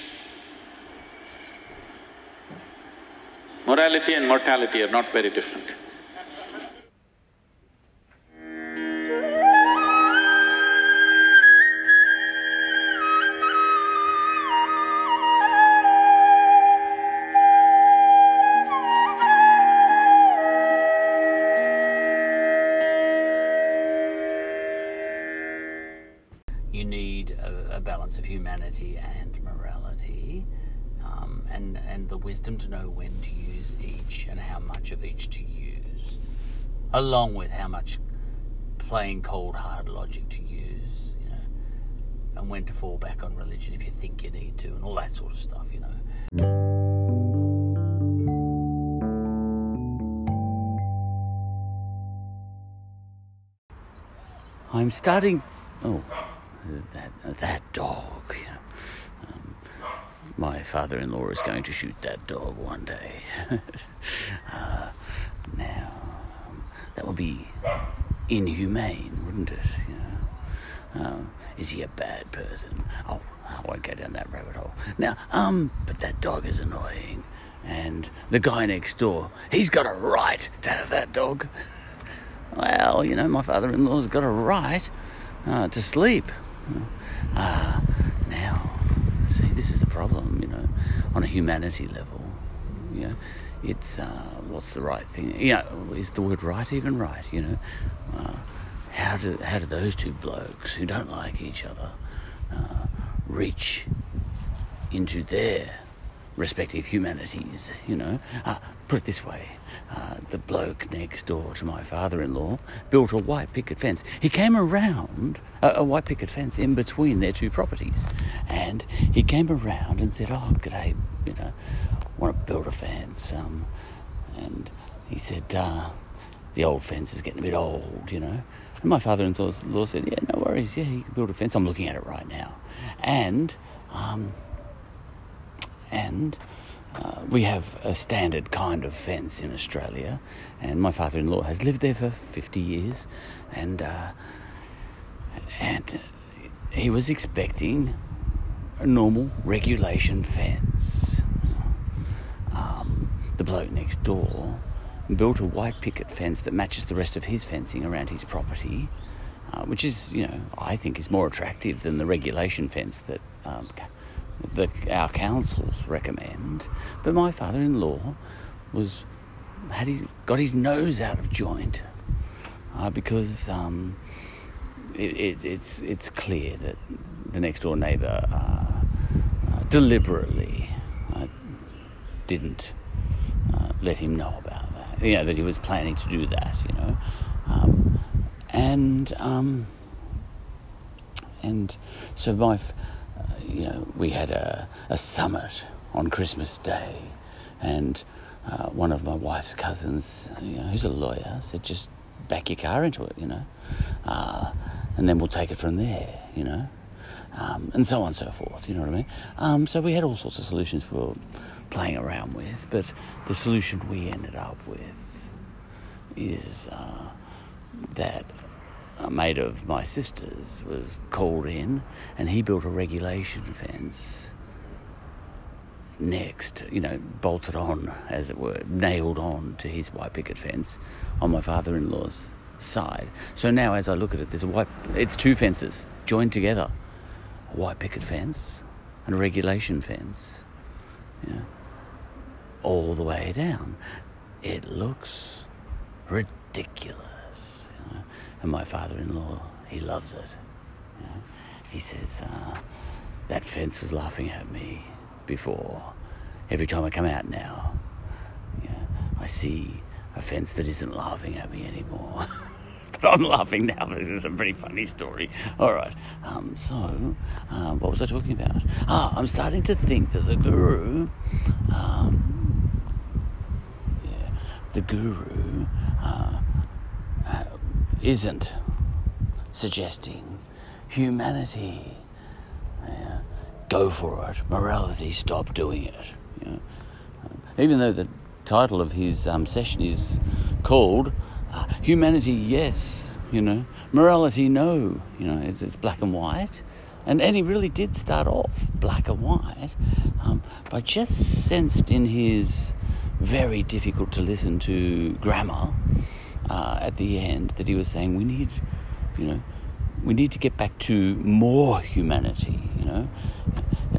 Morality and mortality are not very different. Morality, um, and and the wisdom to know when to use each and how much of each to use, along with how much plain cold hard logic to use, you know, and when to fall back on religion if you think you need to, and all that sort of stuff, you know. I'm starting. Oh, that that dog. you know. My father-in-law is going to shoot that dog one day. uh, now, um, that would be inhumane, wouldn't it? You know? um, is he a bad person? Oh, I won't go down that rabbit hole. Now, um, but that dog is annoying, and the guy next door, he's got a right to have that dog. Well, you know, my father-in-law's got a right uh, to sleep. Ah, now, see, this is the problem, you know, on a humanity level. You know, it's uh, what's the right thing? You know, is the word right even right? You know, uh, how do how do those two blokes who don't like each other uh, reach into their respective humanities? You know, uh, put it this way: uh, the bloke next door to my father-in-law built a white picket fence. He came around a, a white picket fence in between their two properties, and he came around and said, "Oh, g'day, you know, want to build a fence?" Um, and he said, uh, "The old fence is getting a bit old, you know." And my father-in-law said, "Yeah, no worries. Yeah, you can build a fence. I'm looking at it right now." And um, and uh, we have a standard kind of fence in Australia, and my father-in-law has lived there for 50 years, and uh, and he was expecting a normal regulation fence. Um, the bloke next door built a white picket fence that matches the rest of his fencing around his property, uh, which is, you know, I think is more attractive than the regulation fence that um, the, our councils recommend. But my father-in-law was had he got his nose out of joint uh, because um, it, it, it's it's clear that the next door neighbour uh, uh, deliberately uh, didn't uh, let him know about that. You know that he was planning to do that. You know, um, and um, and so my, f- you know, we had a, a summit on Christmas Day, and uh, one of my wife's cousins, you know, who's a lawyer, said just back your car into it, you know, uh, and then we'll take it from there, you know, um, and so on and so forth. You know what I mean? Um, so we had all sorts of solutions we were playing around with, but the solution we ended up with is uh, that a mate of my sister's was called in and he built a regulation fence next, you know, bolted on, as it were, nailed on to his white picket fence on my father in law's side. So now, as I look at it, there's a white, it's two fences joined together a white picket fence and a regulation fence, know, all the way down. It looks ridiculous. And my father in law, he loves it. He says, uh, that fence was laughing at me before. Every time I come out now, I see a fence that isn't laughing at me anymore. but I'm laughing now because it's a pretty funny story. All right. Um, so, um, what was I talking about? Ah, I'm starting to think that the guru, um, yeah, the guru uh, isn't suggesting humanity. Yeah, go for it. Morality, stop doing it. Know? Um, even though the title of his um, session is called uh, Humanity, yes, you know, morality, no, you know, it's, it's black and white. And, and he really did start off black and white. Um, but just sensed in his very difficult to listen to grammar uh, at the end that he was saying we need, you know, we need to get back to more humanity, you know.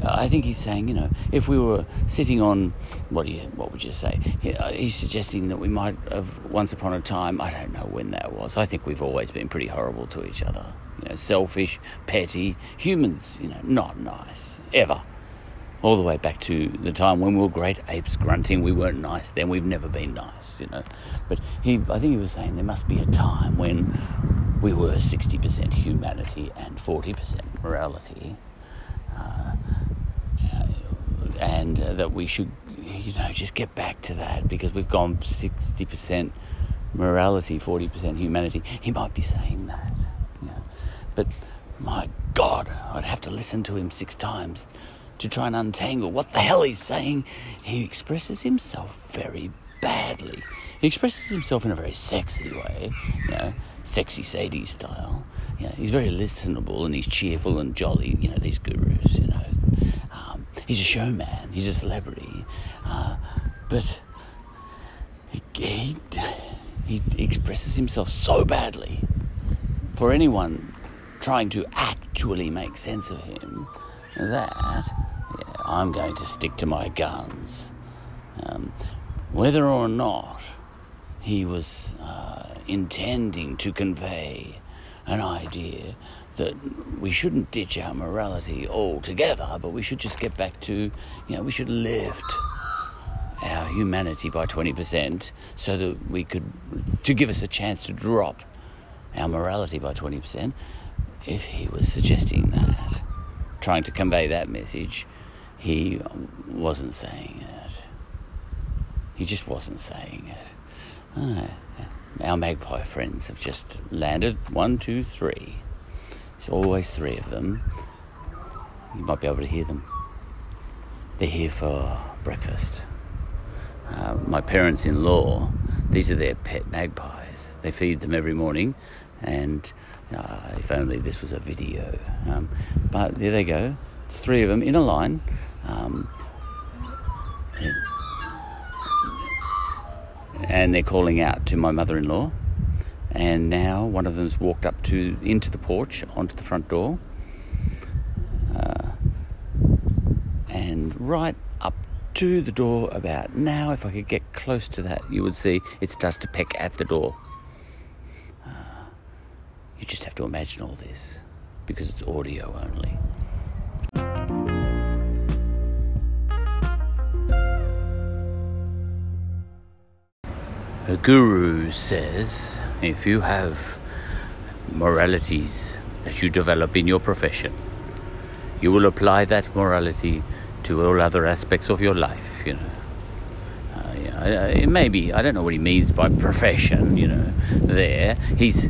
I think he's saying, you know, if we were sitting on, what do you, what would you say? Uh, He's suggesting that we might have, once upon a time, I don't know when that was. I think we've always been pretty horrible to each other. You know, selfish, petty, humans, you know, not nice, ever. All the way back to the time when we were great apes grunting, we weren't nice. Then we've never been nice, you know. But he, I think he was saying there must be a time when we were 60% humanity and 40% morality. Uh, and uh, that we should, you know, just get back to that because we've gone 60% morality, 40% humanity. He might be saying that, you know. But my God, I'd have to listen to him six times to try and untangle what the hell he's saying. He expresses himself very badly. He expresses himself in a very sexy way, you know, sexy Sadie style. You know, he's very listenable and he's cheerful and jolly, you know, these gurus, you know. Um, he's a showman, he's a celebrity. Uh, but he, he, he expresses himself so badly for anyone trying to actually make sense of him that I'm going to stick to my guns. Um, whether or not he was uh, intending to convey an idea that we shouldn't ditch our morality altogether, but we should just get back to, you know, we should lift our humanity by 20% so that we could, to give us a chance to drop our morality by 20%. If he was suggesting that, trying to convey that message, he wasn't saying it. He just wasn't saying it. Ah, our magpie friends have just landed. One, two, three. There's always three of them. You might be able to hear them. They're here for breakfast. Uh, my parents in law, these are their pet magpies. They feed them every morning, and uh, if only this was a video. Um, but there they go, three of them in a line. Um, and they're calling out to my mother-in-law. And now one of them's walked up to into the porch onto the front door, uh, and right up to the door. About now, if I could get close to that, you would see it starts to peck at the door. Uh, you just have to imagine all this because it's audio only. A guru says if you have moralities that you develop in your profession, you will apply that morality to all other aspects of your life, you know. Uh, yeah, it may be, I don't know what he means by profession, you know, there. He's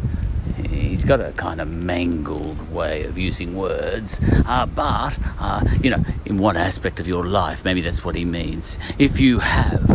he's got a kind of mangled way of using words, uh, but, uh, you know, in one aspect of your life, maybe that's what he means. If you have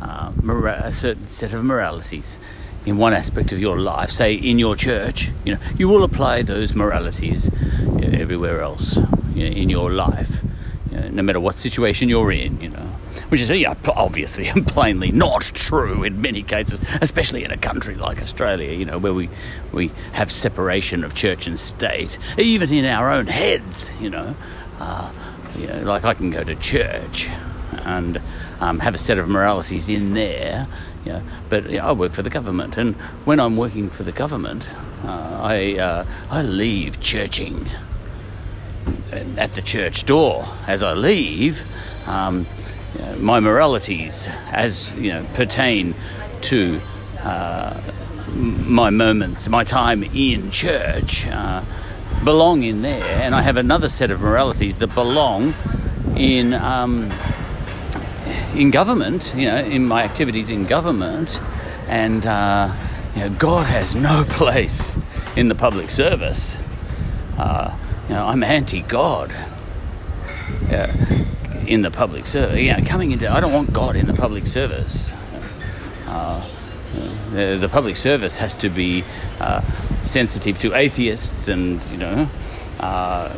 uh, a certain set of moralities in one aspect of your life, say in your church, you know, you will apply those moralities you know, everywhere else you know, in your life, you know, no matter what situation you're in, you know. Which is yeah, obviously and plainly not true in many cases, especially in a country like Australia, you know, where we we have separation of church and state, even in our own heads, you know. Uh, you know, like I can go to church and um, have a set of moralities in there. You know, but you know, I work for the government, and when I'm working for the government, uh, I uh, I leave churching at the church door. As I leave, um, know, my moralities, as you know, pertain to uh, my moments, my time in church, uh, belong in there, and I have another set of moralities that belong in. Um, in government, you know, in my activities in government, and uh, you know, God has no place in the public service. Uh, you know, I'm anti-God uh, in the public service. Know, coming into, I don't want God in the public service. Uh, the, the, public service has to be uh, sensitive to atheists and you know uh,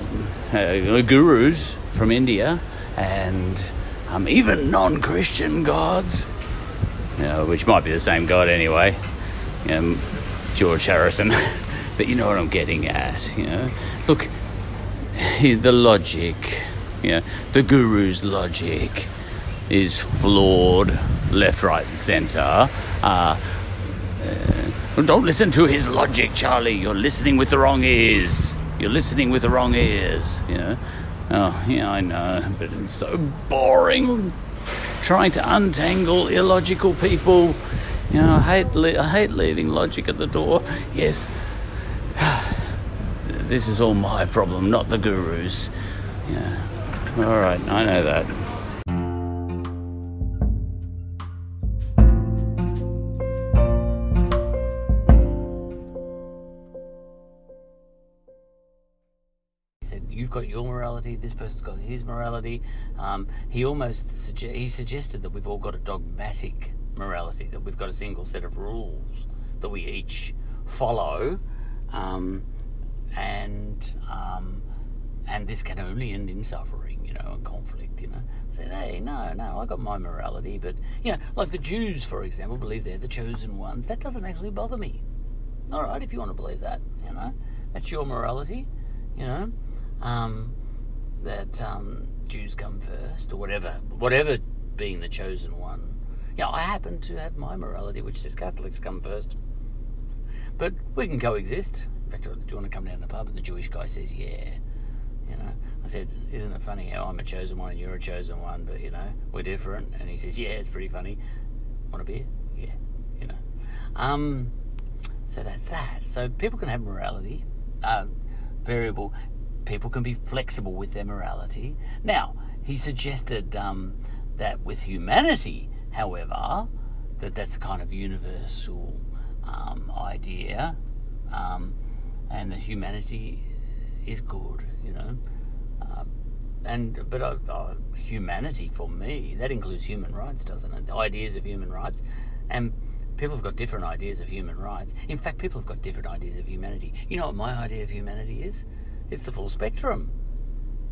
gurus from India and um, even non Christian gods, you know, which might be the same God anyway, know, George Harrison. but you know what I'm getting at, you know. Look, the logic, know, the guru's logic is flawed, left, right, and centre. Uh, uh, don't listen to his logic, Charlie. You're listening with the wrong ears. You're listening with the wrong ears, know. Oh, yeah, I know, but it's so boring. Trying to untangle illogical people. You know, I hate, le- I hate leaving logic at the door. Yes, this is all my problem, not the guru's. Yeah. All right, I know that. He said you've got your morality this person's got his morality um, he almost suge- he suggested that we've all got a dogmatic morality that we've got a single set of rules that we each follow um, and um, and this can only end in suffering you know and conflict you know I said hey no no I got my morality but you know like the Jews for example believe they're the chosen ones that doesn't actually bother me all right if you want to believe that you know that's your morality you know um, that um, Jews come first, or whatever, whatever being the chosen one. Yeah, I happen to have my morality, which says Catholics come first. But we can coexist. In fact, do you want to come down to the pub? And the Jewish guy says, yeah. You know, I said, isn't it funny how I'm a chosen one and you're a chosen one, but you know, we're different. And he says, yeah, it's pretty funny. Want a beer? Yeah. You know. Um, so that's that. So people can have morality. Uh, variable people can be flexible with their morality. Now, he suggested um, that with humanity, however, that that's a kind of universal um, idea, um, and that humanity is good, you know. And but uh, uh, humanity for me that includes human rights, doesn't it? The ideas of human rights, and people have got different ideas of human rights. In fact, people have got different ideas of humanity. You know what my idea of humanity is? It's the full spectrum.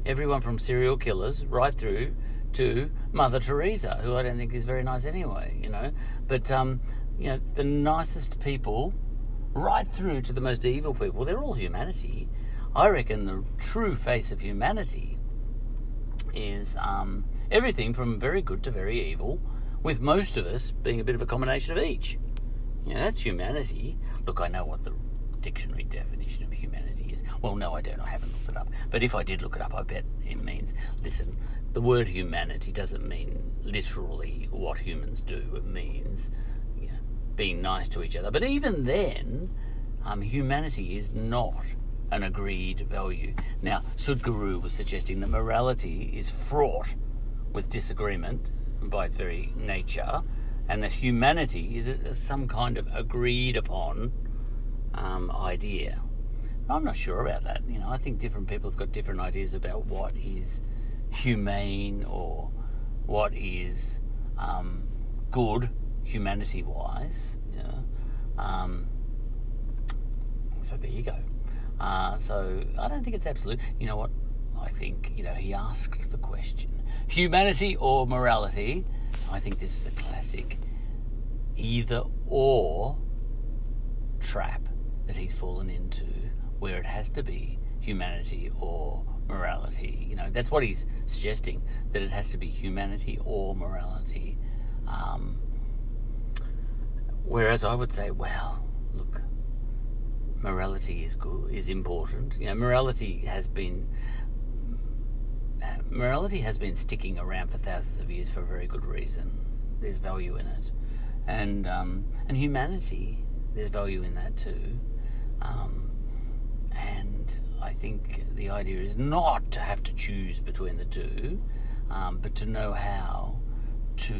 Everyone from serial killers right through to Mother Teresa, who I don't think is very nice anyway. You know, but um, you know the nicest people right through to the most evil people. They're all humanity. I reckon the true face of humanity is um, everything from very good to very evil, with most of us being a bit of a combination of each. You know, that's humanity. Look, I know what the dictionary definition of humanity is. Well, no, I don't. I haven't looked it up. But if I did look it up, I bet it means listen, the word humanity doesn't mean literally what humans do. It means you know, being nice to each other. But even then, um, humanity is not an agreed value. Now, Sadhguru was suggesting that morality is fraught with disagreement by its very nature, and that humanity is some kind of agreed upon um, idea. I'm not sure about that. You know, I think different people have got different ideas about what is humane or what is um, good humanity wise. You know? um, so there you go. Uh, so I don't think it's absolute. You know what? I think, you know, he asked the question humanity or morality? I think this is a classic either or trap that he's fallen into where it has to be humanity or morality. You know, that's what he's suggesting that it has to be humanity or morality. Um, whereas I would say, well, look, morality is good, is important. You know, morality has been morality has been sticking around for thousands of years for a very good reason. There's value in it, and um, and humanity, there's value in that too. Um, and I think the idea is not to have to choose between the two, um, but to know how to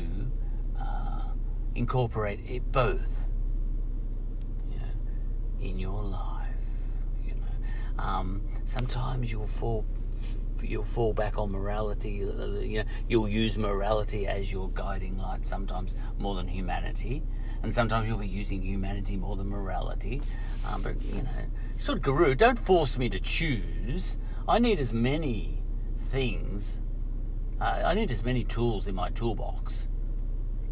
uh, incorporate it both in your life. You know, um, sometimes you'll fall you'll fall back on morality. You know, you'll use morality as your guiding light sometimes more than humanity, and sometimes you'll be using humanity more than morality. Um, but you know, sort of guru, don't force me to choose. I need as many things. Uh, I need as many tools in my toolbox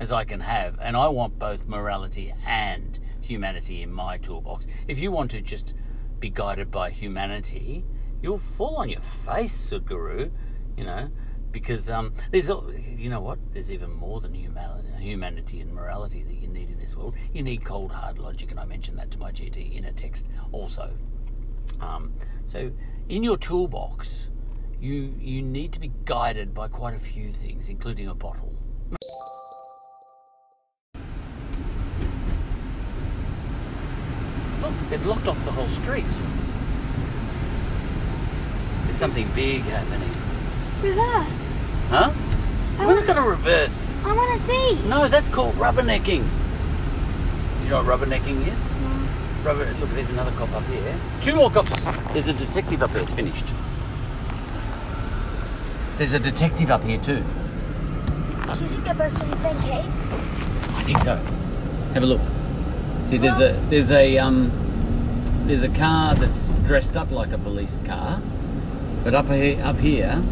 as I can have, and I want both morality and humanity in my toolbox. If you want to just be guided by humanity, you'll fall on your face, Sadhguru, you know, because um, there's, you know what, there's even more than humanity and morality that you need in this world. You need cold, hard logic, and I mentioned that to my GT in a text also. Um, so, in your toolbox, you you need to be guided by quite a few things, including a bottle. They've locked off the whole street. There's something big happening. Reverse. Huh? I We're not going to reverse. I want to see. No, that's called rubbernecking. Do you know what rubbernecking is? Rubber. Look, there's another cop up here. Two more cops. There's a detective up here. It's finished. There's a detective up here too. Do you think they're both in the same case? I think so. Have a look. See, there's a there's a um there's a car that's dressed up like a police car, but up here up here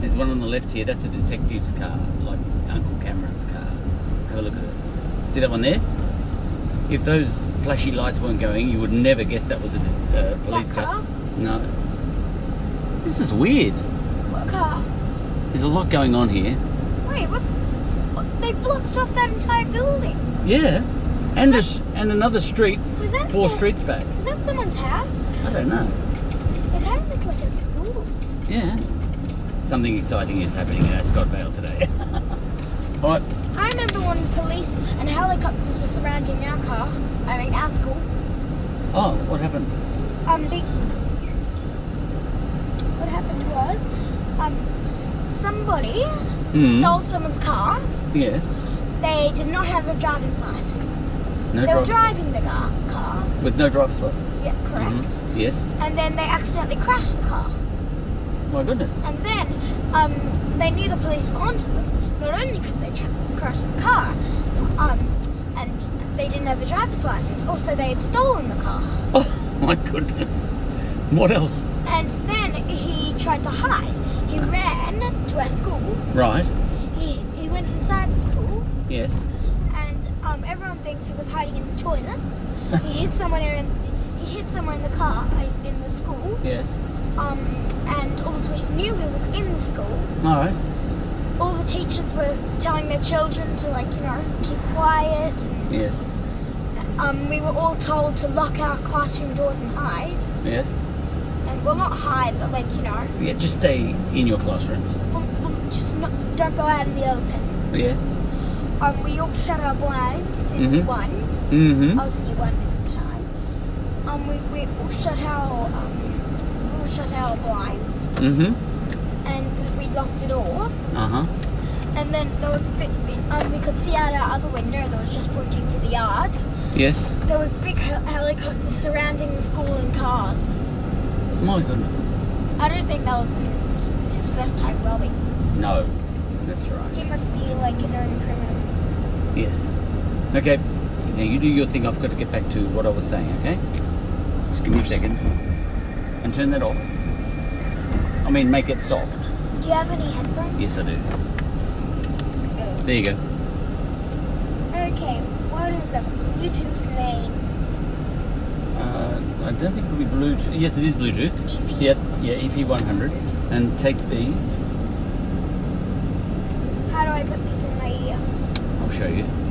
there's one on the left here. That's a detective's car, like Uncle Cameron's car. Have a look at it. See that one there? If those flashy lights weren't going, you would never guess that was a uh, police What car? No. This is weird. What car? There's a lot going on here. Wait, what? what they blocked off that entire building. Yeah. And a, s- and another street, that four streets back. Was that someone's house? I don't know. It kind of looked like a school. Yeah. Something exciting is happening in Ascot Vale today. What? I remember when police and helicopters were surrounding our car. I mean, our school. Oh, what happened? Um, what happened was, um, somebody Mhm. stole someone's car. Yes. They did not have the driving license. No they were driver's driving the car, car. With no driver's license. Yeah, correct. Mhm. Yes. And then they accidentally crashed the car. My goodness. And then um, they knew the police were onto them, not only because they tr- crashed the car, um, and they didn't have a driver's license, also they had stolen the car. Oh my goodness. What else? And then he tried to hide. He ran to our school. Right. He, he went inside the school, Yes. Um, everyone thinks he was hiding in the toilets. he hid somewhere in he hid somewhere in the car in the school. Yes. Um, and all the police knew he was in the school. All right. all the teachers were telling their children to like you know keep quiet and Yes. um, we were all told to lock our classroom doors and hide Yes. and well not hide but like you know Yeah, just stay in your classrooms. well, well, just not, don't go out in the open Yeah. We all shut our blinds one Mm-hmm. I was in year one at the time um, we, we all shut our um, we all shut our blinds Mm-hmm. and we locked the door Uh-huh. and then there was a bit um, we could see out our other window that was just pointing to the yard Yes. There was big hel- helicopters surrounding the school in cars. My goodness. I don't think that was his first time robbing. No. That's right. He must be like a known criminal. Yes. Okay. Now you do your thing. I've got to get back to what I was saying, okay? Just give me a second. And turn that off. I mean, make it soft. Do you have any headphones? Yes, I do. There you go. Okay, what is the Bluetooth name? Uh, I don't think it'll be Bluetooth. Yes, it is Bluetooth. EP. Yep. Yeah, EP100. And take these. How do I put these in my ear? I'll show you.